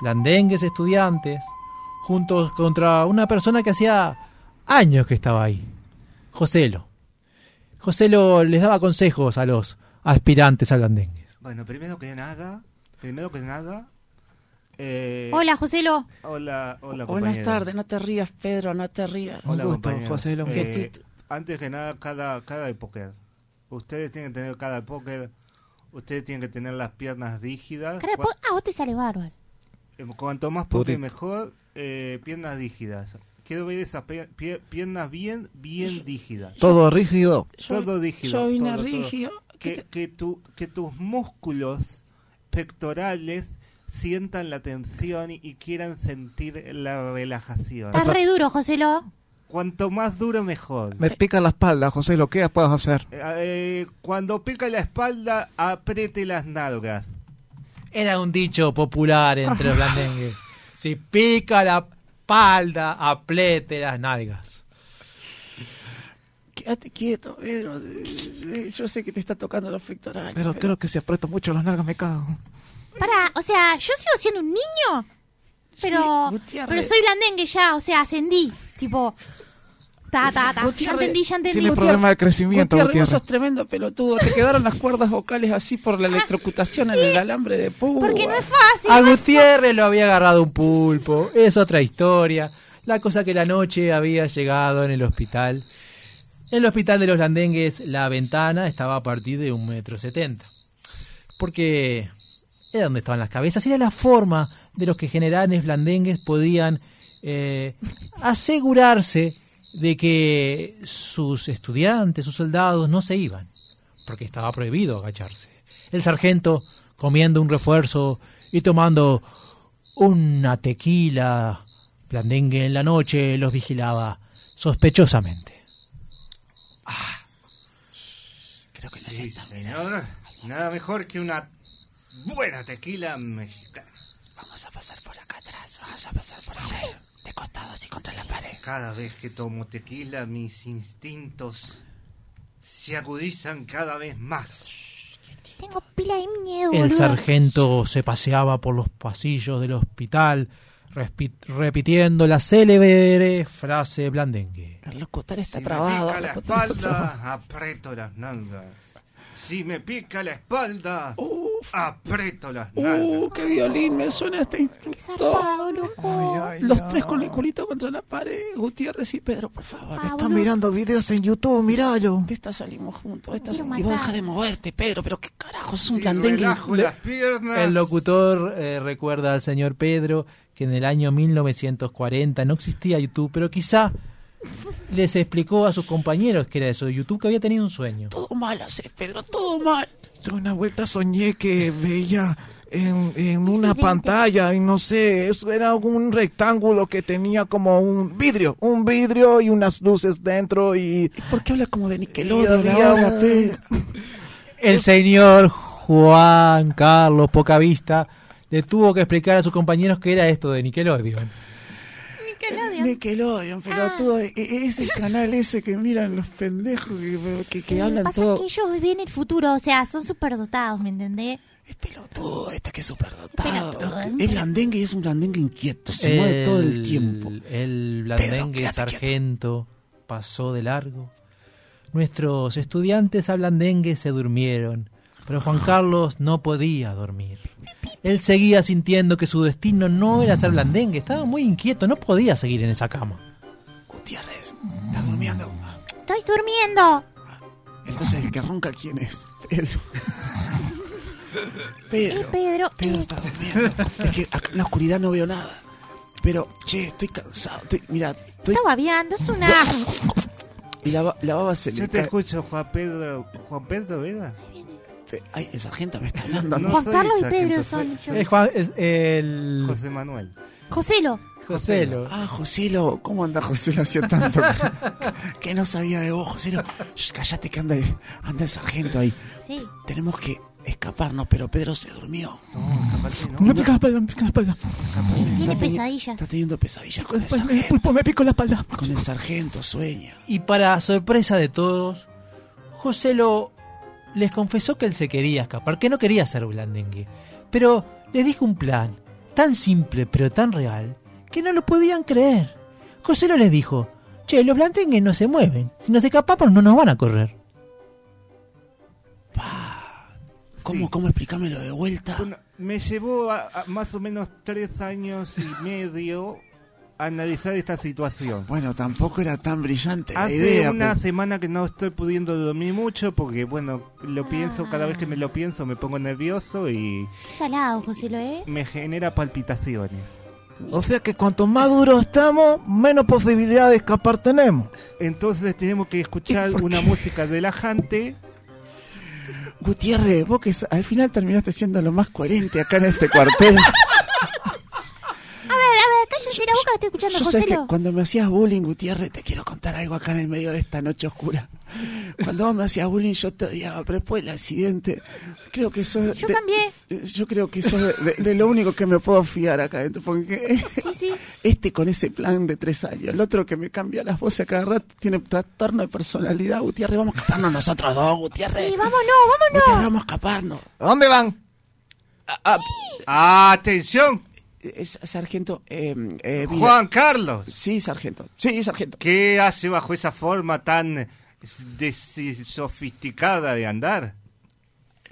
blandengues estudiantes juntos contra una persona que hacía años que estaba ahí, Joselo. Joselo les daba consejos a los aspirantes a blandengues. Bueno, primero que nada, primero que nada. Eh, Hola, Joselo. Hola, hola, Buenas tardes, no te rías, Pedro, no te rías. Hola, gusto, compañeros. José Lo- Eh, antes que nada, cada, cada de póker. Ustedes tienen que tener cada de póker. Ustedes tienen que tener las piernas rígidas. Cara, ah, vos te sale bárbaro. eh, Cuanto más póker, Putito. mejor. eh, piernas rígidas. Quiero ver esas pie- pie- piernas bien, bien rígidas. Todo rígido. Yo- todo rígido. yo vine todo, todo. rígido. Que, que, tu- que tus músculos pectorales sientan la tensión y, y quieran sentir la relajación. Estás re duro, Joselo. Cuanto más duro, mejor. Me pica la espalda, José, ¿lo que puedo hacer? Eh, eh, cuando pica la espalda, apriete las nalgas. Era un dicho popular entre los blandengues. Si pica la espalda, aplete las nalgas. Quédate quieto, Pedro. Eh, eh, Yo sé que te está tocando los pectorales. Pero creo que si aprieto mucho las nalgas me cago. Pará, o sea, yo sigo siendo un niño. Pero, Sí, pero soy blandengue ya, o sea, ascendí. Tipo, ta, ta, ta. Ya entendí, ya entendí. Tiene problema de crecimiento, Gutiérrez, vos sos tremendo pelotudo. Te quedaron las cuerdas vocales así por la electrocutación en el alambre de púa. Porque no es fácil. A Gutiérrez lo había agarrado un pulpo. Es otra historia. La cosa que la noche había llegado en el hospital. En el hospital de los blandengues la ventana estaba a partir de un metro setenta. Porque era donde estaban las cabezas. Era la forma de los que generales blandengues podían eh, asegurarse de que sus estudiantes, sus soldados no se iban. Porque estaba prohibido agacharse. El sargento comiendo un refuerzo y tomando una tequila blandengue en la noche los vigilaba sospechosamente. Creo que Sí, señor. Nada mejor que una buena tequila mexicana. Vamos a pasar por acá atrás. Vamos a pasar por acá. De costado así contra la pared. Cada vez que tomo tequila, mis instintos se agudizan cada vez más. Tengo pila de miedo, El sargento se paseaba por los pasillos del hospital repitiendo la célebre frase blandengue. El locutor está Si trabado. me pica la espalda, aprieto las nalgas. Si me pica la espalda, aprieto las nalgas. Uh, qué violín me suena este. Zarpado, loco. Los tres con el culito contra la pared. Gutiérrez y Pedro, por favor. Ah, Están boludo. mirando videos en YouTube, míralo. De esta salimos juntos. Esta Quiero y vos matar. deja de moverte, Pedro. Pero qué carajo, es un Si blandengue. relajo Le- las piernas. El locutor eh, recuerda al señor Pedro que en el año 1940 no existía YouTube, pero quizá les explicó a sus compañeros que era eso de YouTube, que había tenido un sueño. Todo mal haces, Pedro, todo mal. Yo una vuelta soñé que veía en, en una pantalla y no sé, eso era un rectángulo que tenía como un vidrio, un vidrio y unas luces dentro y... ¿Por qué habla como de y Nickelodeon había? El señor Juan Carlos Pocavista le tuvo que explicar a sus compañeros qué era esto de Nickelodeon. Nickelodeon, pelotudo. E- e- Ese canal ese que miran los pendejos que, que, que Lo que hablan pasa todo. es que ellos ven el futuro, o sea, son superdotados, ¿me entendés? Pelotudo, este que es superdotado. Pelotudo. Es blandengue y es un blandengue inquieto. Se mueve todo el tiempo. El blandengue sargento pasó de largo. Nuestros estudiantes a blandengue se durmieron, pero Juan Carlos no podía dormir. Él seguía sintiendo que su destino no era ser blandengue, estaba muy inquieto, no podía seguir en esa cama. Gutiérrez, ¿estás durmiendo? Estoy durmiendo. Entonces, el que ronca, ¿quién es? Pedro. Pedro. Pedro. Pedro eh, está durmiendo. Es que acá en la oscuridad no veo nada. Pero, che, estoy cansado. Estoy, mira, estoy. está babeando, es una. Y la, la baba se le Yo te cae. escucho, Juan Pedro. Juan Pedro, ¿verdad? Ay, el sargento me está hablando. No Juan soy Carlos y sargento, Pedro son. yo- Es Juan, es el José Manuel. Joselo. Joselo. Ah, Joselo, ¿cómo anda Joselo? Hacía tanto que, que no sabía de vos, Joselo. Shh, cállate que anda, el- anda el sargento ahí. Sí. Tenemos que escaparnos, pero Pedro se durmió. Me pica la espalda, me pica la espalda. Tiene teni- pesadillas. Está teniendo pesadillas con el Pues, sargento. pulpo, me pico la espalda. Con el sargento, sueña. Y para sorpresa de todos, Joselo les confesó que él se quería escapar, que no quería ser blandengue. Pero les dijo un plan, tan simple pero tan real, que no lo podían creer. Joselo les dijo, che, los blandengues no se mueven, si nos escapamos no nos van a correr. ¿Cómo, cómo explicármelo de vuelta? Bueno, me llevó a- a más o menos tres años y medio analizar esta situación. Bueno, tampoco era tan brillante la Hace idea. una pero- semana que no estoy pudiendo dormir mucho porque, bueno, lo pienso, cada vez que me lo pienso me pongo nervioso y Qué salado, Joselo, ¿eh? me genera palpitaciones. O sea que cuanto más duro estamos, menos posibilidad de escapar tenemos. Entonces tenemos que escuchar una música relajante. Gutiérrez, vos que al final terminaste siendo lo más coherente acá en este cuartel. Cállense la boca estoy escuchando, Yo sé que cuando me hacías bullying, Gutiérrez, te quiero contar algo acá en el medio de esta noche oscura. Cuando vos me hacías bullying yo te odiaba, pero después del accidente, creo que eso... Yo de- cambié. de- Yo creo que eso es de, de lo único que me puedo fiar acá adentro, porque Sí, sí. este con ese plan de tres años, el otro que me cambia las voces a cada rato, tiene trastorno de personalidad, Gutiérrez, vamos a escaparnos nosotros dos, Gutiérrez. Sí, vámonos, Gutiérrez, vámonos. vamos a escaparnos. ¿A dónde van? ¡Atención! Es, sargento, eh, eh, Juan Carlos. Sí, sargento. Sí, sargento. ¿Qué hace bajo esa forma tan des- sofisticada de andar?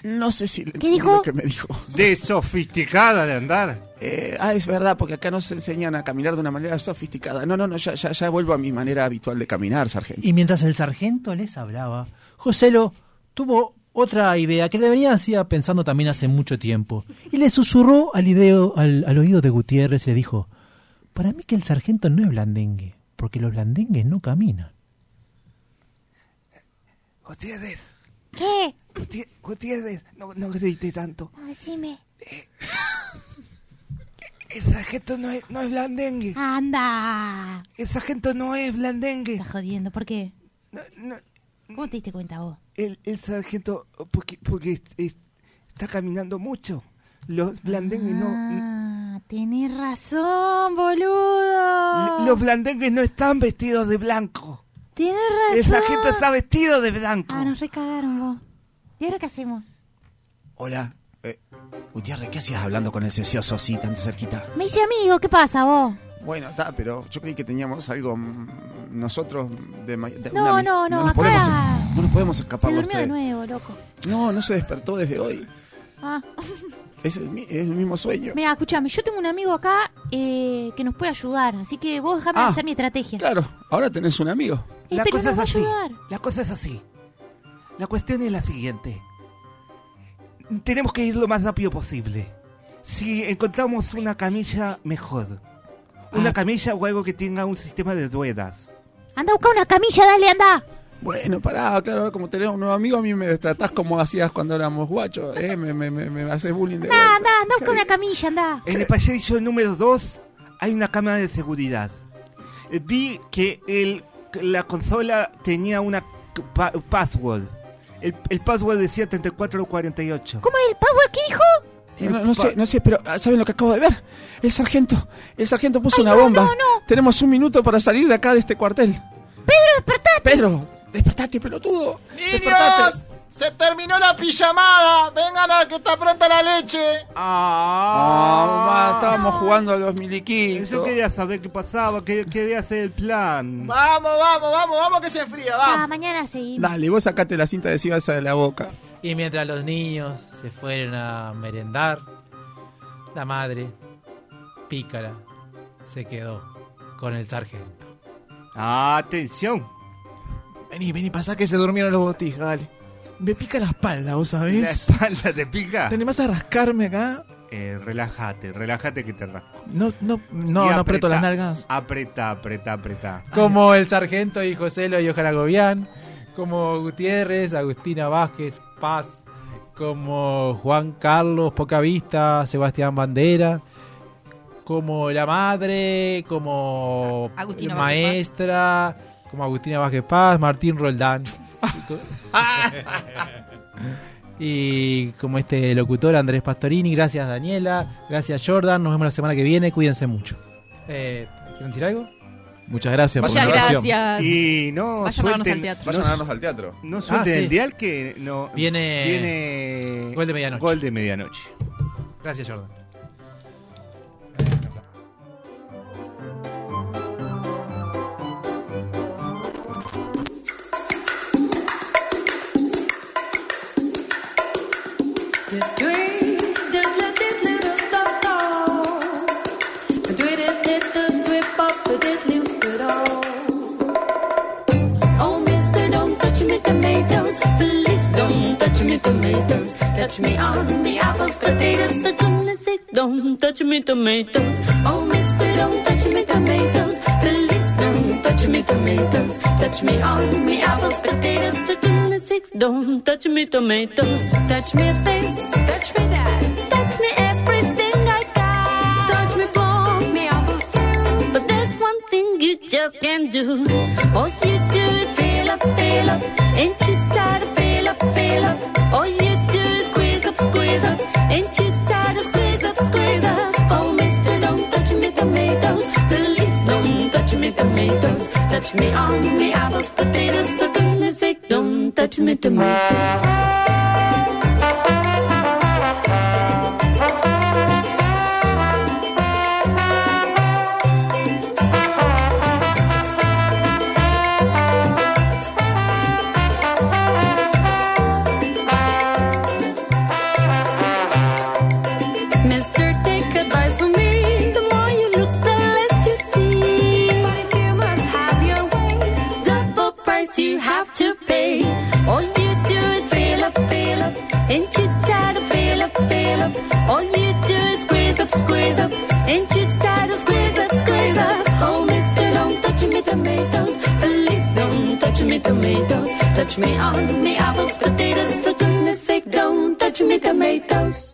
No sé si le ¿Qué dijo? lo que me dijo. De sofisticada de andar. Eh, ah, es verdad, porque acá nos enseñan a caminar de una manera sofisticada. No, no, no, ya, ya, ya vuelvo a mi manera habitual de caminar, sargento. Y mientras el sargento les hablaba, Joselo tuvo otra idea que le venía hacía pensando también hace mucho tiempo. Y le susurró al, ideo, al, al oído de Gutiérrez y le dijo, para mí que el sargento no es blandengue, porque los blandengues no caminan. Gutiérrez, ¿Qué? Guti- Gutiérrez, no, no grite tanto. No, decime. El sargento no es, no es blandengue. Anda. El sargento no es blandengue. Estás jodiendo, ¿por qué? No, no, ¿Cómo te diste cuenta vos? El, el sargento, porque, porque es- es- está caminando mucho. Los blandengues no... Ah, tenés razón, boludo. Los blandengues no están vestidos de blanco. Tienes razón. El sargento está vestido de blanco. Ah, nos recagaron vos. ¿Y ahora qué hacemos? Hola. Eh, Gutiérrez, ¿qué hacías hablando con el cecioso así, tan cerquita? Me hice amigo, ¿qué pasa vos? Bueno, está, pero yo creí que teníamos algo nosotros de, de No, una no, no, nos acá- podemos, no nos podemos Se escapar los durmió de nuevo, loco. No, no se despertó desde hoy. Ah. Es el, mi- es el mismo sueño. Mira, escúchame, yo tengo un amigo acá eh, que nos puede ayudar, así que vos déjame Ah, hacer mi estrategia. Claro, ahora tenés un amigo. Eh, La pero cosa nos va a es así. ayudar. La cosa es así. La cuestión es la siguiente. Tenemos que ir lo más rápido posible. Si encontramos una camilla, mejor. Una Ah. camilla o algo que tenga un sistema de ruedas. Anda a buscar una camilla, dale, anda. Bueno, pará, claro, ahora como tenés un nuevo amigo, a mí me tratás como hacías cuando éramos guachos, ¿eh? Me, me, me, me haces bullying de Anda, anda, anda con una camilla, anda. En el pasillo número 2 hay una cámara de seguridad. Eh, Vi que el, la consola tenía una pa- password. El, el password decía 3448. ¿Cómo es el power que dijo? No, no sé, no sé, pero ah, ¿saben lo que acabo de ver? El sargento, el sargento puso Ay, una no, bomba. no, no. Tenemos un minuto para salir de acá de este cuartel. Pedro, despertate. Pedro, despertate, pelotudo. ¡Niños! ¡Se terminó la pijamada! ¡Vengan a que está pronta la leche! Ah, mamá, estábamos jugando a los miliquitos. Yo quería saber qué pasaba, que- quería hacer el plan. Vamos, vamos, vamos, vamos que se enfría, Ah, vamos. mañana seguimos. Dale, vos sacate la cinta adhesiva esa de la boca. Y mientras los niños se fueron a merendar, la madre, pícara, se quedó con el sargento. Atención. Vení, vení, pasá que se durmieron los botijas, dale. Me pica la espalda, ¿vos sabés? ¿La espalda te pica? ¿Te animás a rascarme acá? Eh, relájate, relájate que te rasco. No, no, no, Y no aprieto las nalgas. Apreta, apreta, apreta. Como el sargento y Joselo y Ojalá Gobián, como Gutiérrez, Agustina Vázquez, Paz, como Juan Carlos Pocavista, Sebastián Bandera, como la madre, como Agustina maestra, como Agustina Vázquez Paz, Martín Roldán. Y como este locutor Andrés Pastorini, gracias Daniela, gracias Jordan, nos vemos la semana que viene, cuídense mucho. Eh, ¿Quieren decir algo? Muchas gracias Muchas por la invitación. gracias. Y no Vayan a vernos al teatro. Vayan a vernos al teatro. No suelten Ah, sí. el dial que no Viene- viene Gol de medianoche. Gol de medianoche. Gracias Jordan. Tomatoes. Touch me on the apples, potatoes. For goodness sake, don't touch me tomatoes. Oh, mister, don't touch me tomatoes. Please don't touch me tomatoes. Touch me on the apples, potatoes. For goodness sake, don't touch me tomatoes. Touch me face, touch me that. Touch me everything I got. Touch me for me apples too. But there's one thing you just can't do. All you do is fill up, fill up. Ain't you tired Touch me tomatoes. Please, don't touch me tomatoes. Touch me on me apples, potatoes. For goodness sake, don't touch me tomatoes. All you do is squeeze up, squeeze up. Ain't you tired of squeeze up, squeeze up? Oh, mister, don't touch me tomatoes. Please don't touch me tomatoes. Touch me on me apples, potatoes. For goodness sake, don't touch me tomatoes.